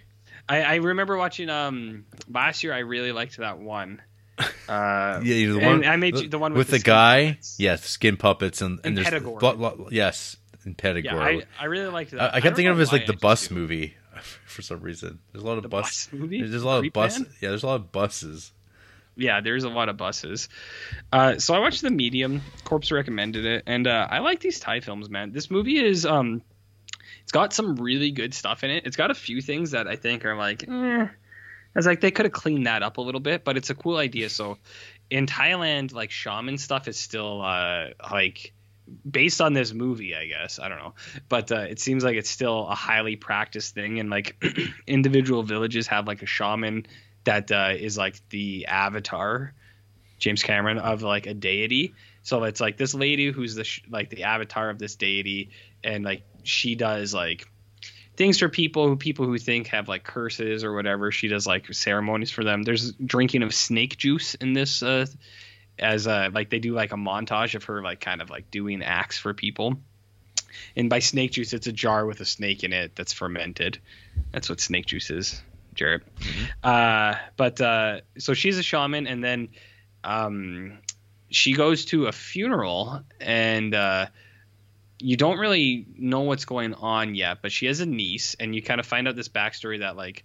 I, I remember watching um last year. I really liked that one. Uh, Yeah, the and one I made you the one with, with the, skin guy. puppets. Yes, skin puppets and and, And there's lo- lo- yes, and Pedagore. Yeah, I, I really liked that. I, I kept don't thinking of it as like the I bus movie for some reason. There's a lot of The bus. bus. There's a lot of Creep bus. Van? Yeah, there's a lot of buses. yeah, there's a lot of buses. Uh, so I watched the Medium. Corpse recommended it, and uh, I like these Thai films, man. This movie is um, it's got some really good stuff in it. It's got a few things that I think are like, eh. I was like, they could have cleaned that up a little bit, but it's a cool idea. So in Thailand, like shaman stuff is still uh, like based on this movie, I guess. I don't know, but uh, it seems like it's still a highly practiced thing, and like individual villages have like a shaman that uh, is like the avatar, James Cameron of like a deity. So it's like this lady who's the sh- like the avatar of this deity, and like she does like things for people who people who think have like curses or whatever. She does like ceremonies for them. There's drinking of snake juice in this uh, as uh like they do like a montage of her like kind of like doing acts for people. And by snake juice, it's a jar with a snake in it that's fermented. That's what snake juice is, Jared. Uh, but uh, so she's a shaman, and then um, she goes to a funeral, and uh, you don't really know what's going on yet. But she has a niece, and you kind of find out this backstory that like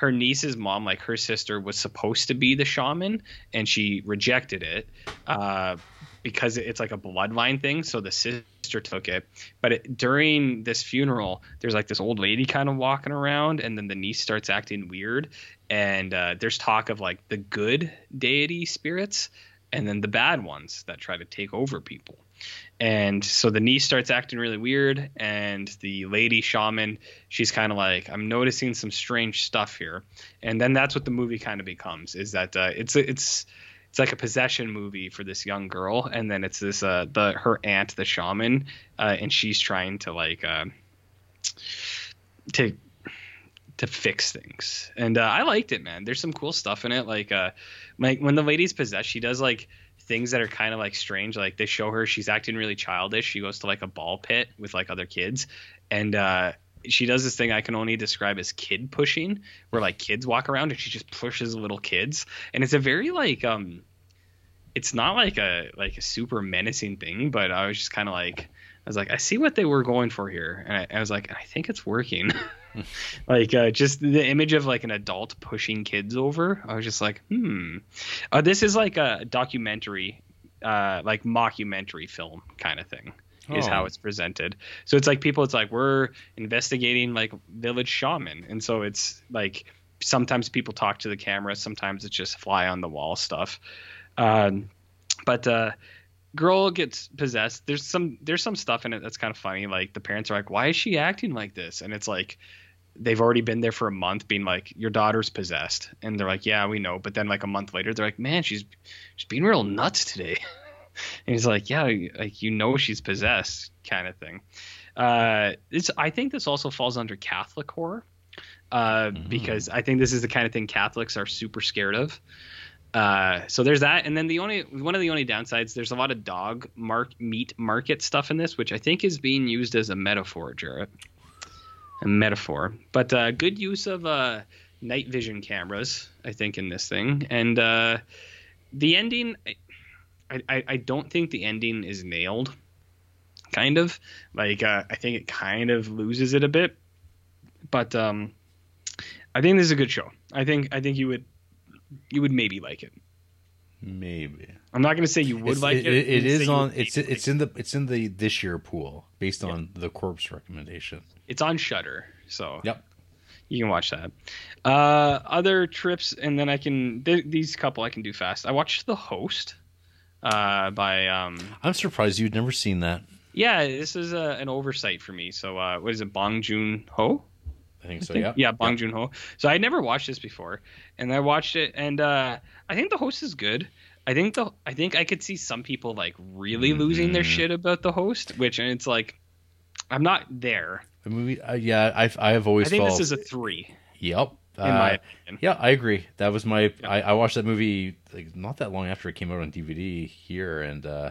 her niece's mom, like her sister, was supposed to be the shaman, and she rejected it uh, because it's like a bloodline thing. So the sister took it. But it, during this funeral, there's like this old lady kind of walking around, and then the niece starts acting weird. And uh, there's talk of like the good deity spirits, and then the bad ones that try to take over people. And so the niece starts acting really weird, and the lady shaman, she's kind of like, I'm noticing some strange stuff here. And then that's what the movie kind of becomes is that uh, it's it's it's like a possession movie for this young girl, and then it's this uh the her aunt the shaman, uh, and she's trying to like uh, to to fix things. And uh, I liked it, man. There's some cool stuff in it. Like uh, like when the lady's possessed, she does like things that are kind of like strange. Like they show her she's acting really childish. She goes to like a ball pit with like other kids, and uh, she does this thing I can only describe as kid pushing, where like kids walk around and she just pushes little kids, and it's a very like um, it's not like a like a super menacing thing, but I was just kind of like. I was like, I see what they were going for here, and I, I was like, I think it's working. like uh, just the image of like an adult pushing kids over. I was just like, hmm. Uh, this is like a documentary, uh, like mockumentary film kind of thing. Is Oh. how it's presented. So it's like people. It's like we're investigating like village shaman, and so it's like sometimes people talk to the camera, sometimes it's just fly on the wall stuff. Um, but uh, girl gets possessed. There's some there's some stuff in it that's kind of funny. Like the parents are like, why is she acting like this? And it's like they've already been there for a month being like your daughter's possessed and they're like yeah we know but then like a month later they're like man she's she's being real nuts today and he's like yeah like you know she's possessed kind of thing uh it's i think this also falls under catholic horror uh because i think this is the kind of thing catholics are super scared of uh, so there's that, and then the only one of the only downsides there's a lot of dog mark meat market stuff in this, which I think is being used as a metaphor, Jarrett. A metaphor, but uh, good use of uh, night vision cameras, I think, in this thing, and uh, the ending. I, I I don't think the ending is nailed. Kind of like uh, I think it kind of loses it a bit, but um, I think this is a good show. I think I think you would you would maybe like it. Maybe I'm not going to say you would It's- like it. it, it is on. It's it's in the it's in the this year pool based on the corpse recommendation. it's on Shudder, so Yep. you can watch that. Uh, other trips, and then I can th- these couple I can do fast. I watched The Host, uh, by um, I'm surprised you'd never seen that. yeah, this is a, an oversight for me. So uh, what is it, Bong Joon Ho? I think so. Yeah. yeah, Bong Joon Ho. So I never watched this before, and I watched it, and uh, I think the host is good. I think the I think I could see some people like really losing their Mhm. shit about the host, which and it's like I'm not there. The movie. Uh, yeah, I've I have always I think felt. this is a three Yep. in my Uh, opinion. yeah, I agree. That was my. Yeah. I, I watched that movie like not that long after it came out on DVD here, and uh,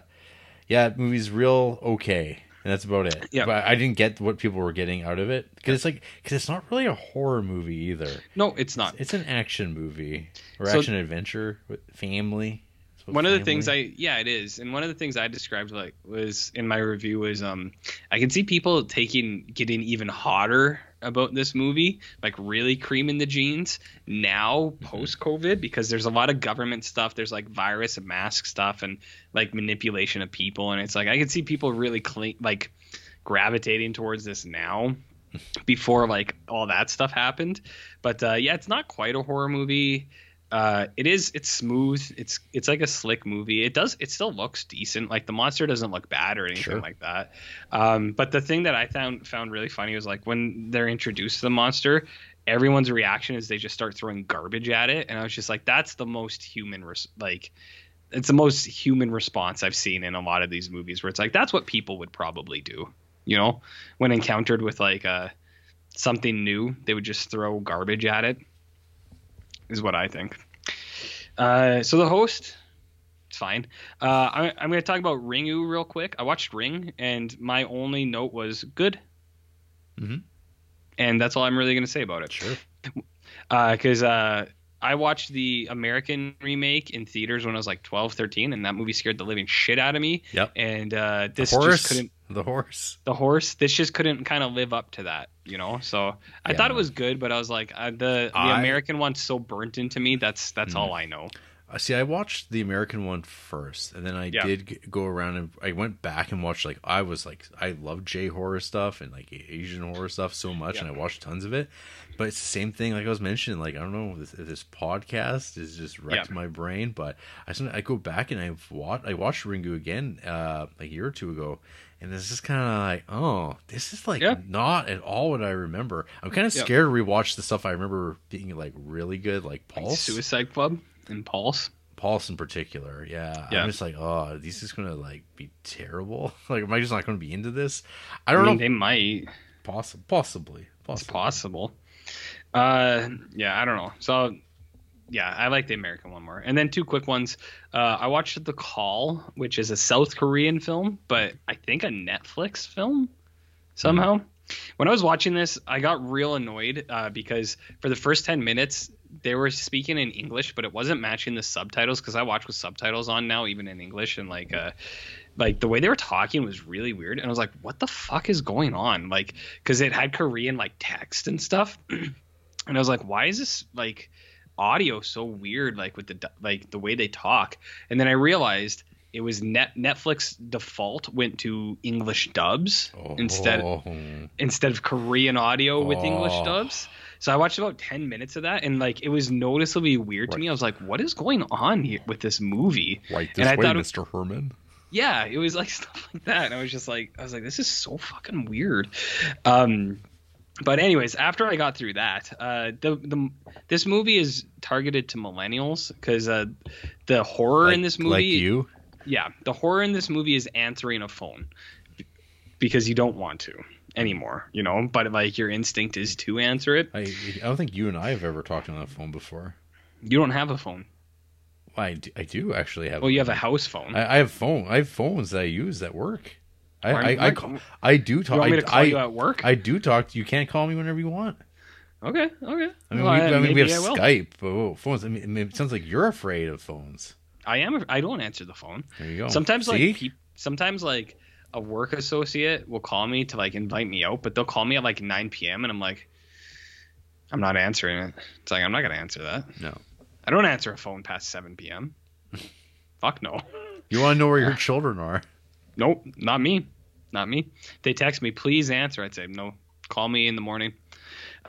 yeah, the movie's real okay, and that's about it. Yeah. but I didn't get what people were getting out of it because it's like because it's not really a horror movie either. No, it's not. It's an action movie or So- action adventure with family. It's one of the things. I yeah it is, and one of the things I described like was in my review was um I can see people taking getting even hotter about this movie, like really creaming the jeans now post COVID because there's a lot of government stuff. There's like virus and mask stuff and like manipulation of people, and it's like I can see people really clean like gravitating towards this now before like all that stuff happened. But uh, yeah, it's not quite a horror movie. Uh, it is. It's smooth. It's it's like a slick movie. It does. It still looks decent. Like the monster doesn't look bad or anything Sure. like that. Um, but the thing that I found found really funny was like when they're introduced to the monster, everyone's reaction is they just start throwing garbage at it, and I was just like, that's the most human. Res- like, it's the most human response I've seen in a lot of these movies, where it's like that's what people would probably do. You know, when encountered with like a something new, they would just throw garbage at it. Is what I think. Uh, so the host, it's fine. Uh, I, I'm going to talk about Ringu real quick. I watched Ring, and my only note was good. Mhm. And that's all I'm really going to say about it. Sure. Because uh, I watched the American remake in theaters when I was like 12, 13, and that movie scared the living shit out of me. Yep. And uh, this just couldn't. The horse. The horse. This just couldn't kind of live up to that, you know. So I Yeah. thought it was good, but I was like, uh, the the I- American one's so burnt into me. That's that's all I know. Uh, See, I watched the American one first, and then I Yeah. did g- go around and I went back and watched like I was like I love J horror stuff and like Asian horror stuff so much, Yeah. and I watched tons of it. But it's the same thing, like I was mentioning. Like I don't know, this, this podcast is just wrecked Yeah. my brain. But I I go back and I've watched I watched Ringu again uh, a year or two ago, and it's just kind of like, oh, this is like Yeah. not at all what I remember. I'm kind of Yeah. scared to rewatch the stuff I remember being like really good, like Pulse. Suicide Club and Pulse. Pulse in particular, yeah. Yeah. I'm just like, oh, these is gonna like be terrible. Like, am I just not gonna be into this? I I don't mean, know. they might. Poss- possibly, It's possibly. possible. Uh, yeah, I don't know. So, yeah, I like the American one more. And then two quick ones. Uh, I watched The Call, which is a South Korean film, but I think a Netflix film somehow. When I was watching this, I got real annoyed uh, because for the first 10 minutes, they were speaking in English, but it wasn't matching the subtitles because I watch with subtitles on now, even in English, and like, uh, like the way they were talking was really weird, and I was like, "What the fuck is going on?" Like, because it had Korean like text and stuff, and I was like, "Why is this like audio so weird? Like with the like the way they talk?" And then I realized it was net Netflix default went to English dubs instead Oh, instead of Korean audio with English Oh. dubs. So I watched about 10 minutes of that and like it was noticeably weird to me. I was like, what is going on here with this movie? right And this I way, thought it- Mr. Herman. Yeah, it was like stuff like that. And I was just like I was like this is so fucking weird. Um but anyways, after I got through that, uh the the this movie is targeted to millennials cuz uh the horror Like, in this movie, like you. yeah, the horror in this movie is answering a phone because you don't want to anymore, you know. But like your instinct is to answer it. I, I don't think you and I have ever talked on a phone before. You don't have a phone. I do, I do actually have. Well, you have a house phone. I, I have phone. I have phones that I use that work. I I, I, I do you talk. want me I, to call I, you at work? I do talk. You can't call me whenever you want. okay, okay. I mean, Well, we, I mean, we have. Skype, but oh, phones. I mean, it sounds like you're afraid of phones. I am. I don't answer the phone. There you go. Sometimes See? like sometimes like a work associate will call me to like invite me out, but they'll call me at like 9 p.m. and I'm like, I'm not answering it. It's like I'm not gonna answer that. no. I don't answer a phone past 7 p.m. Fuck no. You want to know where your children are? Nope, not me. Not me. They text me, please answer. I'd say, no, call me in the morning.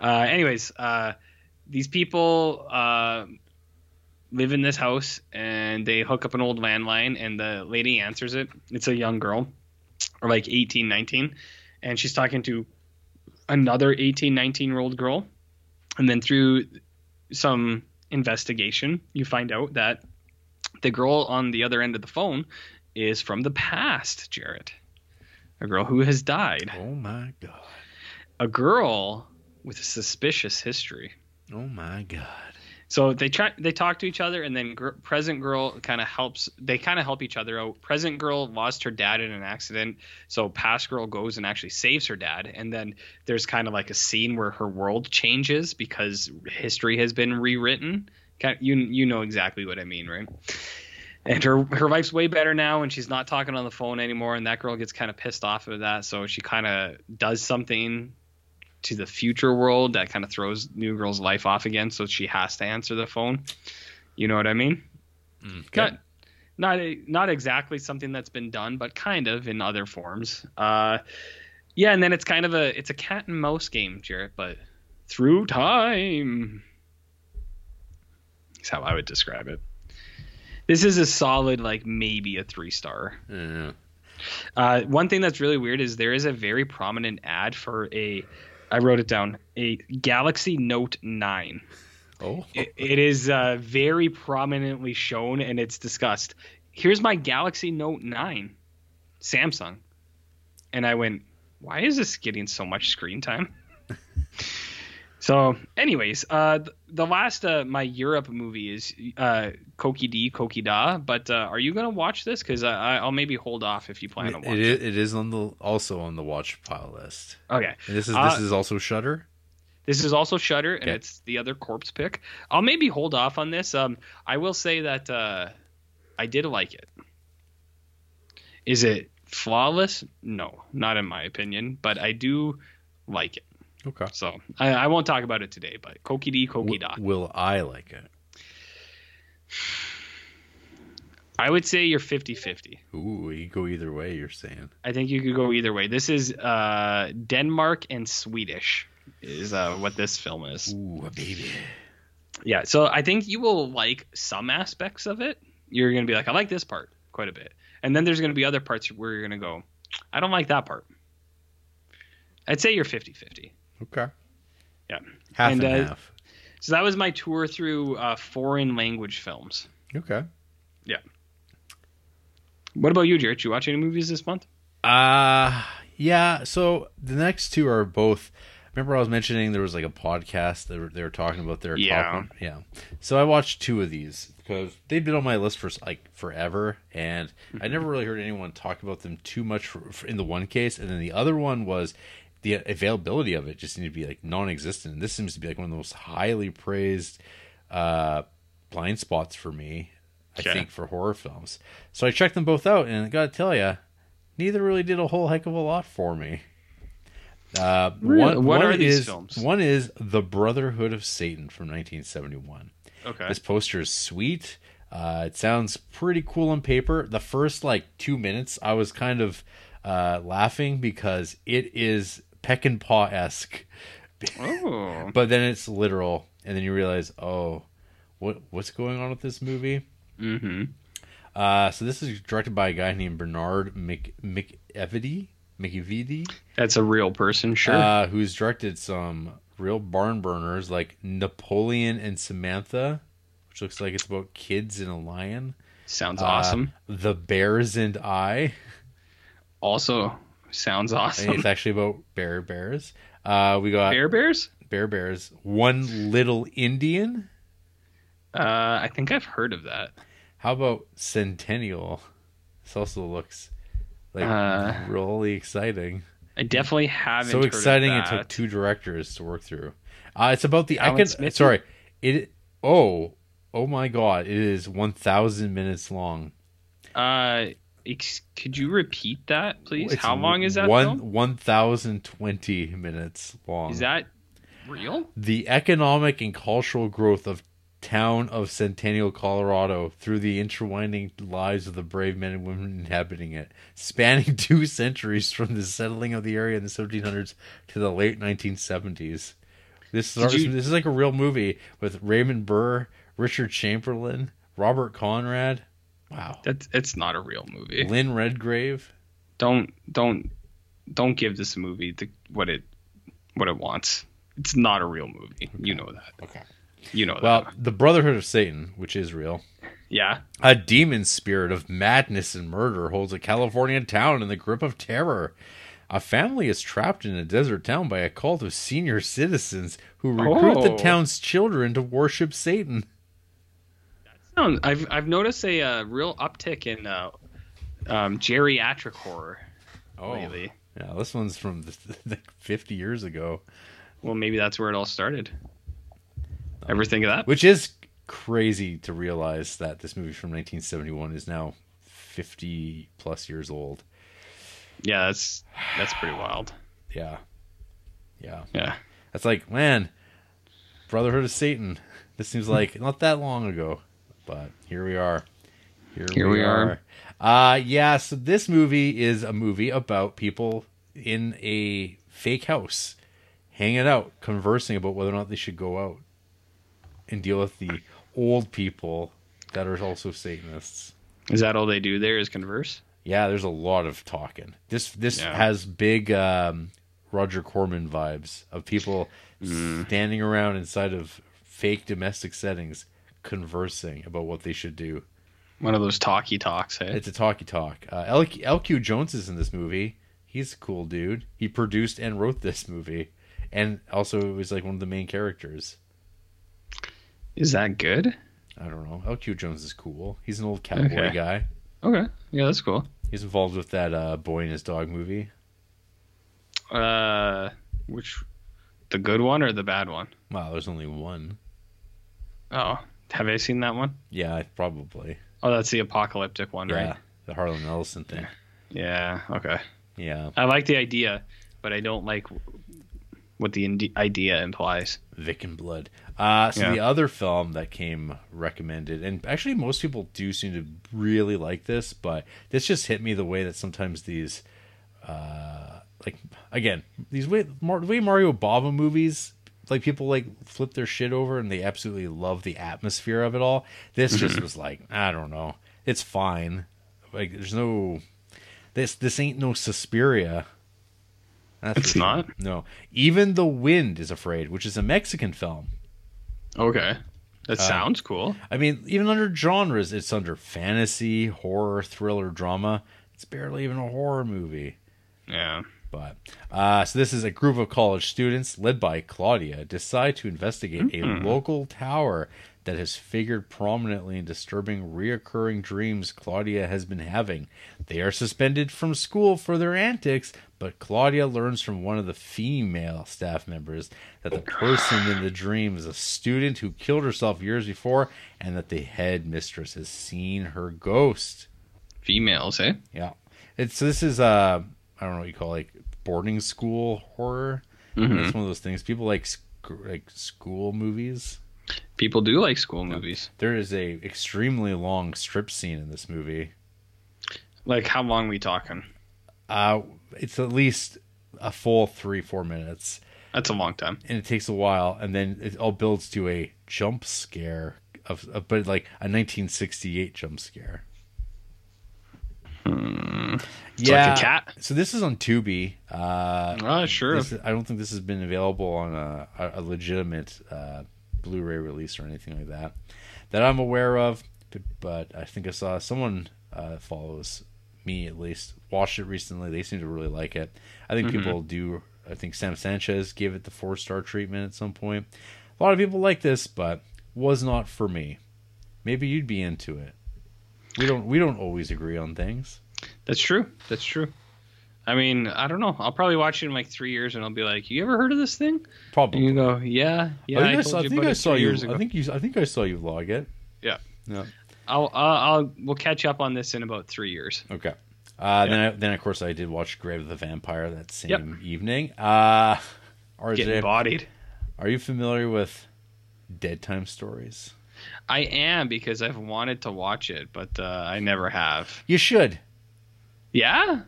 Uh, anyways, uh, these people uh, live in this house and they hook up an old landline and the lady answers it. It's a young girl, or like 18, 19. And she's talking to another 18, 19 year old girl. And then through some investigation, you find out that the girl on the other end of the phone is from the past, Jarrett. A girl who has died. Oh my god. A girl with a suspicious history. Oh my god. So they try they talk to each other and then gr- present girl kind of helps they kind of help each other out. Present girl lost her dad in an accident, so past girl goes and actually saves her dad and then there's kind of like a scene where her world changes because history has been rewritten. Kind you you know exactly what I mean, right? And her her life's way better now and she's not talking on the phone anymore and that girl gets kind of pissed off of that, so she kind of does something to the future world that kind of throws New Girl's life off again, so she has to answer the phone. You know what I mean? Okay. Not not not exactly something that's been done, but kind of in other forms. Uh, yeah, and then it's kind of a it's a cat and mouse game, Jarrett, but through time. Is how I would describe it. This is a solid, like maybe a three star. Yeah. Uh, one thing that's really weird is there is a very prominent ad for a, I wrote it down, a Galaxy Note 9. Oh. It, it is uh, very prominently shown and it's discussed. Here's my Galaxy Note 9, Samsung. And I went, why is this getting so much screen time? So, anyways, uh, the last uh, my Europe movie is uh, Koko-di Koko-da. But uh, are you gonna watch this? Because I I'll maybe hold off if you plan to watch It it. is, it is on the also on the watch pile list. Okay. And this is Uh, this is also Shudder. This is also Shudder, and Okay. it's the other corpse pick. I'll maybe hold off on this. Um, I will say that uh, I did like it. Is it flawless? No, not in my opinion, but I do like it. Okay. So I, I won't talk about it today. But Koko-di Koko-da. will I like it? I would say you're 50-50. Ooh, you go either way. You're saying. I think you could go either way. This is uh, Denmark and Swedish is uh, what this film is. Ooh, baby. Yeah, so I think you will like some aspects of it. You're going to be like, I like this part quite a bit. And then there's going to be other parts where you're going to go, I don't like that part. I'd say you're 50 50. Okay. Yeah. Half And, and, uh, half. So that was my tour through uh, foreign language films. Okay. Yeah. What about you, Jared? Did you watch any movies this month? Uh yeah. So the next two are both. Remember, I was mentioning there was like a podcast that were, they were talking about their Yeah. top yeah. So I watched two of these because they've been on my list for like forever, and I never really heard anyone talk about them too much for, for, in the one case, and then the other one was the availability of it just seemed to be like non-existent. And this seems to be like one of the most highly praised uh, blind spots for me. I Okay. think for horror films. So I checked them both out, and I gotta tell you, neither really did a whole heck of a lot for me. Uh, Really? one, What one are these is, films? One is The Brotherhood of Satan from 1971. Okay. This poster is sweet. Uh, it sounds pretty cool on paper. The first like two minutes, I was kind of uh, laughing because it is Peckinpah esque, Oh. but then it's literal, and then you realize, oh, what what's going on with this movie? Mm-hmm. Uh, so this is directed by a guy named Bernard Mc, McEveety, McEveety, That's a real person, sure. uh, who's directed some real barn burners like Napoleon and Samantha, which looks like it's about kids and a lion. sounds Uh, awesome. The Bears and I. Also sounds awesome. It's actually about bear bears. Uh, we got Bear Bears? bear bears. One little Indian. Uh, I think I've heard of that. How about Centennial? This also looks like Uh, really exciting. I definitely haven't. so exciting it took two directors to work through uh it's about the Alan econ- Smith? sorry it oh oh my god it is 1000 minutes long Uh, ex- could you repeat that, please? It's How long is that one 1020 minutes long Is that real? the economic and cultural growth of town of centennial colorado through the intertwining lives of the brave men and women inhabiting it spanning two centuries from the settling of the area in the 1700s to the late 1970s this is, you- this is like a real movie with raymond burr richard chamberlain robert conrad wow That's it's not a real movie. lynn redgrave Don't don't don't give this movie the what it what it wants. It's not a real movie. You know that. okay You know that. well that. the brotherhood of satan which is real Yeah. A demon spirit of madness and murder holds a California town in the grip of terror. A family is trapped in a desert town by a cult of senior citizens who recruit the Oh. town's children to worship Satan. I've I've noticed a uh, real uptick in uh, um, geriatric horror lately. yeah, this one's from like 50 years ago, Well, maybe that's where it all started. Ever think of that? which is crazy to realize that this movie from 1971 is now 50 plus years old. Yeah, that's that's pretty wild. Yeah. Yeah. Yeah. That's like, man, Brotherhood of Satan. This seems like not that long ago, but here we are. Here, Here we are. Uh yeah, so this movie is a movie about people in a fake house hanging out, conversing about whether or not they should go out and deal with the old people that are also Satanists. Is that all they do there? Is converse? Yeah, there's a lot of talking. This this Yeah. has big um, Roger Corman vibes of people Mm. standing around inside of fake domestic settings conversing about what they should do. One of those talky talks. Hey? It's a talky talk. Uh, L- LQ Jones is in this movie. He's a cool dude. He produced and wrote this movie. and also it was like one of the main characters. Is that good? I don't know. LQ Jones is cool. He's an old cowboy Okay. guy. Okay. Yeah, that's cool. He's involved with that uh, Boy and His Dog movie. Uh, which, the good one or the bad one? Wow, there's only one. Oh, have I seen that one? Yeah, probably. Oh, that's the apocalyptic one, Yeah, right? the Harlan Ellison thing. Yeah. Okay. Yeah, I like the idea, but I don't like what the idea implies. Vic and Blood. Uh, so Yeah. the other film that came recommended, and actually most people do seem to really like this, but this just hit me the way that sometimes these, uh, like again, these way way Mario Bava movies, like people like flip their shit over and they absolutely love the atmosphere of it all. This just was like I don't know, it's fine. Like there's no this this ain't no Suspiria. That's It's sure. not? No, even the wind is afraid, which is a Mexican film. Okay. That Uh, sounds cool. I mean, even under genres, it's under fantasy, horror, thriller, drama. It's barely even a horror movie. Yeah. But uh, so this is a group of college students led by Claudia decide to investigate a local tower that has figured prominently in disturbing reoccurring dreams Claudia has been having. They are suspended from school for their antics, but Claudia learns from one of the female staff members that the person in the dream is a student who killed herself years before and that the headmistress has seen her ghost. Females, eh? Yeah. It's so this is uh I don't know what you call it, like boarding school horror. Mhm. It's one of those things. People like sc- like school movies. People do like school movies. There is a extremely long strip scene in this movie. Like, how long we talking? Uh it's at least a full 3 4 minutes That's a long time. and it takes a while and then it all builds to a jump scare of, of but like a 1968 jump scare. It's like a cat. So this is on Tubi. Uh Oh, sure. This, I don't think this has been available on a, a, legitimate uh, Blu-ray release or anything like that that I'm aware of. But, but I think I saw someone uh, follows me at least watched it recently. They seem to really like it. I think people do. I think Sam Sanchez gave it the four star treatment at some point. A lot of people like this, but was not for me. Maybe you'd be into it. We don't. We don't always agree on things. That's true. That's true. I mean, I don't know. I'll probably watch it in like three years, and I'll be like, "You ever heard of this thing?" Probably. And you go, "Yeah, yeah." I I, think I, told saw, I think I saw you. I think you. I think I saw you vlog it. Yeah. Yeah. I'll, I'll, I'll, we'll catch up on this in about three years. Okay. Uh, Then, I, then of course, I did watch Grave of the Vampire that same Yep. evening. Uh, Getting RJ, bodied. are you familiar with Dead Time Stories? I am because I've wanted to watch it, but uh, I never have. You should. Yeah.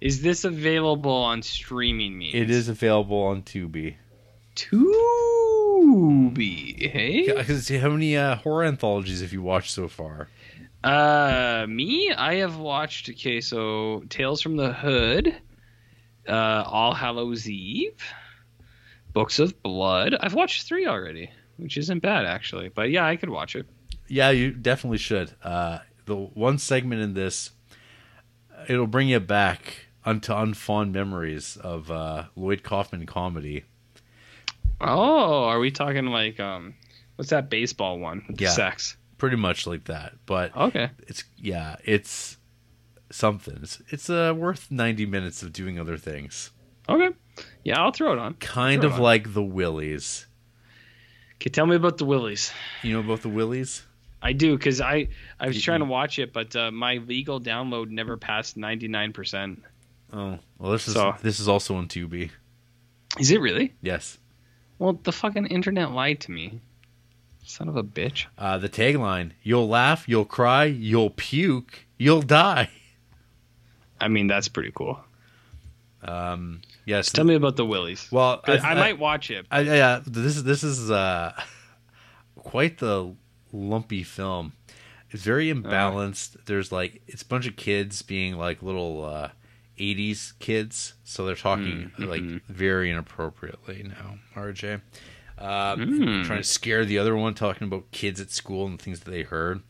Is this available on streaming means? It is available on Tubi. Tubi. Hey. Because how many uh, horror anthologies have you watched so far? Uh, me, I have watched. Okay, so Tales from the Hood, uh, All Hallows Eve, Books of Blood. I've watched three already, which isn't bad actually. But yeah, I could watch it. Yeah, you definitely should. Uh, the one segment in this, it'll bring you back unto unfond memories of uh, Lloyd Kaufman comedy. Oh, are we talking like um, what's that baseball one Yeah. sex? Pretty much like that. But Okay. it's yeah, it's something. It's, it's uh, worth ninety minutes of doing other things. Okay. Yeah, I'll throw it on. Kind Throw of on. like the Willies. Okay, tell me about the Willies. You know about the Willies? I do because I I was trying to watch it, but uh, my legal download never passed ninety nine percent. Oh, well, this is So- this is also on Tubi. Is it really? Yes. Well, the fucking internet lied to me. Son of a bitch. Uh, the tagline: "You'll laugh, you'll cry, you'll puke, you'll die." I mean, that's pretty cool. Um, yes. Tell me about the Willies. well, I, I might watch it. I, yeah, this is this is uh, quite the lumpy film. It's very imbalanced. There's like it's a bunch of kids being like little uh, '80s kids, so they're talking like very inappropriately now. RJ, uh, trying to scare the other one, talking about kids at school and things that they heard.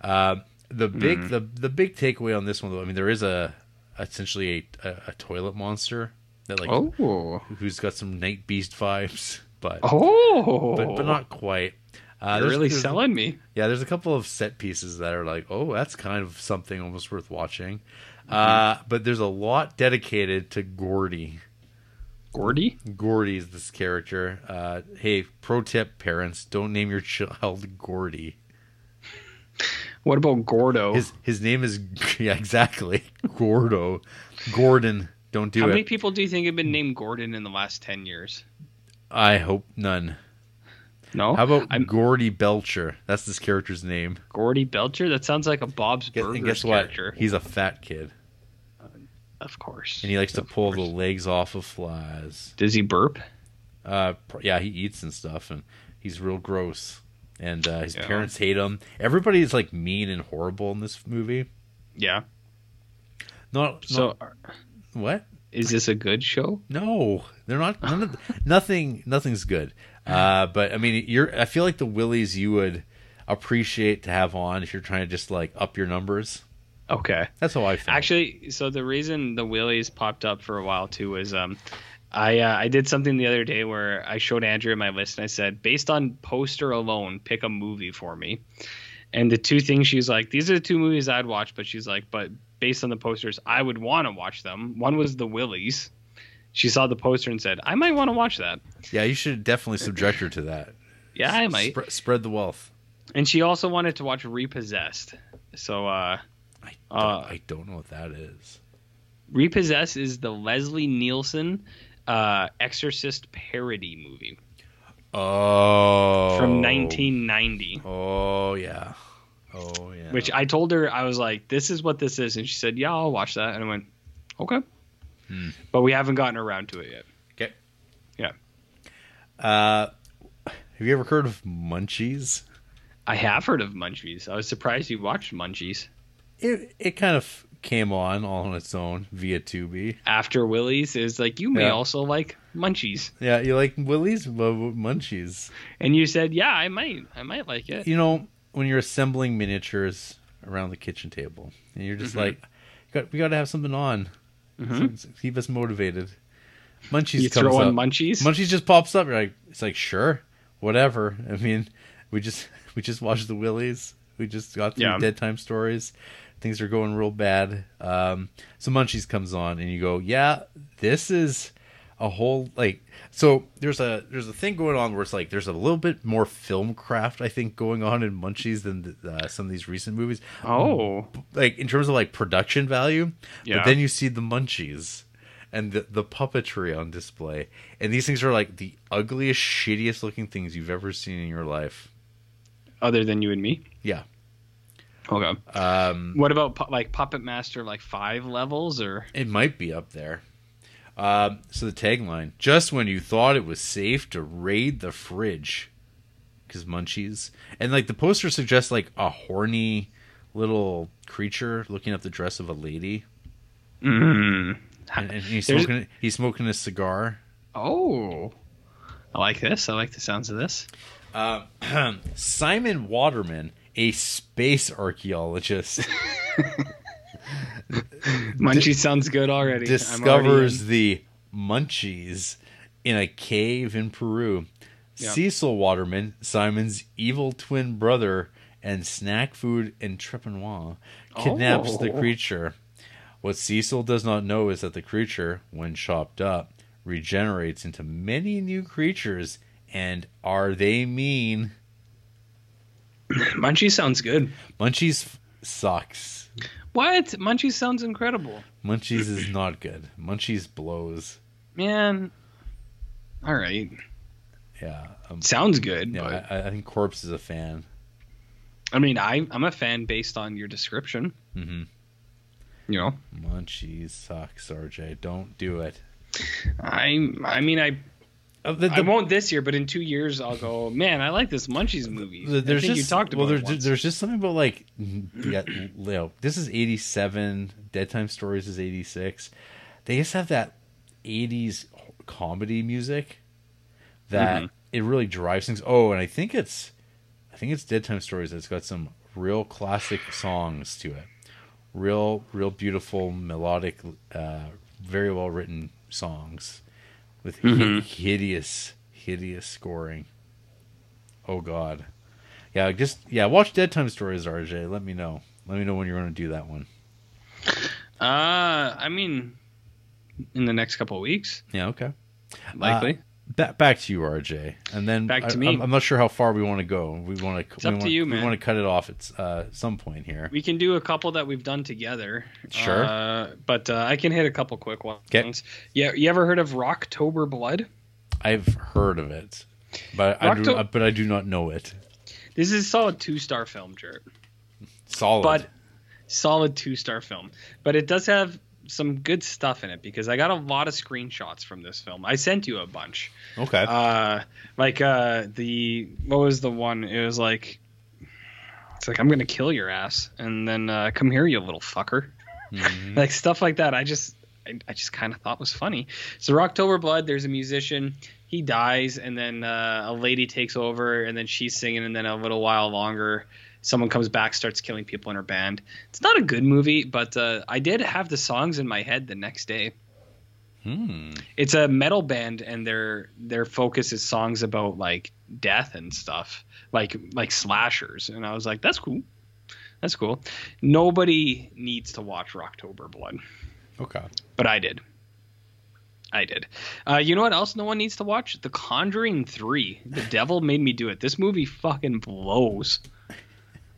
Uh, the big the the big takeaway on this one, though, I mean, there is a essentially a, a, a toilet monster that like Oh. who's got some Night Beast vibes, but Oh. but, but not quite. Uh, You're really selling me. Yeah, there's a couple of set pieces that are like, oh, that's kind of something almost worth watching. Mm-hmm. Uh, but there's a lot dedicated to Gordy. Gordy? Gordy is this character. Uh, hey, pro tip, parents, don't name your child Gordy. What about Gordo? His his name is yeah, exactly Gordo, Gordon. Don't do How it. How many people do you think have been named Gordon in the last 10 years? I hope none. No? How about I'm Gordy Belcher? That's this character's name. Gordy Belcher? That sounds like a Bob's Guess, Burgers and guess what? character. He's a fat kid, Of course. and he likes to pull course. the legs off of flies. Does he burp? Uh, yeah, he eats and stuff, and he's real gross. And uh, his Yeah. parents hate him. Everybody's like mean and horrible in this movie. Yeah. Not, So not what? is this a good show? No, they're not. None of, nothing. Nothing's good. Uh, but I mean, you're. I feel like the Willies you would appreciate to have on if you're trying to just like up your numbers. Okay. That's how I feel. Actually, so the reason the Willies popped up for a while too was um, I uh, I did something the other day where I showed Andrea my list and I said, based on poster alone, pick a movie for me. And the two things she's like, these are the two movies I'd watch, but she's like, but based on the posters, I would want to watch them. One was the Willies. She saw the poster and said, I might want to watch that. yeah, you should definitely subject her to that. Yeah, I might. Spre- spread the wealth. And she also wanted to watch Repossessed. So uh, I don't, Uh, I don't know what that is. Repossessed is the Leslie Nielsen uh, Exorcist parody movie Oh, from 1990. Oh yeah. Oh yeah. Which I told her I was like, "This is what this is," and she said, "Yeah, I'll watch that." And I went, "Okay," Hmm. but we haven't gotten around to it yet. okay. Yeah. Uh, have you ever heard of Munchies? I have heard of Munchies. I was surprised you watched Munchies It it kind of came on all on its own via Tubi. after Willie's. Is like you may Yeah. also like Munchies, Yeah, you like Willie's Well, Munchies? and you said, "Yeah, I might, I might like it." You know, when you're assembling miniatures around the kitchen table, and you're just Mhm. like, got, we got to have something on, Mhm. So- so keep us motivated. Munchies You comes throw in up. Munchies. Munchies just pops up. You're like, it's like sure, whatever. I mean, we just we just watched the Willies. We just got through Yeah. Dead Time Stories. Things are going real bad. Um, so Munchies comes on, and you go, yeah, this is a whole like. So there's a there's a thing going on where it's like there's a little bit more film craft I think going on in Munchies than uh, some of these recent movies. oh, Like in terms of like production value, Yeah. but then you see the Munchies and the, the puppetry on display. And these things are like the ugliest, shittiest looking things you've ever seen in your life. other than you and me. Yeah. Okay. Um, What about like Puppet Master, like five levels or? it might be up there. Um, so the tagline just when you thought it was safe to raid the fridge. Because Munchies. And like the poster suggests like a horny little creature looking up the dress of a lady. Mm. And, and he's, There's- smoking, he's smoking a cigar. Oh, I like this. I like the sounds of this. Uh, Simon Waterman, a space archaeologist, Munchie sounds good already. Discovers already the munchies in a cave in Peru. Yeah. Cecil Waterman, Simon's evil twin brother and snack food entrepreneur, kidnaps the Oh. creature. What Cecil does not know is that the creature, when chopped up, regenerates into many new creatures. And are they mean? In. Munchie sounds good. Munchies sucks. What? Munchie sounds incredible. Munchies is not good. Munchies blows. Man. All right. Yeah. Um, Sounds good. yeah, but, I, I think Corpse is a fan. I mean, I, I'm a fan based on your description. hmm You know, Munchies sucks, RJ. Don't do it. I I mean, I Uh, the- I won't this year, but in two years I'll go. Man, I like this Munchies movie. the- I there's think just you talked about well, it there's, there's just something about like yeah, know, this is 87. Dead Time Stories is 86. They just have that 80s comedy music that Mhm. it really drives things. Oh, and I think it's I think it's Dead Time Stories that's got some real classic songs to it. Real real beautiful melodic uh very well written songs with hi- hideous, hideous scoring. Oh God, yeah, just yeah. Watch Dead Time Stories, RJ. Let me know. Let me know when you're going to do that one. Uh, I mean, in the next couple of weeks, Yeah, okay. likely. Back back to you, RJ, and then Back to I, me. I'm, I'm not sure how far we want to go. We want to. It's we up to want, you, We want to cut it off at uh, some point here. we can do a couple that we've done together. Sure. Uh, but uh, I can hit a couple quick ones. 'Kay. Yeah, you ever heard of Rocktober Blood? I've heard of it, but I do, but I do not know it. This is a solid two star film, Jared. Solid. But solid two star film. But it does have some good stuff in it because I got a lot of screenshots from this film. I sent you a bunch. okay. Uh, like uh, the what was the one? It was like it's like I'm gonna kill your ass and then uh, come here, you little fucker. Mhm. like stuff like that. I just I, I just kind of thought was funny. So October Blood, there's a musician. He dies, and then uh, a lady takes over, and then she's singing, and then a little while longer, someone comes back, starts killing people in her band. It's not a good movie, but uh, I did have the songs in my head the next day. Hmm. It's a metal band, and their their focus is songs about like death and stuff, like like slashers. And I was like, that's cool. That's cool. Nobody needs to watch Rocktober Blood Okay. but I did. I did. Uh, you know what else no one needs to watch? The Conjuring 3. The Devil Made Me Do It. This movie fucking blows.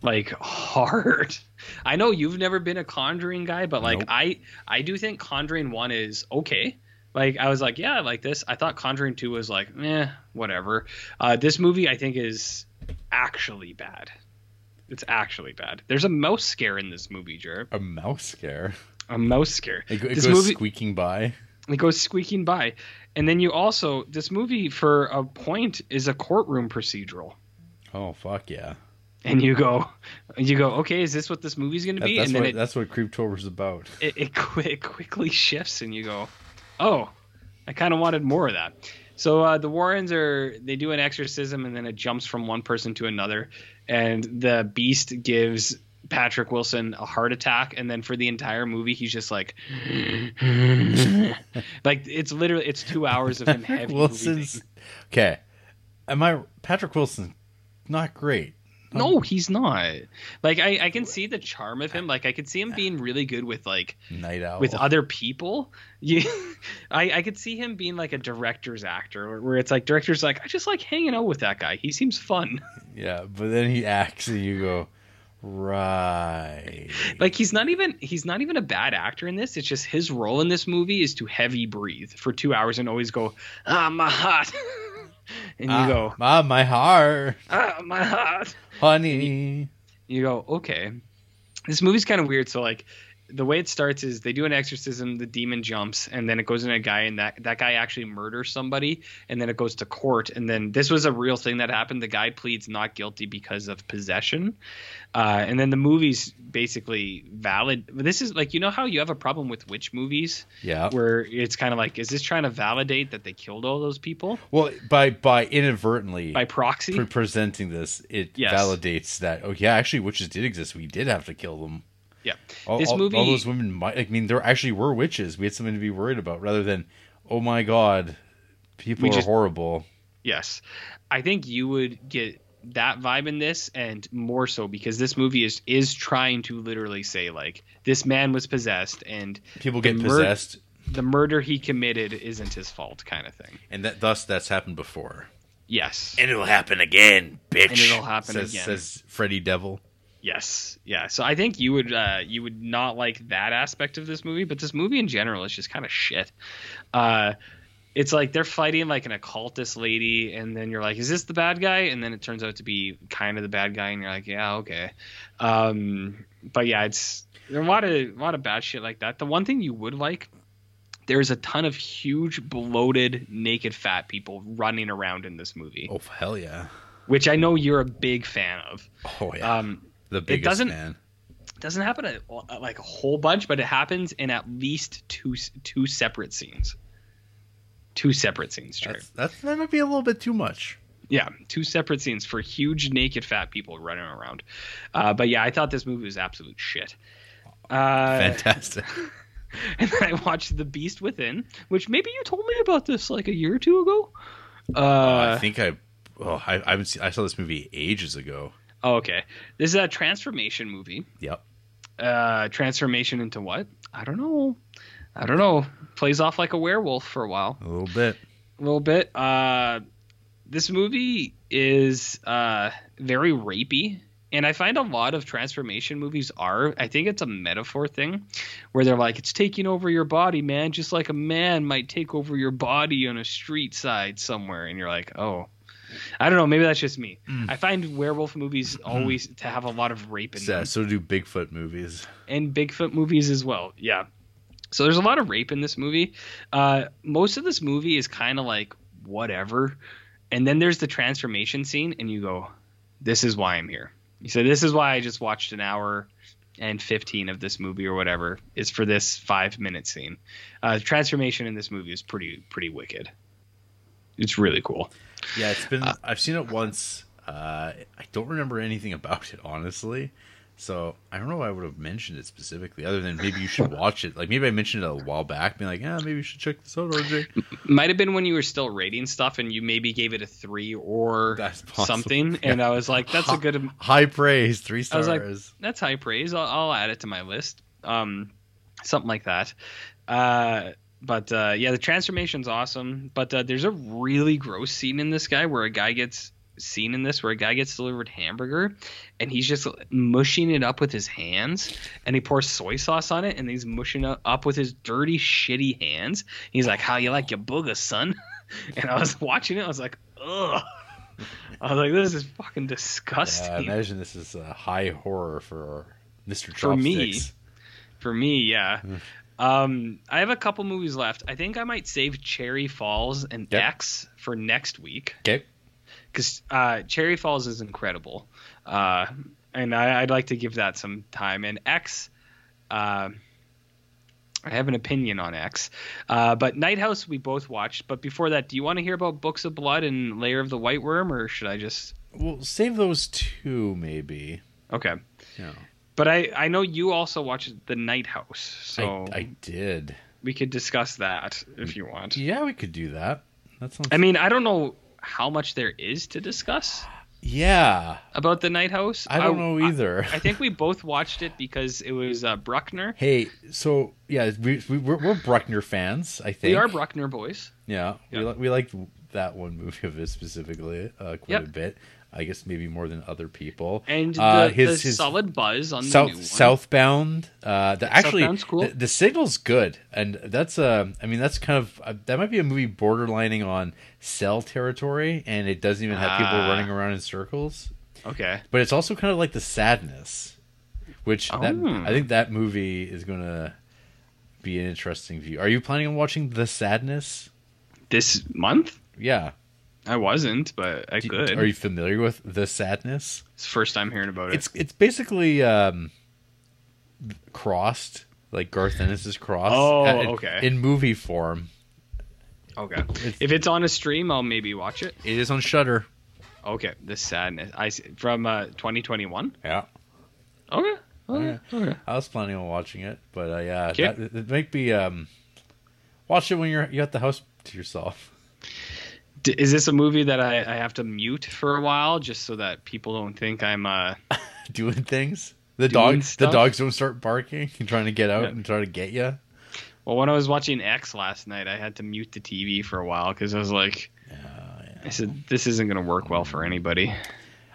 Like hard. I know you've never been a Conjuring guy, but like Nope. I I do think Conjuring 1 is okay. Like I was like, yeah, I like this. I thought Conjuring 2 was like, eh, whatever. Uh, this movie I think is actually bad. It's actually bad. There's a mouse scare in this movie, Jared. A mouse scare. A mouse scare. It, it This goes movie- squeaking by. it goes squeaking by and then you also this movie for a point is a courtroom procedural Oh fuck yeah. And you go you go okay is this what this movie's going to be that's and then what it, that's what Creeptober's about. it, it, it quickly shifts and you go oh i kind of wanted more of that so uh, the warrens are they do an exorcism and then it jumps from one person to another and the beast gives patrick wilson a heart attack and then for the entire movie he's just like like it's literally it's two hours of him heavy Wilson's breathing. okay. Am I Patrick Wilson? Not great. No, he's not. Like I, I can see the charm of him. Like I could see him being really good with like Nite Owl. with other people. You, I, I could see him being like a director's actor, where, where it's like director's like I just like hanging out with that guy. He seems fun. yeah, but then he acts and you go, right. Like he's not even he's not even a bad actor in this. It's just his role in this movie is to heavy breathe for two hours and always go ah my heart, and you ah, go ah, my heart, ah my heart. Honey. you go okay this movie's kind of weird so like the way it starts is they do an exorcism the demon jumps and then it goes in a guy and that that guy actually murders somebody and then it goes to court and then this was a real thing that happened the guy pleads not guilty because of possession uh, and then the movie's basically valid this is like you know how you have a problem with witch movies Yeah. where it's kind of like is this trying to validate that they killed all those people Well, by by inadvertently by proxy pre- presenting this, it Yes. validates that. Oh yeah, actually, witches did exist. We did have to kill them. Yeah All, This all- movie- all those women might. I mean, there actually were witches. We had something to be worried about, rather than, oh my god, people We are just- horrible. Yes. I think you would get that vibe in this and more so because this movie is is trying to literally say like this man was possessed and People get mur- possessed, the murder he committed isn't his fault kind of thing. and that thus that's happened before. Yes. And it'll happen again, bitch. And it'll happen says, again. Says Freddy Devil. Yes. Yeah. So I think you would uh you would not like that aspect of this movie, but this movie in general is just kind of shit. Uh it's like they're fighting like an occultist lady, and then you're like, "Is this the bad guy?" And then it turns out to be kind of the bad guy, and you're like, "Yeah, okay." Um, but yeah, it's there a lot of a lot of bad shit like that. The one thing you would like, there's a ton of huge, bloated, naked, fat people running around in this movie, Oh hell yeah! which I know you're a big fan of. Oh yeah, Um, the biggest doesn't- fan. doesn't happen a, like a whole bunch, but it happens in at least two two separate scenes. Two separate scenes, Jared. That's, that's that might be a little bit too much. Yeah, two separate scenes for huge naked fat people running around. Uh, but yeah, I thought this movie was absolute shit. Uh, Fantastic. and then I watched The Beast Within, which maybe you told me about this like a year or two ago. Uh, I think I, well, I, I seen, I saw this movie ages ago. Oh, okay. This is a transformation movie. Yep. Uh, transformation into what? I don't know. I don't know. Plays off like a werewolf for a while. A little bit. a little bit. Uh, this movie is uh, very rapey, and I find a lot of transformation movies are. I think it's a metaphor thing, where they're like, "It's taking over your body, man, just like a man might take over your body on a street side somewhere," and you're like, "Oh." I don't know. Maybe that's just me. I find werewolf movies always to have a lot of rape in So, them so do Bigfoot movies. and Bigfoot movies as well. Yeah. So there's a lot of rape in this movie. Uh, most of this movie is kind of like whatever, and then there's the transformation scene, and you go, "This is why I'm here." You say, "This is why I just watched an hour and 15 of this movie or whatever is for this five minute scene." Uh, the transformation in this movie is pretty pretty wicked. It's really cool. Yeah, it's been. I've seen it once. Uh, I don't remember anything about it, honestly. So I don't know. If I would have mentioned it specifically, other than maybe you should watch it. Like maybe I mentioned it a while back, being like, "Yeah, maybe you should check this out, RJ." Might have been when you were still rating stuff, and you maybe gave it a three or That's possible. something, and I was like, "That's a good." High praise, three stars. I stars. was like, that's high praise. I'll, I'll add it to my list. Um, something like that. Uh, but uh, yeah, the transformation's awesome. But uh, there's a really gross scene in this guy where a guy gets seen in this where a guy gets delivered hamburger and he's just mushing it up with his hands and he pours soy sauce on it and he's mushing it up with his dirty shitty hands he's like how you like your booger son and i was watching it i was like ugh i was like this is fucking disgusting yeah, I imagine this is a high horror for Mr. Chopsticks. For me, for me, yeah. Um, I have a couple movies left. I think I might save Cherry Falls and Yep. X for next week Okay. because uh, Cherry Falls is incredible, uh, and I, I'd like to give that some time. And X, uh, I have an opinion on X, uh, but Night House we both watched. But before that, do you want to hear about Books of Blood and Lair of the White Worm, or should I just? Well, save those two, maybe. Okay. Yeah. But I, I know you also watched The Night House, so I, I did. we could discuss that if you want. Yeah, we could do that. That sounds. I mean, I don't know how much there is to discuss yeah, about the Night House. I don't know either. I, think we both watched it because it was uh, Bruckner. Hey, so yeah, we, we we're, we're Bruckner fans. I think We are Bruckner boys. Yeah, Yeah. we we liked that one movie of his specifically uh, quite Yep. a bit. I guess maybe more than other people. And the, Uh, his- the his- solid buzz on the South new one. Southbound. Uh, the, actually, cool. the, the signal's good, and that's uh, I mean, that's kind of uh, that might be a movie borderlining on cell territory, and it doesn't even have people Ah. running around in circles. Okay. But it's also kind of like the sadness, which that Oh. I think that movie is gonna be an interesting view. Are you planning on watching the sadness? This month? Yeah. I wasn't, but I Do- could. Are you familiar with the sadness? It's the first time hearing about it. It's it's basically um, crossed, like Garth Ennis's cross. Oh, uh, in- okay. In movie form, okay. If it's on a stream, I'll maybe watch it. it is on Shudder. Okay. The sadness. I see. from uh, 2021. Yeah. Okay. Okay. Okay. I was planning on watching it, but uh, yeah, Okay. that, it might be. Um, watch it when you're you at the house to yourself. D- is this a movie that I, I have to mute for a while just so that people don't think I'm uh doing things. The Doing dogs, the dogs don't start barking and trying to get out Yeah. and try to get you. well when I was watching X last night I had to mute the TV for a while because I was like I said this isn't gonna work well for anybody.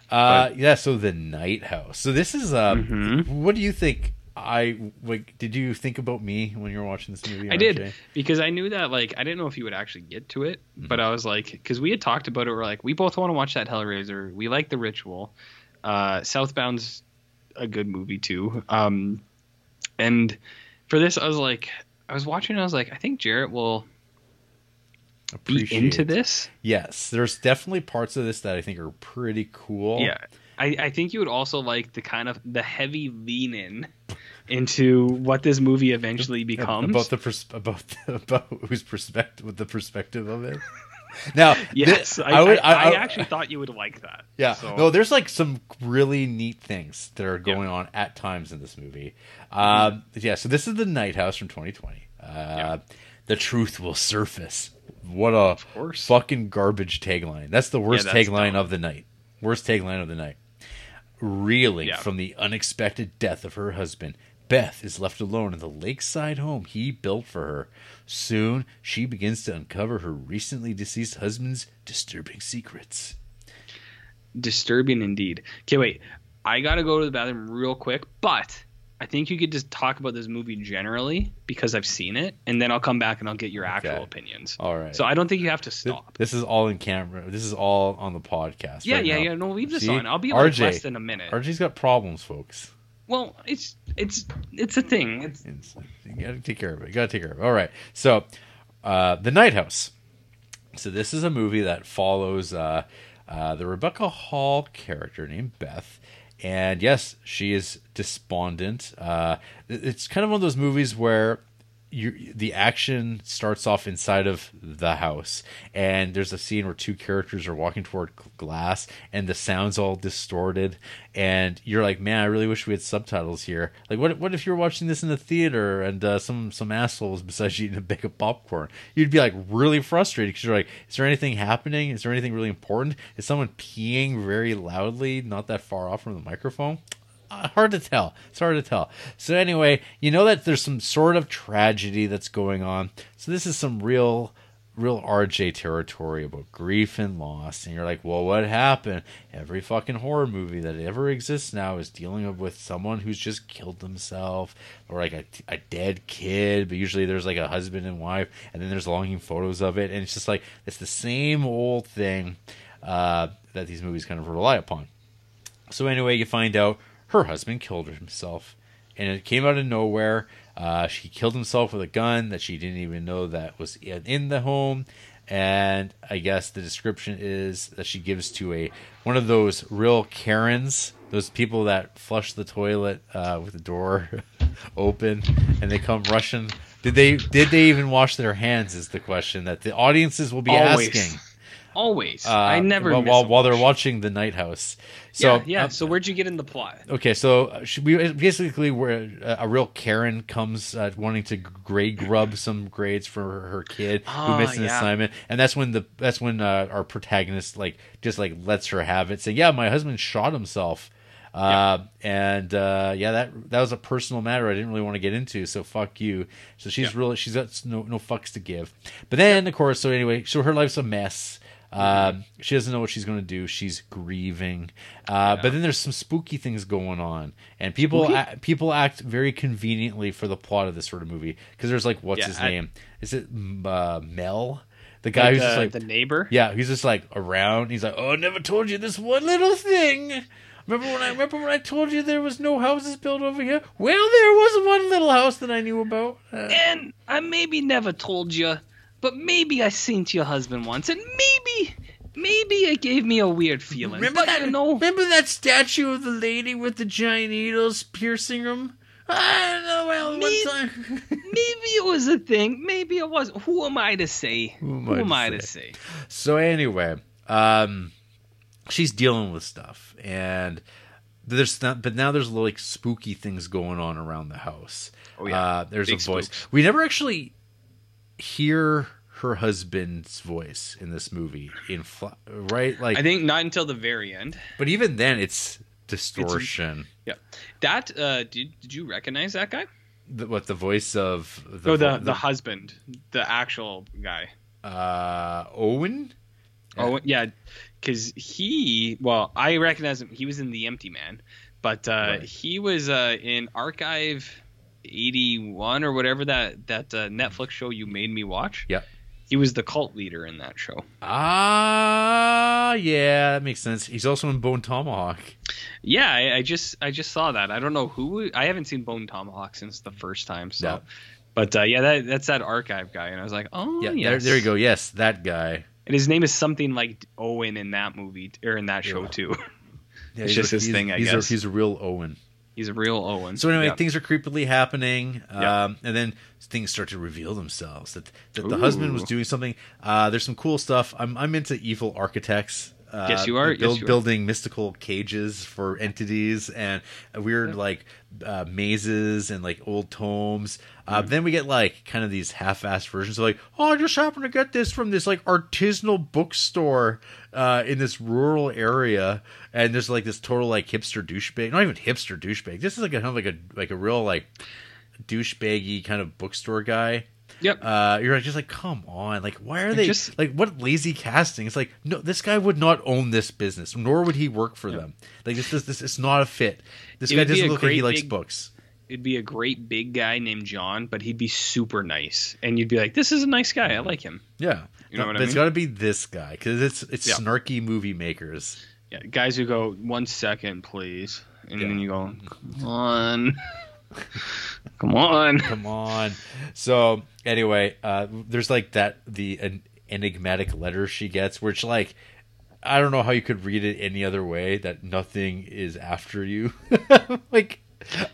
Uh, yeah. So the Night House. So this is. Um, Mhm. What do you think? I like. Did you think about me when you were watching this movie? I did because I knew that like I didn't know if you would actually get to it, Mm-hmm. but I was like because we had talked about it. We're like we both want to watch that Hellraiser. We like the Ritual. Uh, Southbound's a good movie too. Um, and for this I was like I was watching. and I was like I think Jarrett will be Appreciate into this. Yes, there's definitely parts of this that I think are pretty cool. Yeah. I, I think you would also like the kind of the heavy lean in into what this movie eventually becomes. about the pers- about about whose perspective with the perspective of it. Now, Yes, I, I would. I, I actually thought you would like that. Yeah. So, No, there's like some really neat things that are going on at times in this movie. Um, yeah. So this is the Night House from 2020. Uh, The truth will surface. What a fucking garbage tagline. That's the worst Yeah, that's tagline dumb. of the night. Worst tagline of the night. Reeling Yeah. from the unexpected death of her husband, Beth is left alone in the lakeside home he built for her. Soon, she begins to uncover her recently deceased husband's disturbing secrets. disturbing indeed. Okay, wait. I gotta go to the bathroom real quick, but I think you could just talk about this movie generally because I've seen it, and then I'll come back and I'll get your actual Okay. opinions. All right. So I don't think you have to stop. This is all in camera. This is all on the podcast. yeah, right yeah, now. yeah. No, leave this See? on. I'll be like RJ. less than a minute. RJ's got problems, folks. Well, it's it's it's a thing. It's It's, you gotta take care of it. You gotta take care of it. All right. So, uh, the Night House. So this is a movie that follows uh, uh, the Rebecca Hall character named Beth, and yes, she is despondent. Uh, it's kind of one of those movies where you the action starts off inside of the house and there's a scene where two characters are walking toward glass and the sound's all distorted and you're like man i really wish we had subtitles here. Like what what if you were watching this in the theater and uh, some some assholes besides you eating a bag of popcorn? You'd be like really frustrated because you're like is there anything happening? Is there anything really important? Is someone peeing very loudly not that far off from the microphone hard to tell. It's hard to tell. So anyway, you know that there's some sort of tragedy that's going on. So this is some real real RJ territory about grief and loss and you're like, "Well, what happened?" Every fucking horror movie that ever exists now is dealing with someone who's just killed themselves or like a, a dead kid, but usually there's like a husband and wife and then there's longing photos of it and it's just like it's the same old thing uh, that these movies kind of rely upon. So anyway, you find out her husband killed himself, and it came out of nowhere. Uh, she killed himself with a gun that she didn't even know that was in in the home, and I guess the description is that she gives to a one of those real Karens, those people that flush the toilet uh, with the door open, and they come rushing. Did they did they even wash their hands? Is the question that the audiences will be always, asking. Always. Uh, I never while while, while they're watching the Night House. So yeah, yeah. uh, so where'd you get in the plot? Okay, so uh, we basically where uh, a real Karen comes uh, wanting to grade grub some grades for her, kid who Ah, missed an yeah. assignment, and that's when the that's when uh, our protagonist like just like lets her have it, saying, "Yeah, my husband shot himself." Uh, and uh, yeah, that that was a personal matter I didn't really want to get into. So fuck you. So she's really she's got no no fucks to give. But then of course, so anyway, so her life's a mess. Um, she doesn't know what she's going to do. She's grieving, uh, but then there's some spooky things going on, and people a- people act very conveniently for the plot of this sort of movie because there's like what's Yeah, his I- name? Is it uh, Mel? The guy Like who's just like the neighbor. yeah, he's just like around. He's like, "Oh, I never told you this one little thing. Remember when I remember when I told you there was no houses built over here? Well, there was one little house that I knew about. Uh, And I maybe never told you, but maybe I seen to your husband once, and maybe, maybe it gave me a weird feeling. remember but that? you know, Remember that statue of the lady with the giant needles piercing them? I don't know. Well, Me- one time. maybe it was a thing. Maybe it was. Who am I to say? Who am I to to say? say? So anyway, um, she's dealing with stuff, and there's not, but now there's like spooky things going on around the house. Oh, yeah. uh, there's Big a voice. spooks. We never actually hear her husband's voice in this movie, in fl- right? Like, I think not until the very end. but even then, it's distortion. Yeah, that. Uh, did did you recognize that guy? the, what the voice of the, oh, the, vo- the husband, the actual guy. uh, Owen. Oh yeah, because he. Well, I recognize him. He was in The Empty Man, but uh, Right. he was uh, in Archive eighty one or whatever that that uh, Netflix show you made me watch. Yeah. He was the cult leader in that show. Ah, yeah, that makes sense. He's also in Bone Tomahawk. Yeah, I, I just I just saw that. I don't know who. I haven't seen Bone Tomahawk since the first time. So, but uh, yeah, that that's that archive guy, and I was like, oh Yeah, yes. there, there you go. Yes, that guy. And his name is something like Owen in that movie or in that show Yeah. too. Yeah, It's just a- his thing, I guess. A, he's a real Owen. He's a real Owen. So anyway, Yeah. things are creepily happening, Yeah. um, and then things start to reveal themselves. That that the husband was doing something. Uh, there's some cool stuff. I'm I'm into evil architects. Uh, Yes, you are. Yes, build- you are. building mystical cages for entities and weird like uh, mazes and like old tomes. Uh, Mm-hmm. Then we get like kind of these half-assed versions of like, oh, I just happened to get this from this like artisanal bookstore uh, in this rural area, and there's like this total like hipster douchebag. Not even hipster douchebag. This is like a kind of like a like a real like douchebaggy kind of bookstore guy. Yep. Uh, you're just like, come on, like, why are they just- like, what lazy casting? It's like, no, this guy would not own this business, nor would he work for them. Like, this, this, this, it's not a fit. This It guy doesn't look like he likes big- books. It'd be a great big guy named John, but he'd be super nice, and you'd be like, "This is a nice guy. I like him." Yeah, You know No, what I but it's mean? got to be this guy because it's it's Yeah. snarky movie makers. Yeah, guys who go one second, please, and Yeah. then you go, "Come on, come on." Come on. So anyway, uh, there's like that the en- enigmatic letter she gets, which like I don't know how you could read it any other way that nothing is after you. like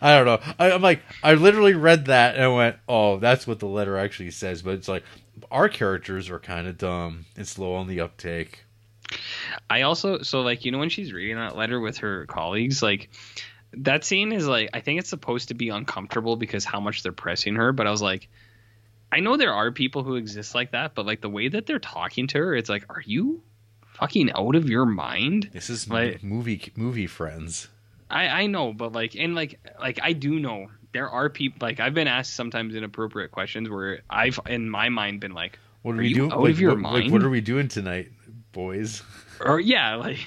I don't know. I, I'm like I literally read that and I went, oh, that's what the letter actually says. But it's like our characters are kind of dumb and slow on the uptake. I also so like you know when she's reading that letter with her colleagues, like that scene is like I think it's supposed to be uncomfortable because how much they're pressing her, but I was like I know there are people who exist like that, but like the way that they're talking to her, it's like, are you fucking out of your mind? This is Like- movie movie friends. I I know, but like and like like I do know there are people like I've been asked sometimes inappropriate questions where I've in my mind been like, What are, Are we doing? out like, of your what, like, what are we doing tonight, boys? or yeah, like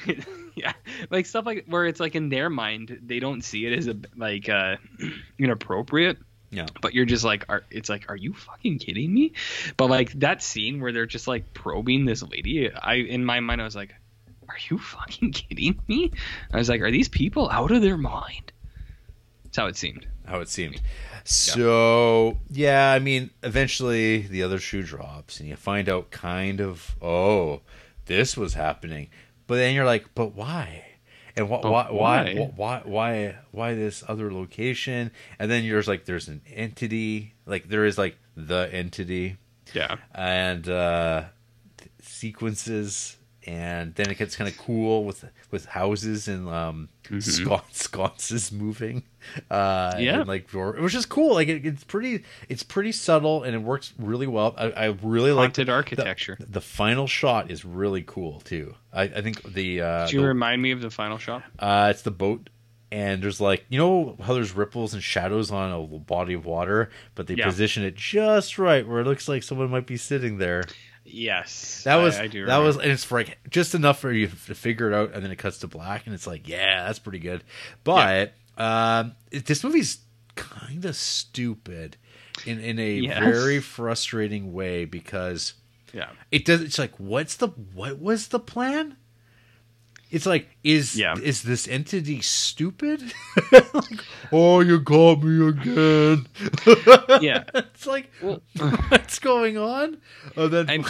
yeah, like stuff like where it's like in their mind they don't see it as a like uh inappropriate. Yeah. But you're just like, are, it's like, are you fucking kidding me? But like that scene where they're just like probing this lady, I in my mind I was like, are you fucking kidding me? I was like, are these people out of their mind? That's how it seemed. how it seemed. So yeah, I mean, eventually the other shoe drops, and you find out kind of, oh, this was happening. But then you're like, but why? And wh- But why, why, why? why, why, why this other location? And then there's like, there's an entity, like there is like the entity, Yeah. and uh, sequences, and then it gets kind of cool with with houses and um, scon- sconces moving. Uh, Yeah. and, like door- which is cool. Like it, it's pretty, it's pretty subtle, and it works really well. I, I really like Haunted the, architecture. The, the final shot is really cool too. I, I think the uh, Did you the- remind me of the final shot? uh, it's the boat, and there's like you know how there's ripples and shadows on a body of water, but they Yeah. position it just right where it looks like someone might be sitting there. Yes. That was I, do that was, and it's for like just enough for you to figure it out, and then it cuts to black, and it's like, yeah, that's pretty good. But um, it- this movie's kind of stupid in in a Yes. very frustrating way because yeah. it does. It's like, what's the what was the plan? It's like, is Yeah. is this entity stupid? like, oh, you got me again. Yeah. it's like, Well- what's going on? Oh, then I'm-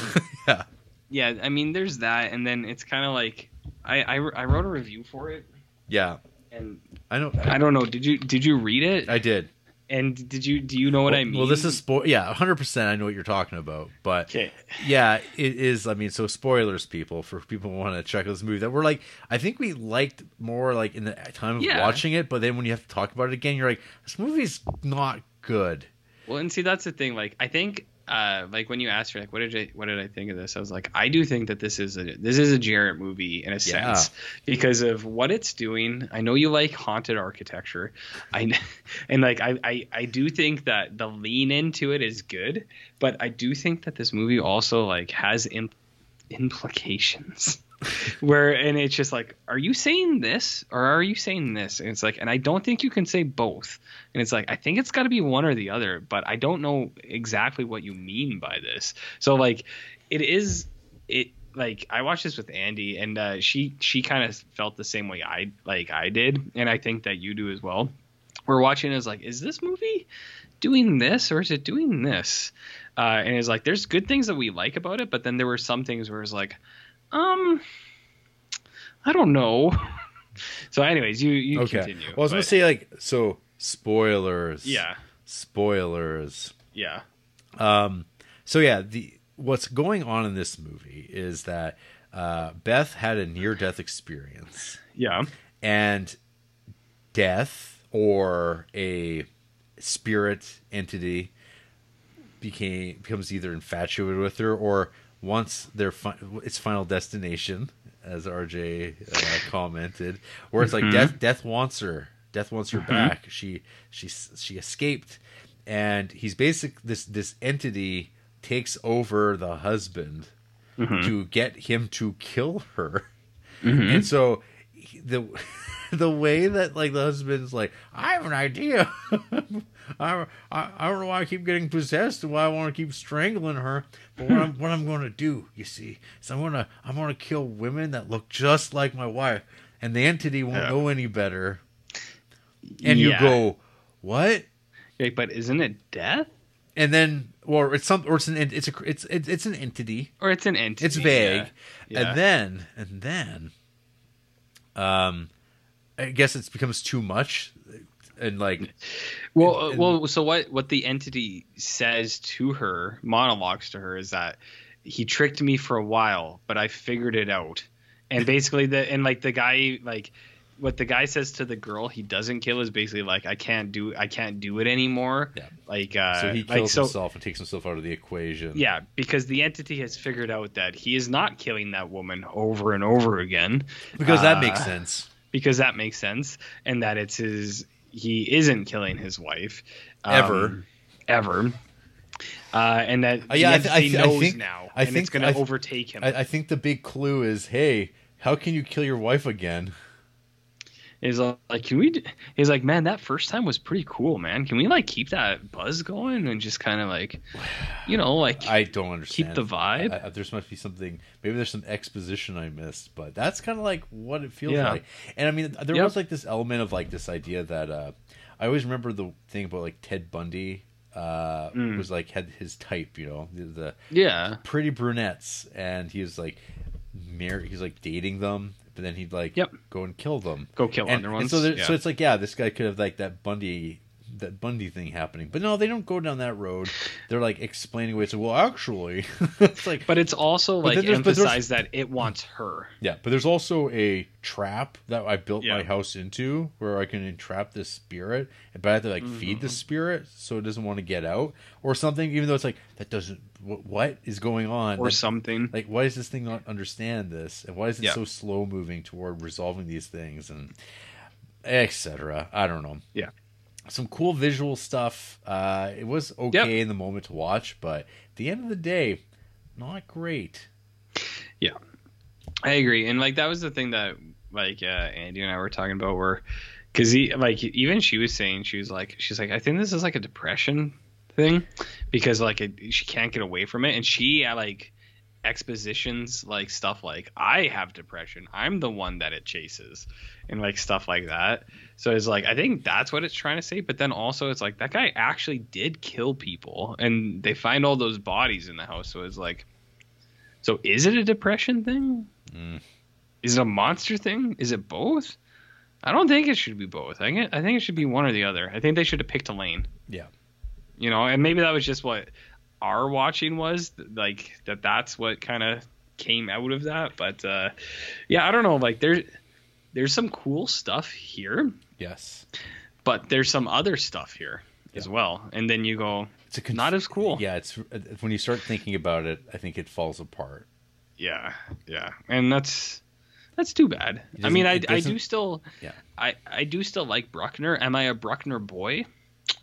yeah. Yeah, I mean, there's that, and then it's kind of like I, I I wrote a review for it, Yeah, and I know. I don't know. Did you did you read it? I did. And did you do you know what well, I mean? Well, this is spo- yeah, hundred percent. I know what you're talking about, but okay. yeah, it is. I mean, so spoilers, people, for people who want to check out this movie that we're like, I think we liked more like in the time of Yeah. watching it, but then when you have to talk about it again, you're like, this movie's not good. Well, and see, that's the thing. Like, I think, uh, like when you asked me, like, what did I, what did I think of this? I was like, I do think that this is a, this is a Jarrett movie in a Yeah. sense because of what it's doing. I know you like haunted architecture, I, and like, I, I, I do think that the lean into it is good, but I do think that this movie also like has imp- implications. where and it's just like are you saying this or are you saying this? And it's like and i don't think you can say both. And it's like i think it's got to be one or the other but i don't know exactly what you mean by this. So like it is it like i watched this with andy and uh, she she kind of felt the same way i like i did and i think that you do as well. We're watching is like is this movie doing this or is it doing this uh, and it's like there's good things that we like about it but then there were some things where it's like um i don't know So, anyways, you you Okay. continue. Well, I was gonna say like so spoilers. yeah, Spoilers. yeah, Um, so yeah, the what's going on in this movie is that uh, Beth had a near-death experience, yeah, and death or a spirit entity became becomes either infatuated with her or wants their fi- its final destination, as RJ uh, commented, where it's like mm-hmm. death death wants her, death wants her mm-hmm. back. She she she escaped, and he's basic this this entity takes over the husband mm-hmm. to get him to kill her. And so he- the the way that like the husband's like, I have an idea. I, I I don't know why I keep getting possessed and why I want to keep strangling her. But what I'm what I'm going to do, you see, is I'm gonna I'm gonna kill women that look just like my wife, and the entity won't Yeah. know any better. And you go, what? Wait, but isn't it death And then, or it's some, or it's an it's a it's it's, it's an entity. or it's an entity? It's vague. Yeah. And then, and then, um, I guess it becomes too much, and like, Well, and- well, so what? What the entity says to her, monologues to her, is that he tricked me for a while, but I figured it out. And basically, the and like the guy, like what the guy says to the girl, he doesn't kill is basically like I can't do, I can't do it anymore. Yeah. Like, uh, so he like, kills so- himself and takes himself out of the equation. Yeah, because the entity has figured out that he is not killing that woman over and over again. because that Uh, makes sense. because that makes sense, and that it's his. He isn't killing his wife Ever. um, ever. Uh, and that Uh, yeah, I th- I th- I knows think- now, I and think- it's going to overtake him. I, I think the big clue is, hey, how can you kill your wife again? He's like, can we? He's like, man, that first time was pretty cool, man. Can we like keep that buzz going and just kind of like, you know, like I don't understand. keep the vibe? I, I, there must be something. Maybe there's some exposition I missed, but that's kind of like what it feels Yeah. like. And I mean, there Yep. was like this element of like this idea that uh, I always remember the thing about like Ted Bundy uh, Mm. was like had his type, you know, the, the yeah, pretty brunettes, and he was like married. He's like dating them, but then he'd like Yep. go and kill them. go kill And, other and ones. so, there, yeah. so it's like, yeah, this guy could have like that Bundy, that Bundy thing happening, but no, they don't go down that road. They're like explaining away. So, well, actually, it's like, but it's also like but there's- emphasized that it wants her. yeah, but there's also a trap that I built my house into where I can entrap this spirit, but I have to like feed Mm-hmm. the spirit so it doesn't want to get out or something. Even though it's like that doesn't. What, is going on? Or That- something. like why does this thing not understand this and why is it Yeah. so slow moving toward resolving these things and etc i don't know Yeah. Some cool visual stuff. Uh it was okay in the moment to watch but at the end of the day not great. Yeah, I agree, and like that was the thing that like uh, Andy and I were talking about, where because he like even she was saying she was like she's like I think this is like a depression thing because like it, she can't get away from it, and she uh, like expositions like stuff like I have depression, I'm the one that it chases, and like stuff like that. So it's like I think that's what it's trying to say, but then also it's like that guy actually did kill people, and they find all those bodies in the house, so it's like. So is it a depression thing? Mm. Is it a monster thing? Is it both? I don't think it should be both. I think it, I think it should be one or the other. I think they should have picked a lane. Yeah. You know, and maybe that was just what our watching was like that that's what kind of came out of that, but uh yeah, I don't know, like there's there's some cool stuff here, yes but there's some other stuff here as well. And then you go, it's a conf- Not as cool. yeah it's when you start thinking about it i think it falls apart Yeah, yeah, and that's that's too bad. I mean, I, I do still, Yeah. I I do still like Bruckner. Am I a Bruckner boy?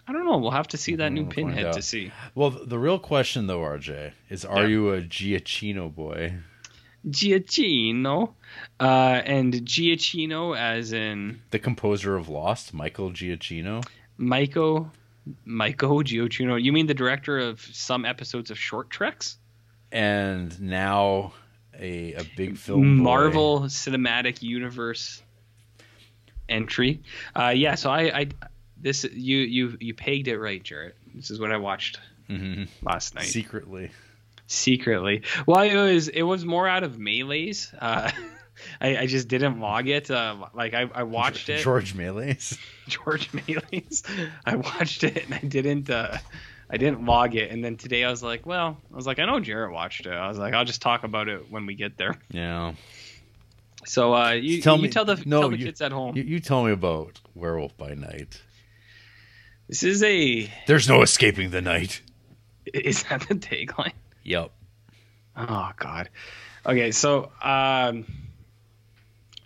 I don't know. We'll have to see that new We'll pinhead to see. well the real question though rj is are Yeah. you a giacchino boy Giacchino, uh, and Giacchino as in the composer of lost michael giacchino Michael, Michael Giacchino. You mean the director of some episodes of Short Treks? and now a a big film boy. Marvel Cinematic Universe entry. Uh, yeah, so I, I this you you you pegged it right, Jarrett. This is what I watched Mhm. last night secretly secretly. Well, it was it was more out of melee's. Uh, I, I just didn't log it. Uh, like I, I watched it. George Méliès. George Méliès. I watched it and I didn't. Uh, I didn't log it. And then today I was like, well, I was like, I know Jarrett watched it. I was like, I'll just talk about it when we get there. Yeah. So uh, you Tell you me- tell the no, tell the you- kids at home. You, you tell me about Werewolf by Night. This is a. There's no escaping the night. Is that the tagline? Yep. Oh God. Okay, so um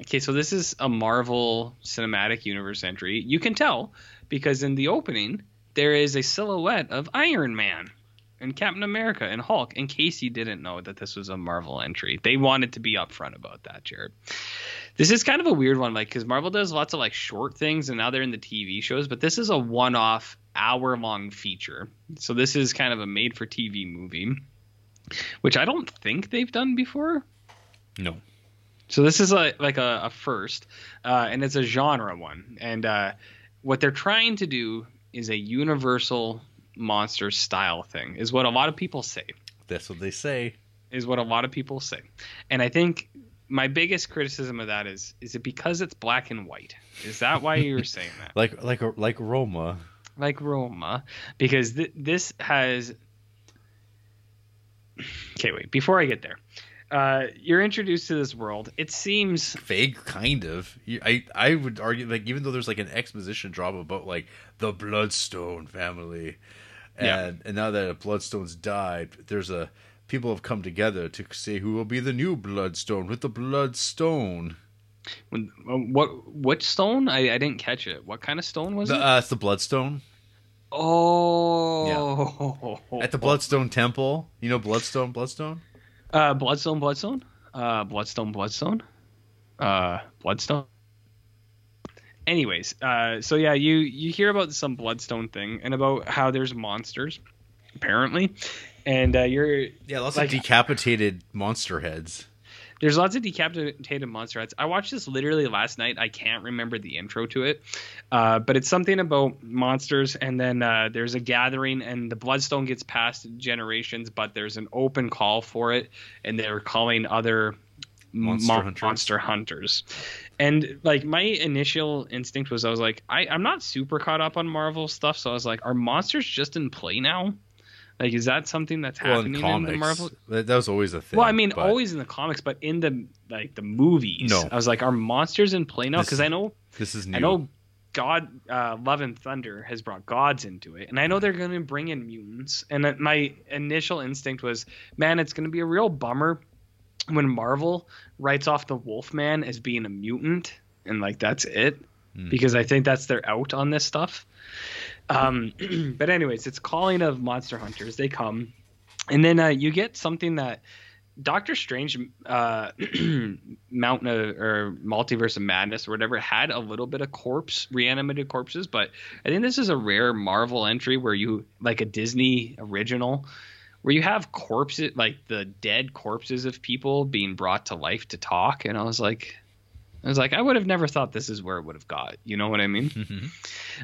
Okay, so this is a Marvel Cinematic Universe entry. You can tell because in the opening there is a silhouette of Iron Man and Captain America and Hulk. In case you didn't know that this was a Marvel entry, they wanted to be upfront about that, Jared. This is kind of a weird one, like because Marvel does lots of like short things, and now they're in the TV shows. But this is a one-off, hour-long feature. So this is kind of a made-for-TV movie which I don't think they've done before. No. So this is a, like a, a first, uh, and it's a genre one. And uh, what they're trying to do is a universal monster style thing, is what a lot of people say. That's what they say. Is what a lot of people say. And I think my biggest criticism of that is is it because it's black and white? Is that why you're saying that? Like like like Roma. like Roma, because th- this has. Okay, wait. Before I get there, uh, you're introduced to this world. It seems Vague, kind of. I I would argue like even though there's like an exposition drama about like the Bloodstone family, and Yeah. and now that a Bloodstone's died, there's a people have come together to say who will be the new Bloodstone with the Bloodstone. when, uh, what what stone? I, I didn't catch it. What kind of stone was The, it? uh, it's the Bloodstone oh, at the Bloodstone Temple. You know Bloodstone, Bloodstone. uh, bloodstone, bloodstone, uh, bloodstone, bloodstone, uh, bloodstone. Anyways, uh, so yeah, you you hear about some bloodstone thing and about how there's monsters, apparently, and uh, you're Yeah, lots Like- of decapitated monster heads. There's lots of decapitated monster heads. I watched this literally last night. I can't remember the intro to it, uh, but it's something about monsters. And then uh, there's a gathering, and the bloodstone gets passed generations, but there's an open call for it, and they're calling other Monster mon- hunters. monster hunters. And like my initial instinct was, I was like, I, I'm not super caught up on Marvel stuff, so I was like, are monsters just in play now? Like, is that something that's Well, happening in, comics, the Marvel? that, that was always a thing. Well, I mean, but always in the comics, but in the like the movies, No. I was like, are monsters in play now? Because I know, This is new. I know, God, uh, Love and Thunder has brought gods into it, and I know they're going to bring in mutants. And my initial instinct was, man, it's going to be a real bummer when Marvel writes off the Wolfman as being a mutant, and like that's it, Hmm. because I think that's their out on this stuff. Um, but anyways, it's calling of monster hunters. They come, and then uh, you get something that Doctor Strange, uh, Mountain of, or Multiverse of Madness or whatever, had a little bit of corpse, reanimated corpses. But I think this is a rare Marvel entry where you like a Disney original. Where you have corpses, like the dead corpses of people being brought to life to talk, and I was like, I was like, I would have never thought this is where it would have got. You know what I mean? Mhm.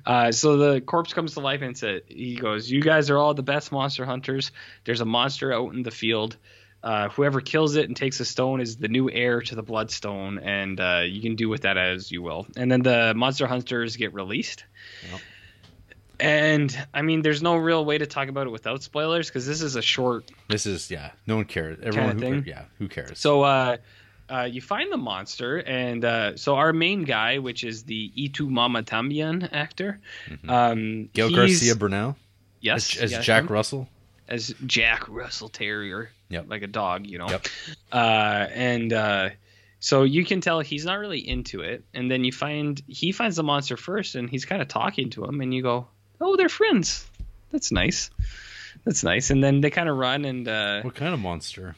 Uh, so the corpse comes to life and said, he goes, "You guys are all the best monster hunters. There's a monster out in the field. Uh, whoever kills it and takes a stone is the new heir to the bloodstone, and uh, you can do with that as you will." And then the monster hunters get released. Yep. And I mean, there's no real way to talk about it without spoilers because this is a short This is yeah. No one cares. Everyone who yeah. Who cares? So uh, uh, you find the monster, and uh, so our main guy, which is the Y Tu Mamá También actor, Mhm. um, Gael García Bernal yes, as, as Jack him, Russell. as Jack Russell Terrier, Yep. like a dog, you know. Yep. Uh, and uh, so you can tell he's not really into it, and then you find he finds the monster first, and he's kind of talking to him, and you go, "Oh, they're friends. That's nice." That's nice, and then they kind of run, and uh, What kind of monster?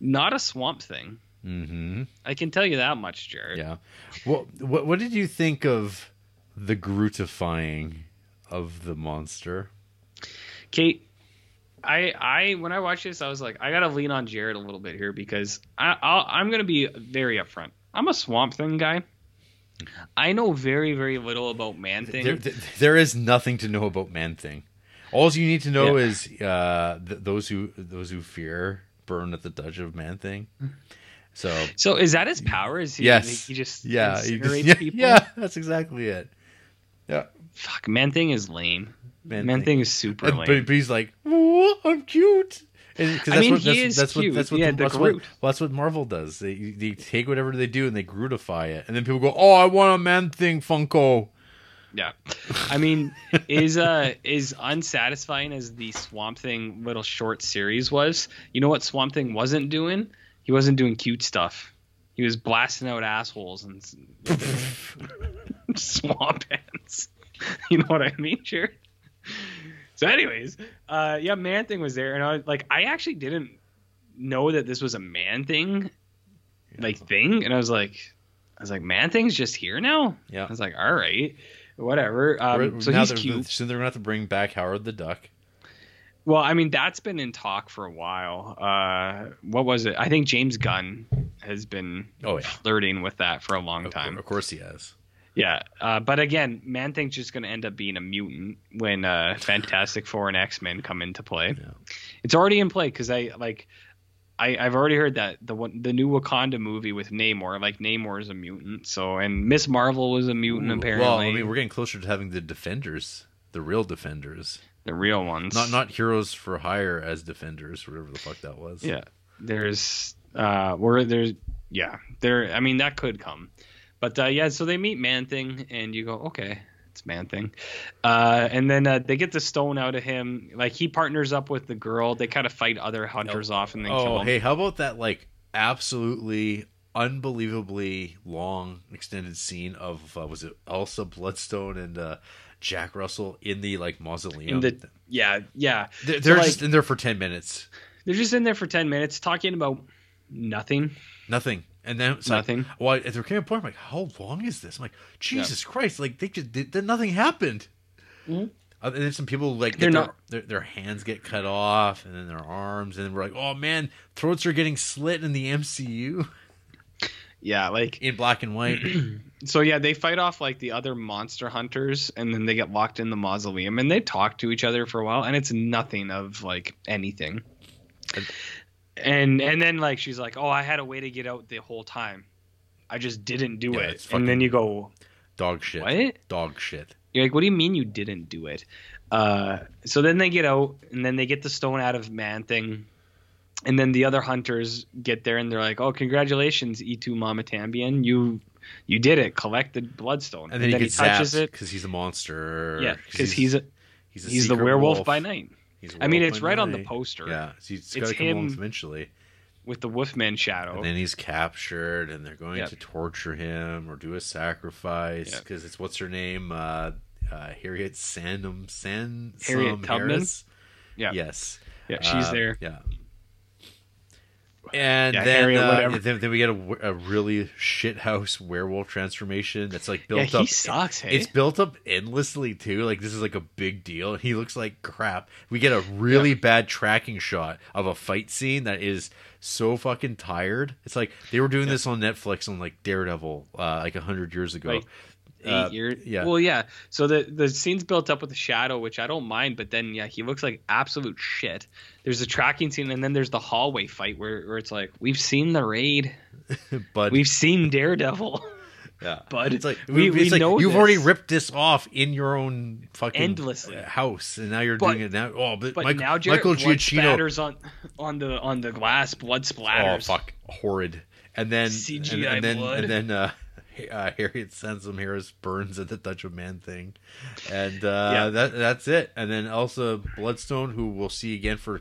not a swamp thing. Mm-hmm. I can tell you that much, Jared. Yeah. What what what did you think of the Grootifying of the monster? Kate, I I when I watched this, I was like, I gotta lean on Jared a little bit here because I I'll, I'm gonna be very upfront. I'm a Swamp Thing guy. I know very very little about Man Thing. There, there- there is nothing to know about Man Thing. All you need to know Yeah. is uh, th- those who those who fear burn at the touch of Man Thing. So So is that his power? Is he, yes, he just yeah, he just- yeah, people? yeah, that's exactly it. Yeah, Fuck, man thing is lame. Man Man, Thing. thing. is super And- lame. but, but he's like, "Whoa, I'm cute. And, I that's mean, what, he that's, is that's cute. What, that's what, Yeah, the, that's, what, well, that's what Marvel does. They they take whatever they do and they Grootify it, and then people go, "Oh, I want a man thing Funko." Yeah, I mean, is uh is unsatisfying as the Swamp Thing little short series was. You know what Swamp Thing wasn't doing? He wasn't doing cute stuff. He was blasting out assholes and swamp ants. You know what I mean, sure. So, anyways, uh, yeah, Man Thing was there, and I was like, I actually didn't know that this was a Man Thing, like thing, and I was like, I was like, Man Thing's just here now. Yeah. I was like, all right, whatever. Um, so now he's they're, cute. Soon they're gonna have to bring back Howard the Duck. Well, I mean, that's been in talk for a while. Uh, what was it? I think James Gunn has been Oh yeah, flirting with that for a long of, time. of course he has. Yeah, uh, but again, Man Thing's just going to end up being a mutant when uh, Fantastic Four and X Men come into play. Yeah. It's already in play because I like. I, I've already heard that the one, the new Wakanda movie with Namor, like Namor is a mutant. So and Miss Marvel was a mutant Ooh, apparently. Well, I mean, we're getting closer to having the Defenders, the real Defenders, the real ones. not not heroes for hire as Defenders, whatever the fuck that was. Yeah, there's uh, where there's yeah, there. I mean, that could come, but uh, yeah. So they meet Man Thing, and you go, okay, it's Man Thing, uh, and then uh, they get the stone out of him. Like he partners up with the girl. They kind of fight other hunters off, and then kill Oh, him. hey, how about that? Like, absolutely, unbelievably long extended scene of uh, was it Elsa Bloodstone and uh, Jack Russell in the like mausoleum? the yeah, yeah. they're, they're like, just in there for ten minutes, they're just in there for ten minutes talking about nothing. nothing, and then it's like, Nothing. well, there came a point I'm like, how long is this? I'm like, Jesus Christ! Like they just did, nothing happened. Mhm. Uh, and then some people like They're their, not- their their hands get cut off, and then their arms, and then we're like, oh man, throats are getting slit in the MCU Yeah, like in black and white. so yeah, they fight off like the other monster hunters, and then they get locked in the mausoleum, and they talk to each other for a while, and it's nothing of like anything. And and then like she's like, "Oh, I had a way to get out the whole time. I just didn't do Yeah, it." And then you go, Dog shit. "What?" Dog shit. You're like, "What do you mean you didn't do it?" Uh, so then they get out, and then they get the stone out of Man Thing. And then the other hunters get there, and they're like, "Oh, congratulations, Y Tu Mamá También, you you did it. Collect the bloodstone." And then, he gets touches it. because he's a monster. Yeah, because he's a, he's, a he's the werewolf wolf. by night. He's I mean, it's right on the poster Yeah, so he's got to come him eventually. with the Wolfman shadow. And then he's captured, and they're going Yep. to torture him or do a sacrifice Yep. because it's what's her name, uh, uh, Harriet Sansom San Harriet Tubman? Harris. yeah, Yes, yeah, she's Uh, there. Yeah. And Yeah, then, uh, then, then we get a, a really shithouse werewolf transformation that's like Yeah, built he up. sucks. Hey, It's built up endlessly too. Like this is like a big deal. He looks like crap. We get a really bad tracking shot of a fight scene that is so fucking tired. It's like they were doing this on Netflix on like Daredevil, uh, like a hundred years ago. Like, eight uh, years. yeah. Well, yeah. So the the scene's built up with the shadow, which I don't mind, but then yeah, he looks like absolute shit. There's a tracking scene, and then there's the hallway fight where, where it's like we've seen the raid, but we've seen Daredevil. yeah, but it's like we- it's we like know you've this. already ripped this off in your own fucking Endlessly. house, and now you're But- doing it now. Oh, but, But Michael, now Jared, Michael Giacchino. splatters on on the on the glass, blood splatters. Oh fuck, horrid. And then CGI and, and then blood. and then uh, uh, Harriet Sansom Harris burns at the touch of man thing, and uh, Yeah. that that's it. And then Elsa Bloodstone, who we'll see again for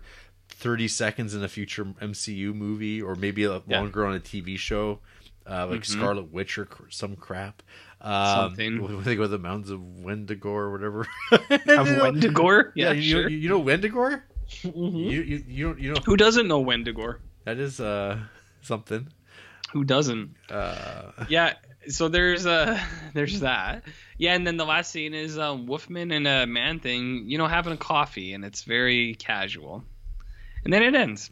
thirty seconds in a future MCU movie, or maybe a- Yeah. longer on a TV show, uh, like Mhm. Scarlet Witch or some crap. Um, Something. Do they go the mountains of Wendigo or whatever? Of Wendigo? Yeah, Yeah, you, sure. know, you know Wendigo? Mhm. You, you you don't you know Who doesn't know Wendigo? that is uh something. Who doesn't? Uh, yeah so there's uh there's that. Yeah and then the last scene is um wolfman and a man thing you know having a coffee and it's very casual. And then it ends.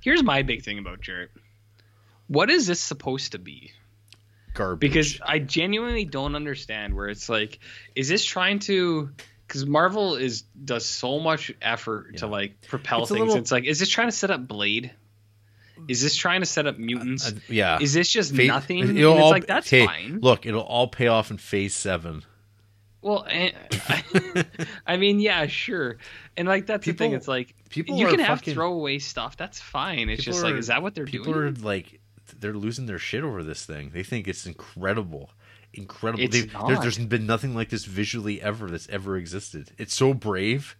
Here's my big thing about Jarrett. what is this supposed to be? Garbage. because i genuinely don't understand where it's like is this trying to because marvel is does so much effort to like propel It's things. little- it's like is this trying to set up blade Is this trying to set up mutants? Uh, yeah. is this just nothing? It'll it's all- like that's hey, fine. Look, it'll all pay off in phase seven. Well, eh, I mean, yeah, sure. And like that's the thing. It's like people you can have fucking- throwaway stuff. That's fine. It's People just like, is that what they're People doing? are like, they're losing their shit over this thing. They think it's incredible, incredible. It's not. There, there's been nothing like this visually ever that's ever existed. It's so brave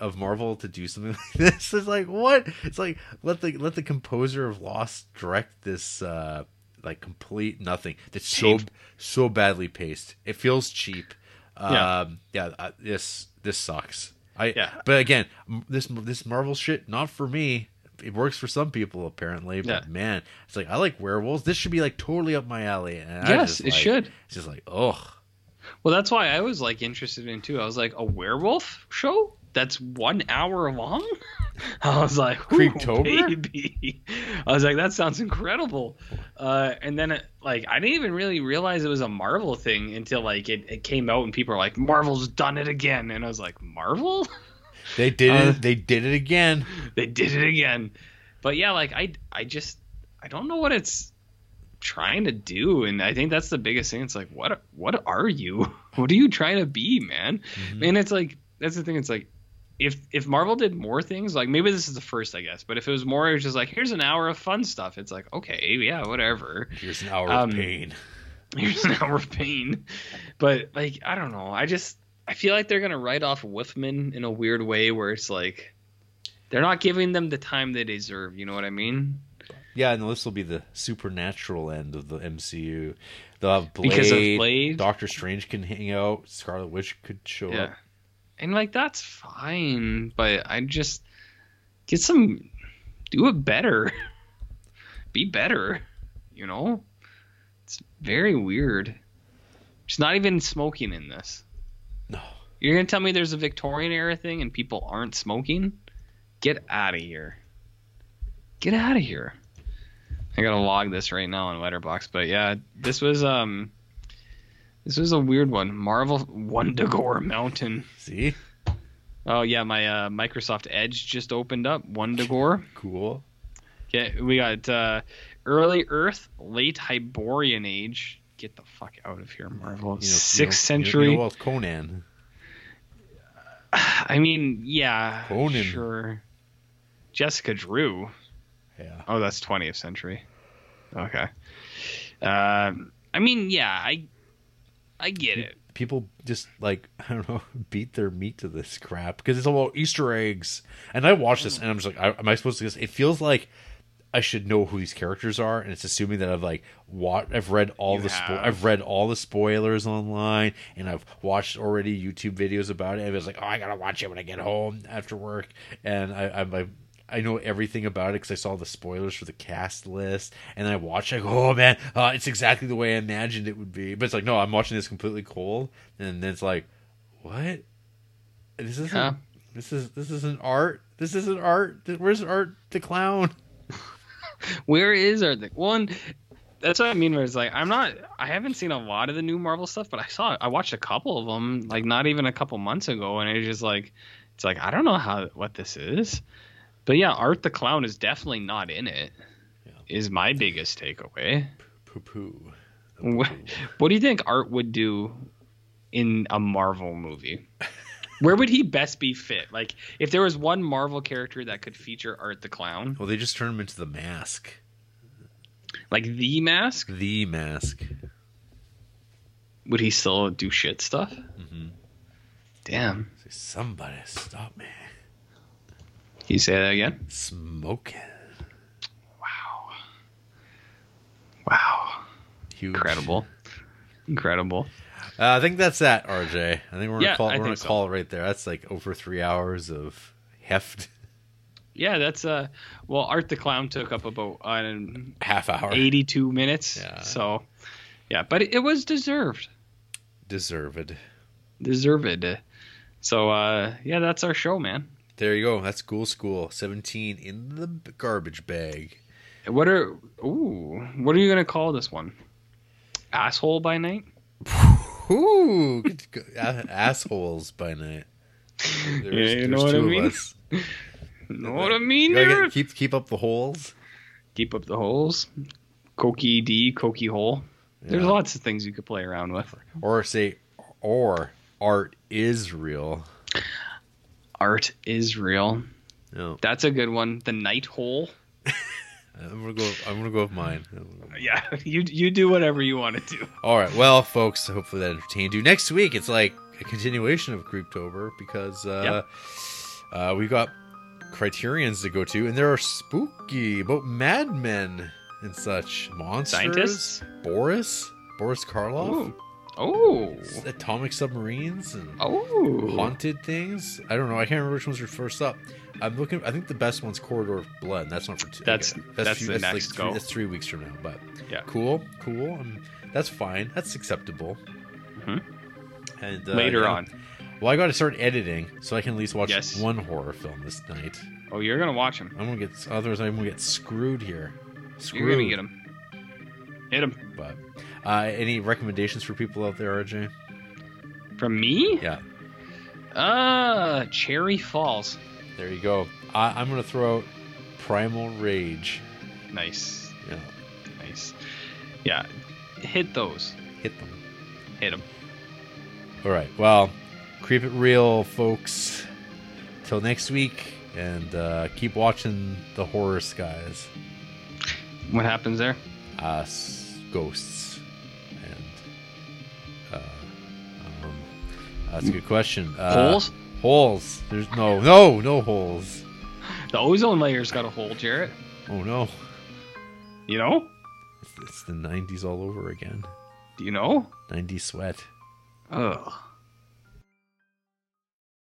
of Marvel to do something like this. It's like what? It's like let the let the composer of Lost direct this. uh like complete nothing. That's so so badly paced. It feels cheap. Yeah. Um, yeah. uh, this this sucks. I Yeah. But again, this this Marvel shit not for me. It works for some people apparently, but Yeah. man, it's like I like werewolves. This should be like totally up my alley. And Yes, just, it like- should. It's just like ugh. Well, that's why I was like interested in too. I was like, a werewolf show that's one hour long. I was like, Creeptober? baby. I was like, that sounds incredible. Uh, and then it, like I didn't even really realize it was a Marvel thing until like it, it came out and people were like, Marvel's done it again, and I was like, Marvel. They did Uh, it. They did it again. they did it again. But yeah, like I I just I don't know what it's trying to do and I think that's the biggest thing. It's like what what are you? What are you trying to be, man? And it's like that's the thing it's like if if Marvel did more things, like maybe this is the first, I guess, but if it was more, it was just like here's an hour of fun stuff. It's like okay, yeah, whatever. Here's an hour Um, of pain. Here's an hour of pain. But like I don't know, I just I feel like they're gonna write off Wolfman in a weird way where it's like they're not giving them the time they deserve. You know what I mean? Yeah, and this will be the supernatural end of the MCU. They'll have Blade. Because of Blade? Doctor Strange can hang out. Scarlet Witch could show Yeah. up. And like that's fine, but I just get some do it better. Be better, you know? It's very weird. She's not even smoking in this. No. You're going to tell me there's a Victorian era thing and people aren't smoking? Get out of here. Get out of here. I got to log this right now on Letterboxd, but yeah, this was um this is a weird one. Marvel Wundagore Mountain. See? Oh yeah, my uh, Microsoft Edge just opened up. Wundagore. Cool. Okay, we got uh, early Earth, late Hyborian Age. Get the fuck out of here, Marvel. You know, Sixth you know, century. You know, Conan. I mean, yeah, Conan. sure. Jessica Drew. Yeah. Oh, that's 20th century. Okay. Um, I mean, yeah, I, I get it. People just like I don't know beat their meat to this crap because it's all about Easter eggs. And I watched this mm. and I'm just like, I, am I supposed to? Guess it feels like I should know who these characters are, and it's assuming that I've like what I've read all You the spo- I've read all the spoilers online, and I've watched already YouTube videos about it. And it was like, oh, I gotta watch it when I get home after work, and I, I'm like. I know everything about it because I saw the spoilers for the cast list, and I watched. I go, "Oh man, uh, it's exactly the way I imagined it would be." But it's like, no, I'm watching this completely cold, and then it's like, what? This isn't. Yeah. This is this isn't art. This isn't art. Where's art the clown? Where is Art the One, that's what I mean. Where it's like I'm not. I haven't seen a lot of the new Marvel stuff, but I saw. I watched a couple of them, like not even a couple months ago, and it's just like, it's like I don't know how what this is, but yeah, Art the Clown is definitely not in it. Is Yeah. my biggest takeaway. Poo poo. What, what do you think Art would do in a Marvel movie? Where would he best be fit? Like, if there was one Marvel character that could feature Art the Clown, Well, they just turn him into the mask. like the mask, The mask. would he still do shit stuff? Mm-hmm. Damn. Somebody stop me. Can you say that again? Smoking. Wow. Wow. Huge. Incredible. Incredible. Uh, I think that's that, RJ. I think we're gonna call. We're gonna so. call it right there. That's like over three hours of heft. Yeah, that's uh. Well, Art the Clown took up about uh, Half hour. 82 minutes. Yeah. So, yeah, but it, it was deserved. Deserved. Deserved. So, uh, yeah, that's our show, man. There you go. That's Ghoul School. Seventeen in the garbage bag. What are ooh? What are you gonna call this one? Asshole by night. Ooh, assholes by night. There's, Yeah, you know what I mean? Know what I mean? Get- keep keep up the holes. Keep up the holes. Cokie D, Cokie hole. There's Yeah. lots of things you could play around with. Or say, or art is real. Art is real. No, That's a good one. The night hole. I'm gonna go. I'm gonna go with mine. Yeah, you you do whatever you want to do. All right, well, folks, hopefully that entertained you. Next week, it's like a continuation of Creeptober because uh, uh, we got Criterions to go to, and there are spooky about madmen and such monsters. Scientists? Boris, Boris Karloff, Oh. Oh. atomic submarines, and Oh. haunted things. I don't know. I can't remember which ones are first up. I'm looking. I think the best one's Corridor of Blood. That's not for two. That's- that's few- the like next three, go. That's three weeks from now. But Yeah. cool, cool. Um, that's fine. That's acceptable. Mhm. And uh, Later yeah. on. Well, I got to start editing so I can at least watch Yes. one horror film this night. Oh, you're gonna watch them. I'm gonna get. Otherwise, I'm gonna get screwed here. Screwed. You're gonna get him. Hit him. But uh, any recommendations for people out there, RJ? From me? Yeah. Uh, Cherry Falls. There you go. I, I'm gonna throw out Primal Rage. Nice. Yeah. Nice. Yeah. Hit those. Hit them. Hit them. All right. Well, creep it real, folks. Till next week, and uh, keep watching the horror skies. What happens there? Uh, s- ghosts. That's a good question. Uh, Holes? Holes. There's no, no, no holes. The ozone layer's got a hole, Jarrett. Oh no, You know? it's, it's the '90s all over again. Do you know? '90s sweat. Ugh.